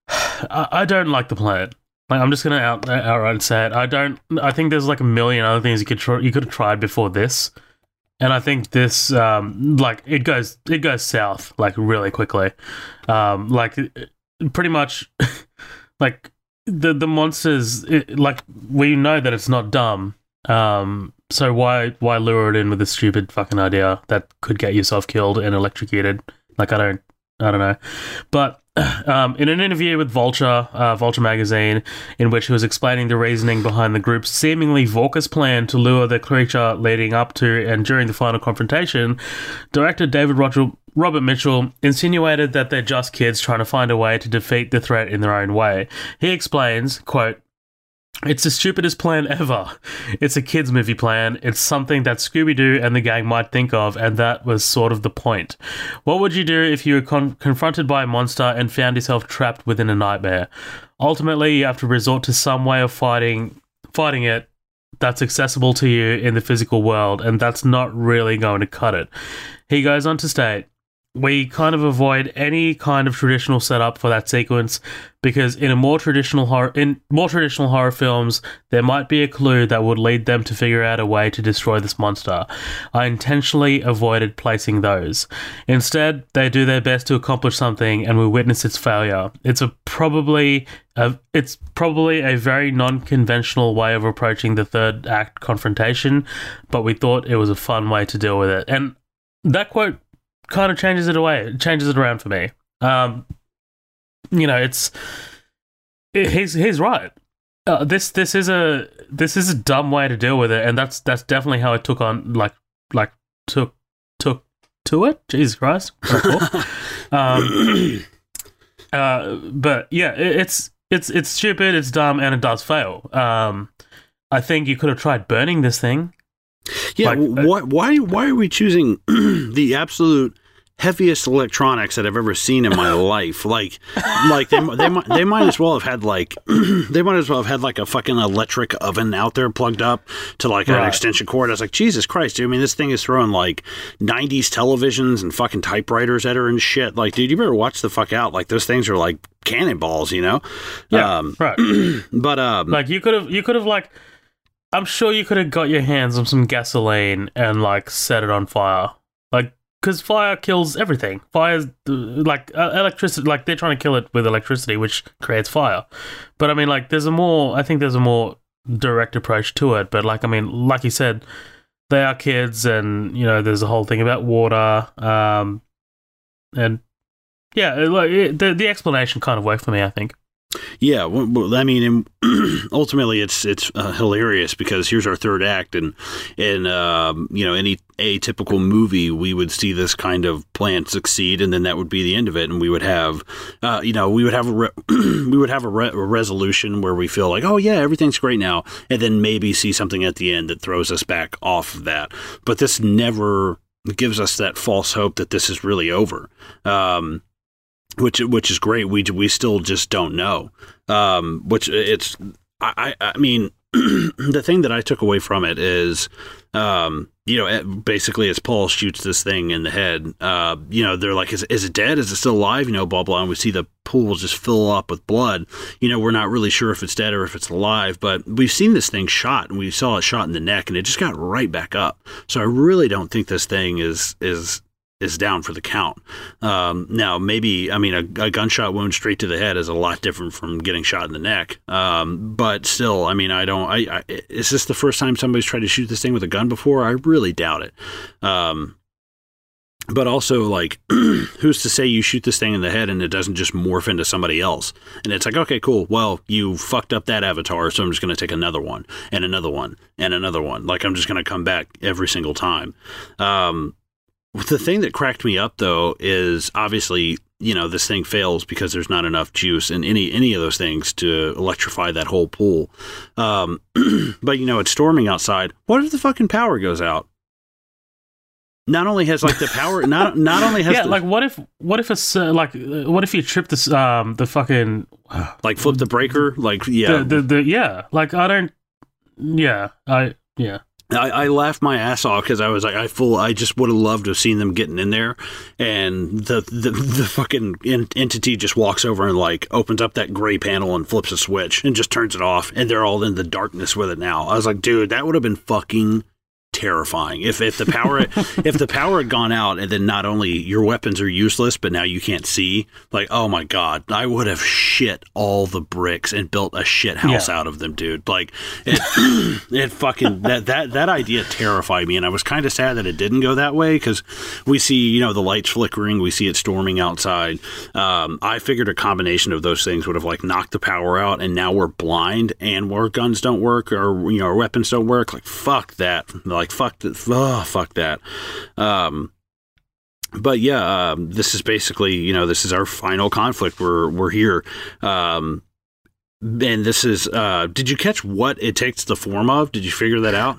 I, I don't like the plan. Like, I'm just gonna out outright say it. I don't. I think there's like a million other things you could try, you could have tried before this, and I think this, um, like it goes it goes south like really quickly. Um, like pretty much, like the the monsters. It, like we know that it's not dumb. Um, so why why lure it in with a stupid fucking idea that could get yourself killed and electrocuted? Like I don't I don't know. But um, in an interview with Vulture, uh, Vulture magazine, in which he was explaining the reasoning behind the group's seemingly raucous plan to lure the creature leading up to and during the final confrontation, director David Roger- Robert Mitchell insinuated that they're just kids trying to find a way to defeat the threat in their own way. He explains, quote, it's the stupidest plan ever. It's a kids' movie plan. It's something that Scooby Doo and the gang might think of, and that was sort of the point. What would you do if you were con- confronted by a monster and found yourself trapped within a nightmare? Ultimately, you have to resort to some way of fighting fighting it that's accessible to you in the physical world, and that's not really going to cut it. He goes on to state, we kind of avoid any kind of traditional setup for that sequence because in a more traditional horror in more traditional horror films there might be a clue that would lead them to figure out a way to destroy this monster. I intentionally avoided placing those. Instead, they do their best to accomplish something and we witness its failure. It's a probably a, it's probably a very non-conventional way of approaching the third act confrontation, but we thought it was a fun way to deal with it. And that quote kind of changes it away, changes it around for me. Um, you know, it's he's he's right. Uh, this this is a this is a dumb way to deal with it, and that's that's definitely how it took on like like took took to it. Jesus Christ! um, uh, but yeah, it, it's it's it's stupid, it's dumb, and it does fail. Um, I think you could have tried burning this thing. Yeah, Like, why, why why are we choosing the absolute heaviest electronics that I've ever seen in my life? Like, like they they might they might as well have had like they might as well have had like a fucking electric oven out there plugged up to like an extension cord. I was like, Jesus Christ, dude! I mean, this thing is throwing like '90s televisions and fucking typewriters at her and shit. Like, dude, you better watch the fuck out. Like, those things are like cannonballs, you know? Yeah, Um, right. but um, Like you could have, you could have like, I'm sure you could have got your hands on some gasoline and like set it on fire, like because fire kills everything. Fire's uh, like uh, electricity, like they're trying to kill it with electricity, which creates fire. But I mean, like, there's a more, I think there's a more direct approach to it. But like, I mean, like you said, they are kids, and you know, there's a whole thing about water, um, and yeah, like the the explanation kind of worked for me. I think. Yeah, well, I mean, ultimately, it's it's uh, hilarious because here's our third act, and in um, you know any atypical movie, we would see this kind of plan succeed, and then that would be the end of it, and we would have, uh, you know, we would have a re- we would have a, re- a resolution where we feel like, oh yeah, everything's great now, and then maybe see something at the end that throws us back off of that. But this never gives us that false hope that this is really over. Um, which which is great. We we still just don't know. Um, which it's I I mean the thing that I took away from it is um you know basically as Paul shoots this thing in the head uh you know they're like is is it dead? Is it still alive? You know blah blah. And we see the pool just fill up with blood. You know we're not really sure if it's dead or if it's alive but we've seen this thing shot and we saw it shot in the neck and it just got right back up. So I really don't think this thing is is is down for the count. Um, now, maybe I mean a, a gunshot wound straight to the head is a lot different from getting shot in the neck. Um, but still, I mean, I don't. I, I is this the first time somebody's tried to shoot this thing with a gun before? I really doubt it. Um, but also, like, who's to say you shoot this thing in the head and it doesn't just morph into somebody else? And it's like, okay, cool. Well, you fucked up that avatar, so I'm just going to take another one and another one and another one. Like, I'm just going to come back every single time. Um, the thing that cracked me up though is obviously you know this thing fails because there's not enough juice in any any of those things to electrify that whole pool. Um, but you know it's storming outside. What if the fucking power goes out? Not only has like the power, not not only has yeah, the, like what if what if it's uh, like uh, what if you trip this um the fucking like flip the breaker, like yeah, the, the the yeah like I don't yeah I yeah I, I laughed my ass off because I was like, I full, I just would have loved to have seen them getting in there, and the the, the fucking en- entity just walks over and like opens up that gray panel and flips a switch and just turns it off, and they're all in the darkness with it now. I was like, dude, that would have been fucking terrifying. If if the power if the power had gone out and then not only your weapons are useless but now you can't see like oh my god i would have shit all the bricks and built a shit house Yeah. out of them dude. Like it it fucking that that that idea terrified me and i was kind of sad that it didn't go that way because we see you know the lights flickering we see it storming outside. Um, i figured a combination of those things would have like knocked the power out and now we're blind and our guns don't work or you know our weapons don't work. Like fuck that. Like fuck that oh, fuck that um but yeah, um, this is basically you know this is our final conflict. We're we're here, um, and this is. Uh, did you catch what it takes the form of? Did you figure that out?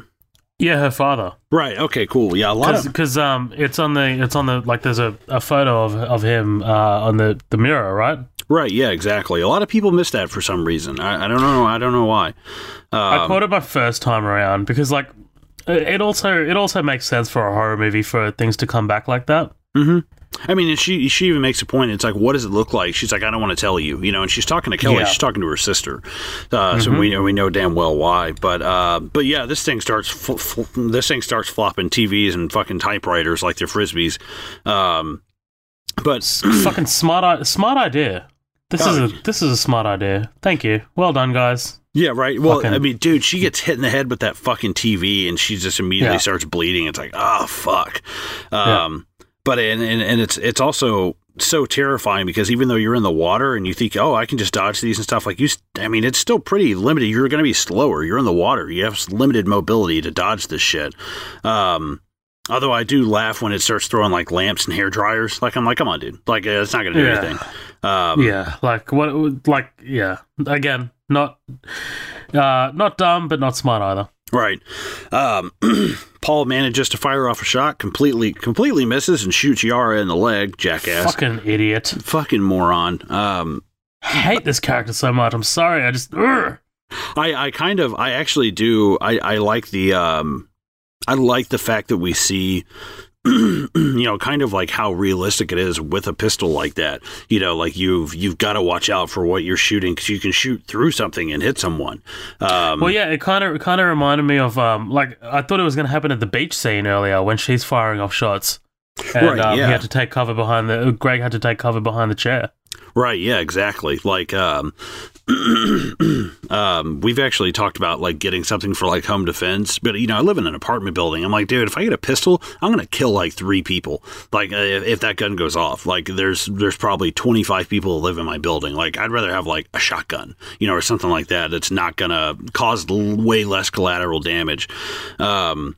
yeah her father Right. Okay. Cool. Yeah. A lot of because um it's on the it's on the like there's a, a photo of of him uh on the the mirror right right. Yeah. Exactly. A lot of people miss that for some reason. I, I don't know. I don't know why. I Um, caught it my first time around because like it also it also makes sense for a horror movie for things to come back like that I mean, and she she even makes a point. It's like, what does it look like? She's like, I don't want to tell you, you know. And she's talking to Kelly. Yeah. She's talking to her sister. Uh, So we know we know damn well why. But uh, but yeah, this thing starts fl- fl- this thing starts flopping TVs and fucking typewriters like they're frisbees. Um, but fucking smart smart idea this Oh, is a this is a smart idea thank you well done guys yeah, right. Well, Fucking- I mean, dude, she gets hit in the head with that fucking TV, and she just immediately Yeah. starts bleeding. It's like, oh fuck. Um, but and, and and it's it's also so terrifying because even though you're in the water and you think, oh, I can just dodge these and stuff, like you, I mean, it's still pretty limited. You're going to be slower. You're in the water. You have limited mobility to dodge this shit. Um, although I do laugh when it starts throwing like lamps and hair dryers. Like I'm like, come on, dude. Like uh, it's not going to do Yeah. anything. Um, yeah, like what? Like yeah. Again, not uh, not dumb, but not smart either. Right. Um, Paul manages to fire off a shot, completely completely misses and shoots Yara in the leg. Jackass. Fucking idiot. Fucking moron. Um, I hate this character so much. I'm sorry. I just. Ugh. I, I kind of I actually do I, I like the um I like the fact that we see you know kind of like how realistic it is with a pistol like that you know like you've you've got to watch out for what you're shooting because you can shoot through something and hit someone um Well, yeah, it kind of kind of reminded me of um, like I thought it was going to happen at the beach scene earlier when she's firing off shots, and Right, um, yeah. he had to take cover behind the. Greg had to take cover behind the chair. Right, yeah, exactly. Like um um we've actually talked about like getting something for like home defense, but you know, I live in an apartment building. I'm like, dude, if I get a pistol, I'm to kill like 3 people. Like uh, if, if that gun goes off. Like there's there's probably 25 people that live in my building. Like I'd rather have like a shotgun, you know, or something like that that's not to cause way less collateral damage. Um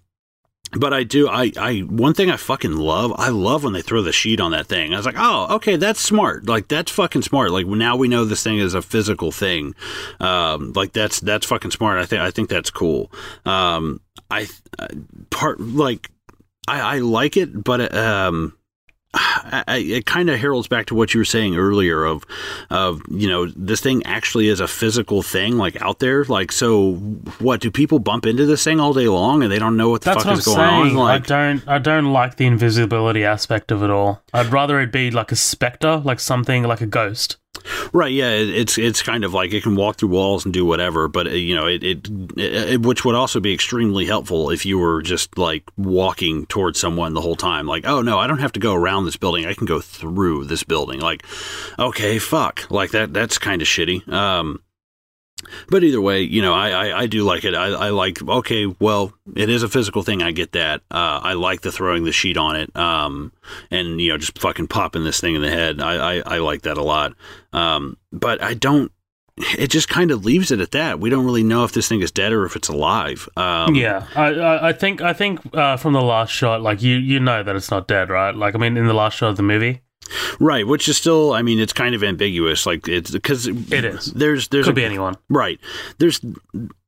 but I do. I, I one thing I fucking love. I love when they throw the sheet on that thing. I was like, oh, okay, that's smart. Like that's fucking smart. Like now we know this thing is a physical thing. Um, like that's that's fucking smart. I think I think that's cool. Um, I part like I, I like it, but um. I, it kind of heralds back to what you were saying earlier of, of you know this thing actually is a physical thing like out there like so what do people bump into this thing all day long and they don't know what the That's fuck what I'm is going saying. on like I don't I don't like the invisibility aspect of it all. I'd rather it be like a specter, like something like a ghost. Right, yeah, it, it's it's kind of like it can walk through walls and do whatever, but uh, you know, it, it, it which would also be extremely helpful if you were just like walking towards someone the whole time. Like, oh no, I don't have to go around this building; I can go through this building. Like, okay, fuck, like that. That's kind of shitty. Um, but either way, you know, I, I, I do like it. I, I like, okay, well, it is a physical thing. I get that. Uh, I like the throwing the sheet on it. Um, and, you know, just fucking popping this thing in the head. I, I, I like that a lot. Um, but I don't, it just kind of leaves it at that. We don't really know if this thing is dead or if it's alive. Um, yeah, I, I think I think uh, from the last shot, like you you know that it's not dead, right? Like I mean, in the last shot of the movie, Right. Which is still, I mean, it's kind of ambiguous. Like it's because It is. There's, there's could a, be anyone. Right. There's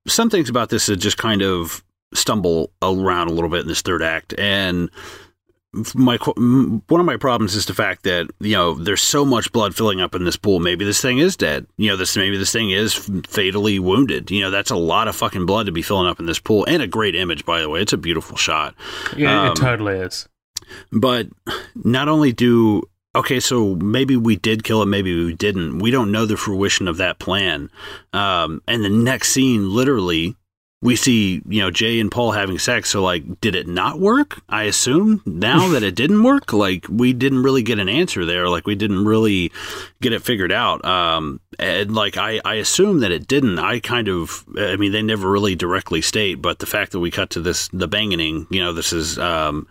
some things about this that just kind of stumble around a little bit in this third act, and my one of my problems is the fact that you know there's so much blood filling up in this pool. Maybe this thing is dead. You know, this maybe this thing is fatally wounded. You know, that's a lot of fucking blood to be filling up in this pool, and a great image, by the way. It's a beautiful shot. Yeah, Um, it totally is. But not only do okay, so maybe we did kill it, maybe we didn't. We don't know the fruition of that plan. Um, and the next scene, literally, we see you know Jay and Paul having sex. So like, did it not work? I assume now that it didn't work. Like we didn't really get an answer there. Like we didn't really get it figured out. Um, and like I, I assume that it didn't. I kind of, I mean, they never really directly state, but the fact that we cut to this, the banging, you know, this is, um,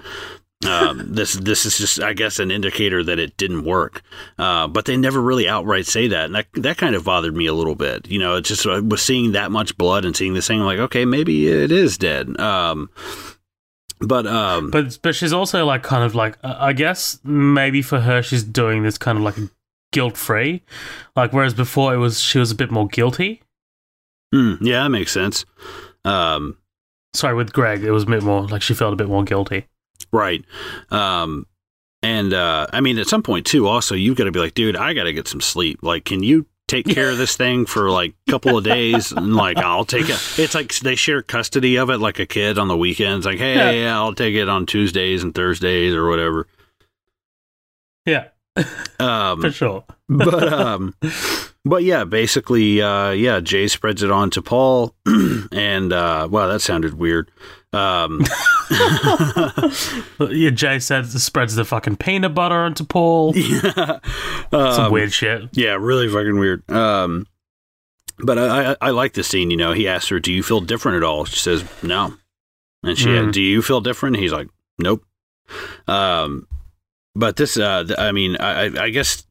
um, this this is just, I guess, an indicator that it didn't work. Uh, but they never really outright say that, and that that kind of bothered me a little bit. You know, it's just I was seeing that much blood and seeing this thing, I'm like, okay, maybe it is dead. Um, but um, But but she's also like kind of like uh, I guess maybe for her she's doing this kind of like guilt free, like whereas before it was she was a bit more guilty. hmm, yeah, that makes sense. Um, Sorry, with Greg it was a bit more like she felt a bit more guilty. Right. Um, and uh, I mean, at some point too, also you've got to be like, dude, I got to get some sleep. Like, can you take care of this thing for like a couple of days? And like, I'll take it. It's like they share custody of it, like a kid on the weekends. Like, hey, Yeah. yeah, I'll take it on Tuesdays and Thursdays or whatever. Yeah, Um, for sure. but um but yeah basically uh yeah jay spreads it on to paul and uh wow that sounded weird um Yeah, Jay says spreads the fucking peanut butter onto Paul. yeah Some Um, weird shit. yeah really fucking weird um but I, I i like the scene you know he asks her do you feel different at all she says no and she Mm. do you feel different he's like nope um but this, uh, I mean, I- I guess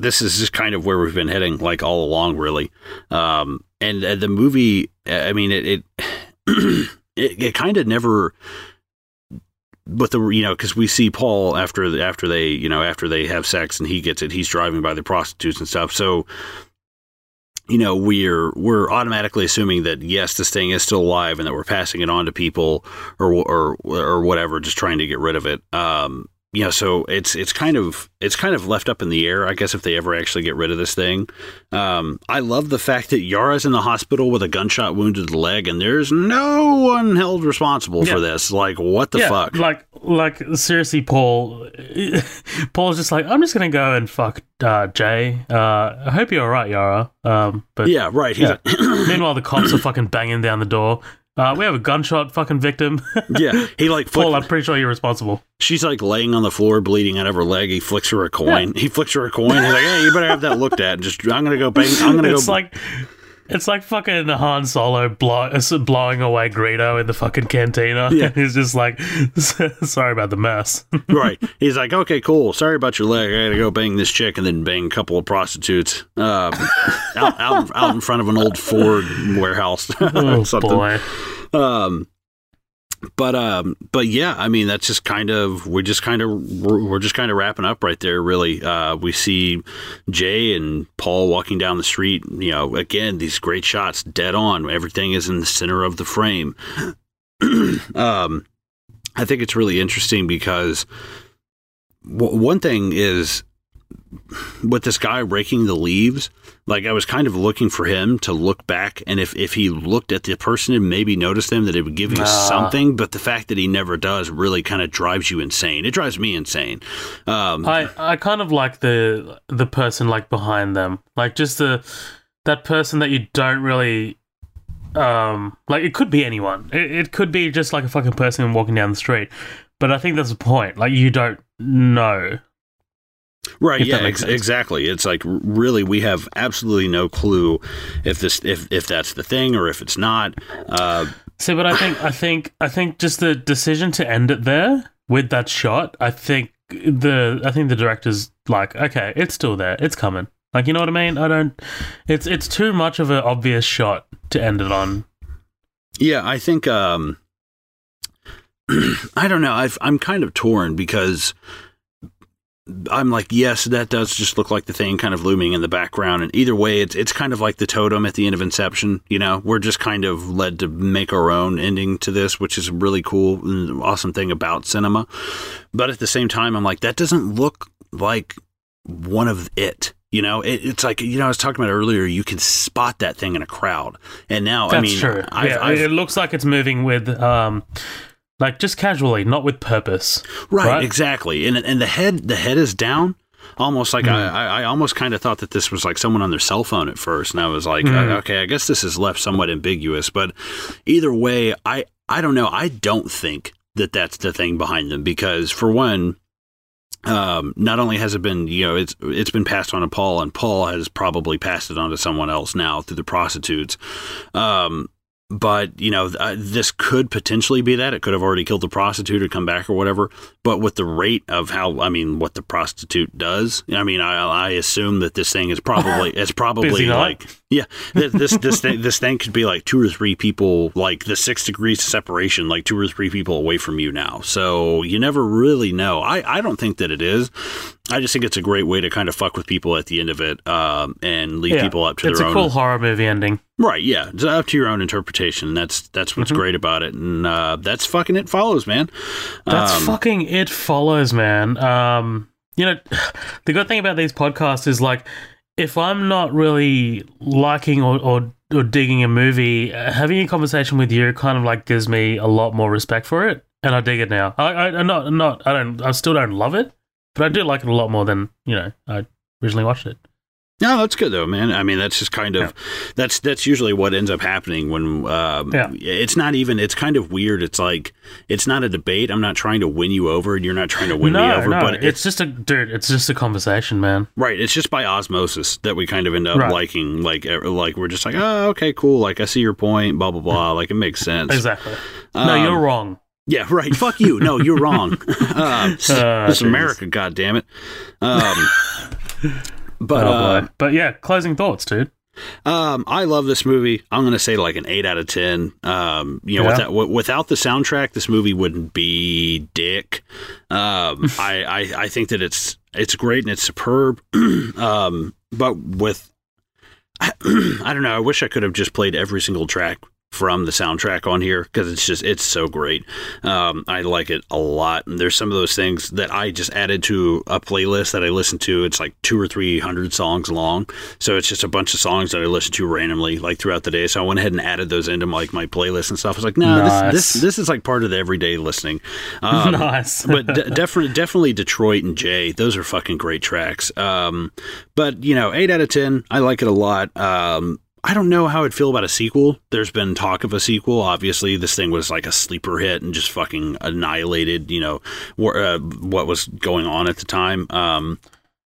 this is just kind of where we've been heading, like all along, really. Um, and uh, the movie, I mean, it it it, it kind of never. But the you know because we see Paul after the, after they you know after they have sex and he gets it he's driving by the prostitutes and stuff so you know we're we're automatically assuming that yes this thing is still alive and that we're passing it on to people or or or whatever just trying to get rid of it um you know so it's it's kind of it's kind of left up in the air i guess if they ever actually get rid of this thing um i love the fact that yara's in the hospital with a gunshot wound to the leg and there's no one held responsible Yeah. for this like what the yeah, fuck like like seriously, Paul. Paul's just like, I'm just gonna go and fuck uh, Jay. Uh, I hope you're all right, Yara. Um, but yeah right Yeah. meanwhile, the cops are fucking banging down the door. Uh, we have a gunshot fucking victim. yeah he like flick- Paul, I'm pretty sure you're responsible. She's like laying on the floor, bleeding out of her leg. He flicks her a coin. He flicks her a coin. He's like, "Hey, you better have that looked at." Just, I'm gonna go bang. I'm gonna It's go. like. It's like fucking Han Solo blow, blowing away Greedo in the fucking cantina. Yeah. He's just like, sorry about the mess. right. He's like, "Okay, cool. Sorry about your leg. I gotta go bang this chick and then bang a couple of prostitutes um, out, out out in front of an old Ford warehouse." oh Something. boy. Um, but um, but yeah, I mean that's just kind of we're just kind of we're, just kind of wrapping up right there. Really, uh, we see Jay and Paul walking down the street. You know, again these great shots, dead on. Everything is in the center of the frame. um, I think it's really interesting because w- one thing is with this guy raking the leaves like I was kind of looking for him to look back and if, if he looked at the person and maybe noticed them that it would give you Nah. something but the fact that he never does really kind of drives you insane it drives me insane um, I, I kind of like the the person like behind them, like just the that person that you don't really um like. It could be anyone. It, it could be just like a fucking person walking down the street. But I think that's the point. Like you don't know. Right if yeah ex- exactly it's like really we have absolutely no clue if this if, if that's the thing or if it's not uh, See, but I think I think I think just the decision to end it there with that shot. I think the I think the director's like, okay, it's still there. It's coming. Like you know what I mean? I don't. It's it's too much of an obvious shot to end it on. Yeah, I think um I don't know. I've, I'm kind of torn because I'm like, yes, that does just look like the thing kind of looming in the background, and either way, it's it's kind of like the totem at the end of Inception. You know, we're just kind of led to make our own ending to this, which is a really cool, and awesome thing about cinema. But at the same time, I'm like, that doesn't look like one of it. You know, it, it's like you know I was talking about earlier. You can spot that thing in a crowd, and now That's I mean, true. I've, yeah, I've, it looks like it's moving with um, like just casually, not with purpose. Right, Right? exactly. And and the head the head is down. Almost like Hmm. I, I I almost kind of thought that this was like someone on their cell phone at first, and I was like, uh, okay, I guess this is left somewhat ambiguous. But either way, I I don't know. I don't think that that's the thing behind them because for one, um, not only has it been you know it's it's been passed on to Paul, and Paul has probably passed it on to someone else now through the prostitutes. Um, but you know uh, this could potentially be that. It could have already killed the prostitute or come back or whatever. But with the rate of how i mean what the prostitute does i mean i, I assume that this thing is probably it's probably like yeah this this this thing this thing could be like two or three people like the six degrees of separation like two or three people away from you now so you never really know i i don't think that it is i just think it's a great way to kind of fuck with people at the end of it um and leave Yeah, people up to it's their a own cool horror movie ending. Right, yeah. It's up to your own interpretation. That's that's what's Mm-hmm. great about it. And uh, that's fucking it follows, man. That's Um, fucking it follows, man. Um, you know, the good thing about these podcasts is like, if I'm not really liking or, or, or digging a movie, having a conversation with you kind of like gives me a lot more respect for it, and I dig it now. I, I, I'm not, I'm not, I don't, I still don't love it, but I do like it a lot more than you know I originally watched it. No, that's good though, man. I mean, that's just kind of that's that's usually what ends up happening when um, Yeah. it's not even. It's kind of weird. It's like it's not a debate. I'm not trying to win you over, and you're not trying to win no, me over. no, but it's, it's just a dude. It's just a conversation, man. right. It's just by osmosis that we kind of end up Right. liking. Like like we're just like, oh, okay, cool. Like I see your point. Blah blah blah. Like it makes sense. Exactly. no, Um, you're wrong. Yeah, right. Fuck you. No, you're wrong. uh, it's Ah, it's. America, God damn it. Um, but oh uh. But yeah, closing thoughts, dude. um, I love this movie. I'm going to say like an eight out of ten. Um, you know, Yeah. without, w- without the soundtrack, this movie wouldn't be dick. Um, I, I I think that it's it's great and it's superb. um, but with I, I don't know. I wish I could have just played every single track from the soundtrack on here because it's just it's so great. Um, I like it a lot. And there's some of those things that I just added to a playlist that I listen to. It's like two or three hundred songs long, so it's just a bunch of songs that I listen to randomly like throughout the day. So I went ahead and added those into like my playlist and stuff. I was like, no, Nice. this, this this is like part of the everyday listening. Um, nice. but de- definitely, definitely Detroit and Jay. Those are fucking great tracks. Um, but you know, eight out of ten. I like it a lot. Um, I don't know how I'd feel about a sequel. There's been talk of a sequel. Obviously, this thing was like a sleeper hit and just fucking annihilated. You know, wh- uh, what was going on at the time. Um,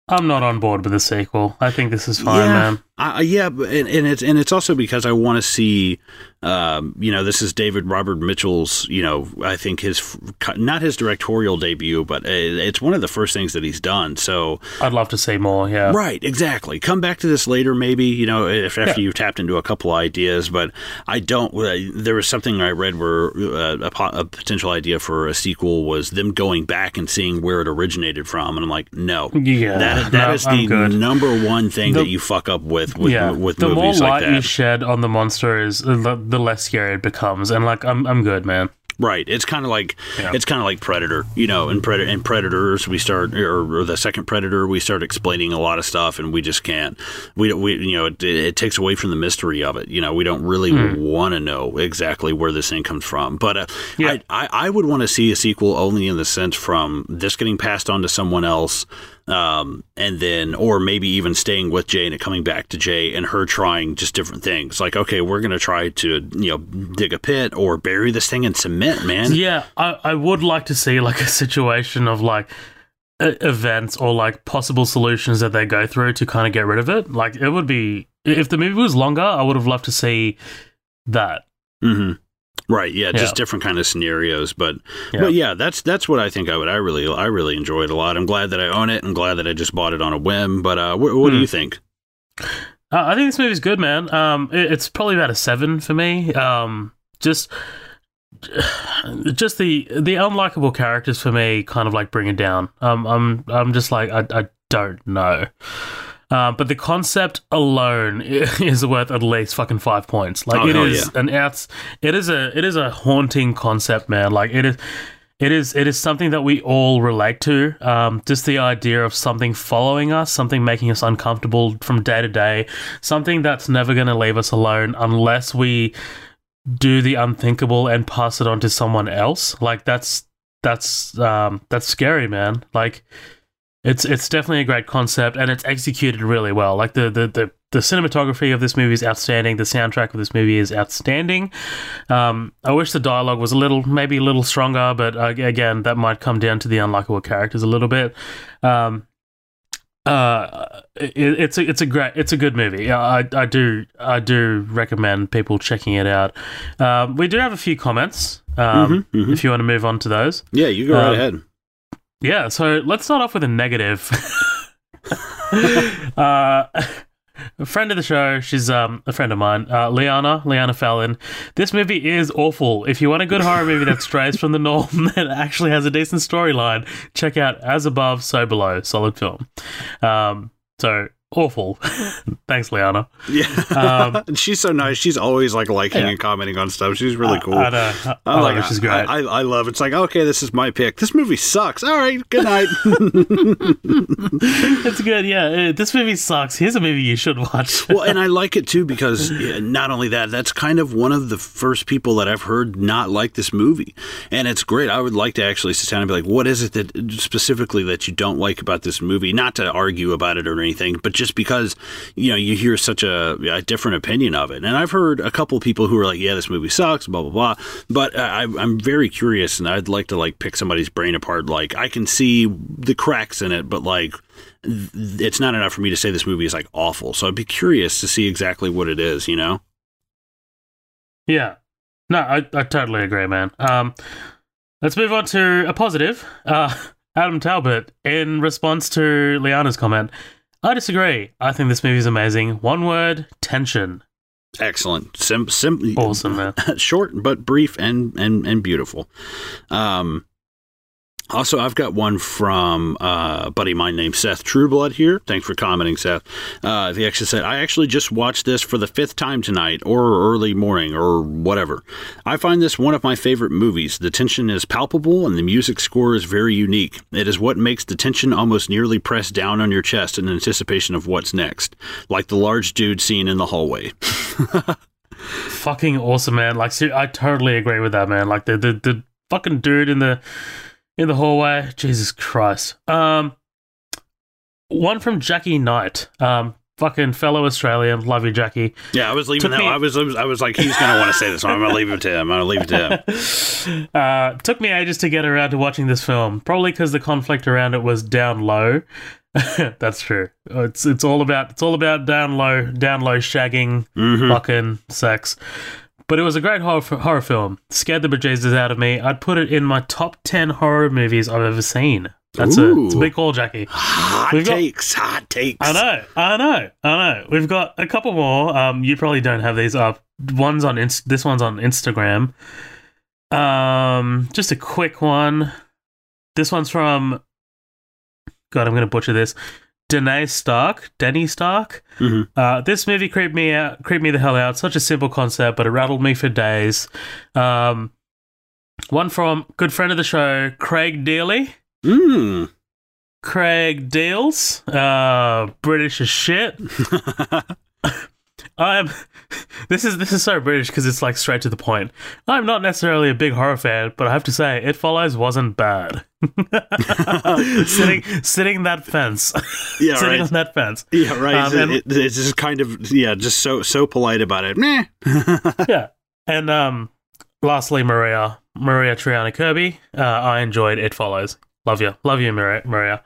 I'm not on board with the sequel. I think this is fine, yeah, man. I, yeah, and, and it's and it's also because I want to see, um, you know, this is David Robert Mitchell's, you know, I think his not his directorial debut, but uh, it's one of the first things that he's done. So I'd love to see more. Yeah. Right, exactly. Come back to this later, maybe you know, if after Yeah. you've tapped into a couple ideas. But I don't. Uh, there was something I read where uh, a, a potential idea for a sequel was them going back and seeing where it originated from, and I'm like, no, Yeah. that that no, is the number one thing The- that you fuck up with with yeah. with the more movies light like you that. shed on the monster is the, the less scary it becomes, and like I'm I'm good, man. Right. It's kind of like Yeah. it's kind of like Predator, you know. In Predator, in Predators, we start or, or the second Predator, we start explaining a lot of stuff, and we just can't. We don't. We you know it, it takes away from the mystery of it. You know, we don't really want to know exactly where this thing comes from. But uh, Yeah. I, I I would want to see a sequel only in the sense from this getting passed on to someone else. Um, and then, or maybe even staying with Jay and coming back to Jay and her trying just different things. Like, okay, we're going to try to, you know, dig a pit or bury this thing in cement, man. Yeah, I, I would like to see like a situation of like e- events or like possible solutions that they go through to kind of get rid of it. Like it would be if the movie was longer, I would have loved to see that. hmm Right. Yeah. Just Yeah. different kind of scenarios, but Yeah. but yeah, that's that's what I think I would. I really I really enjoyed a lot. I'm glad that I own it. I'm glad that I just bought it on a whim. But uh, what, what do Hmm. you think? Uh, I think this movie's good, man. Um, it, it's probably about a seven for me. Um, just, just the the unlikable characters for me kind of like bring it down. Um, I'm I'm just like I I don't know. Uh, but the concept alone is worth at least fucking five points. Like Oh, it is an outs. It is a it is a haunting concept, man. Like it is. It is it is something that we all relate to. Um, just the idea of something following us, something making us uncomfortable from day to day, something that's never going to leave us alone unless we do the unthinkable and pass it on to someone else. Like that's that's um, that's scary, man. Like it's it's definitely a great concept and it's executed really well. Like the the the, the cinematography of this movie is outstanding. The soundtrack of this movie is outstanding. Um, I wish the dialogue was a little maybe a little stronger, but uh, again, that might come down to the unlikable characters a little bit. Um, uh, it, it's a it's a great it's a good movie. I I do I do recommend people checking it out. Um, we do have a few comments. Um, Mhm, mhm. If you want to move on to those. Yeah, you go right Um, ahead. Yeah, so let's start off with a negative. uh, a friend of the show, she's um, a friend of mine, uh, Liana, Liana Fallon. This movie is awful. If you want a good horror movie that strays from the norm that actually has a decent storyline, check out As Above, So Below. Solid film. Um, so awful. Thanks, Liana. Yeah, um, and she's so nice. She's always like liking Yeah. and commenting on stuff. She's really cool. I, I. I, I love her. She's great. I, I, I love it. It's like, okay, this is my pick. This movie sucks. All right, good night. it's good. Yeah, Uh, this movie sucks. Here's a movie you should watch. well, and I like it too because yeah, not only that, that's kind of one of the first people that I've heard not like this movie, and it's great. I would like to actually sit down and be like, what is it that specifically that you don't like about this movie? Not to argue about it or anything, but just because you know you hear such a, a different opinion of it. And I've heard a couple people who are like, yeah, this movie sucks, blah blah blah. But I, I'm very curious, and I'd like to like pick somebody's brain apart. Like I can see the cracks in it, but like it's not enough for me to say this movie is like awful. So I'd be curious to see exactly what it is, you know? Yeah. No, I, I totally agree, man. Um, Let's move on to a positive. Uh, Adam Talbot, in response to Liana's comment, I disagree. I think this movie is amazing. One word: tension. Excellent. Sim, sim, Awesome, man. short but brief and and and beautiful. Um, also, I've got one from uh, buddy of mine named Seth Trueblood here. Thanks for commenting, Seth. Uh, he actually said, I actually just watched this for the fifth time tonight, or early morning, or whatever. I find this one of my favorite movies. The tension is palpable, and the music score is very unique. It is what makes the tension almost nearly press down on your chest in anticipation of what's next, like the large dude scene in the hallway. fucking awesome, man. Like, I totally agree with that, man. Like the the, the fucking dude in the in the hallway. Jesus Christ. Um, one from Jackie Knight. Um, fucking fellow Australian. Love you, Jackie. Yeah, I was leaving Took that. me- I was, I was, I was like, he's gonna want to say this. one. I'm gonna leave it to him. I'm gonna leave it to him. Uh, took me ages to get around to watching this film. Probably because the conflict around it was down low. That's true. It's it's all about it's all about down low, down low shagging, Mhm. fucking sex. But it was a great horror, horror film. Scared the bejesus out of me. I'd put it in my top ten horror movies I've ever seen. That's a, it's a big call, Jackie. Hot We've got- takes, hot takes. I know, I know, I know. We've got a couple more. Um, you probably don't have these up. One's on Inst- this one's on Instagram. Um, just a quick one. This one's from. God, I'm gonna butcher this. Danae Stark, Denny Stark. Mhm. Uh, this movie creeped me out, creeped me the hell out. Such a simple concept, but it rattled me for days. Um, one from good friend of the show, Craig Dealey. Mm. Craig Deals, uh, British as shit. I'm. This is this is so British because it's like straight to the point. I'm not necessarily a big horror fan, but I have to say, It Follows wasn't bad. sitting sitting that fence, Yeah, sitting right. on that fence. Yeah, right. Um, and- it, it's just kind of yeah, just so so polite about it. Meh. yeah. And um, lastly, Maria Maria Triana Kirby. Uh, I enjoyed It Follows. Love you, love you, Maria. Maria.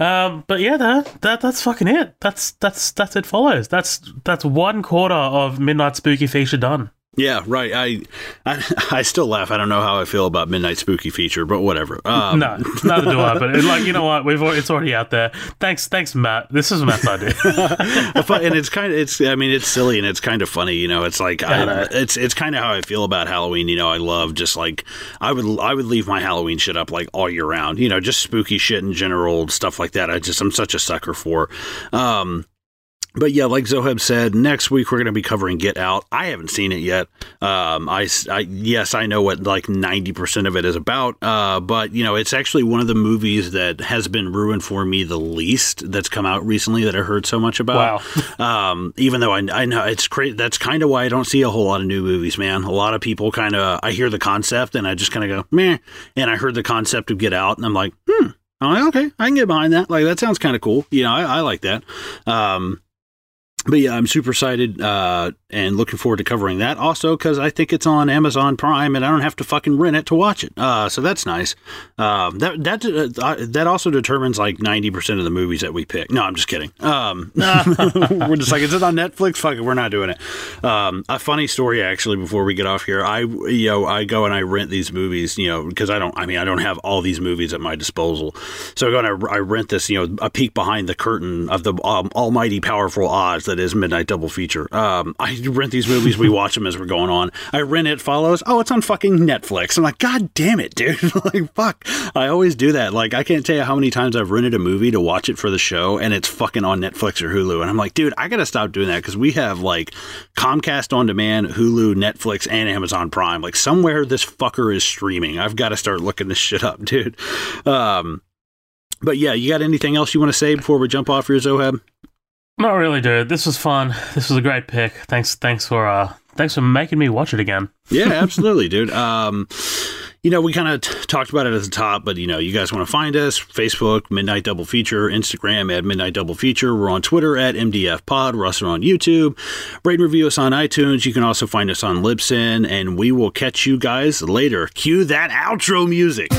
Um, but yeah, that, that that's fucking it. That's that's that's It Follows. That's that's one quarter of Midnight Spooky Feature done. Yeah, right. I, I I still laugh. I don't know how I feel about Midnight Spooky Feature, but whatever. Um, no, neither do I. But it, like you know what, we've it's already out there. Thanks, thanks, Matt. This is Matt's idea. and it's kind of it's I mean it's silly and it's kind of funny, you know. It's like I I, know. it's it's kind of how I feel about Halloween. You know, I love just like I would I would leave my Halloween shit up like all year round. You know, just spooky shit in general, stuff like that. I just I'm such a sucker for. Um, but yeah, like Zoheb said, next week we're going to be covering Get Out. I haven't seen it yet. Um, I, I- yes, I know what like ninety percent of it is about. Uh, but you know, it's actually one of the movies that has been ruined for me the least that's come out recently that I heard so much about. Wow. Um, even though I, I know it's crazy, that's kind of why I don't see a whole lot of new movies, man. A lot of people kind of, I hear the concept and I just kind of go, meh. And I heard the concept of Get Out and I'm like, hmm. I'm like, okay, I can get behind that. Like, that sounds kind of cool. You know, I, I like that. Um, but yeah, I'm super excited uh, and looking forward to covering that. Also, because I think it's on Amazon Prime and I don't have to fucking rent it to watch it. Uh, so that's nice. Um, that that uh, that also determines like 90 percent of the movies that we pick. No, I'm just kidding. Um, we're just like, is it on Netflix? Fuck it, we're not doing it. Um, a funny story actually. Before we get off here, I you know I go and I rent these movies. You know because I don't. I mean I don't have all these movies at my disposal. So I go and I, I rent this. You know a peek behind the curtain of the um, almighty powerful Oz that is Midnight Double Feature. Um, I rent these movies. We watch them as we're going on. I rent it. Follows. Oh, it's on fucking Netflix. I'm like, God damn it, dude. like fuck. I always do that. Like I can't tell you how many times I've rented a movie to watch it for the show, and it's fucking on Netflix or Hulu. And I'm like, dude, I gotta stop doing that because we have like Comcast on demand, Hulu, Netflix, and Amazon Prime. Like somewhere this fucker is streaming. I've got to start looking this shit up, dude. Um, but yeah, you got anything else you want to say before we jump off here, Zohab? Not really, dude. This was fun. This was a great pick. Thanks, thanks for uh, thanks for making me watch it again. Yeah, absolutely, dude. Um, you know, we kind of t- talked about it at the top, but you know, you guys want to find us Facebook, Midnight Double Feature, Instagram at Midnight Double Feature. We're on Twitter at MDF Pod. We're also on YouTube. Rate and review us on iTunes. You can also find us on Libsyn, and we will catch you guys later. Cue that outro music.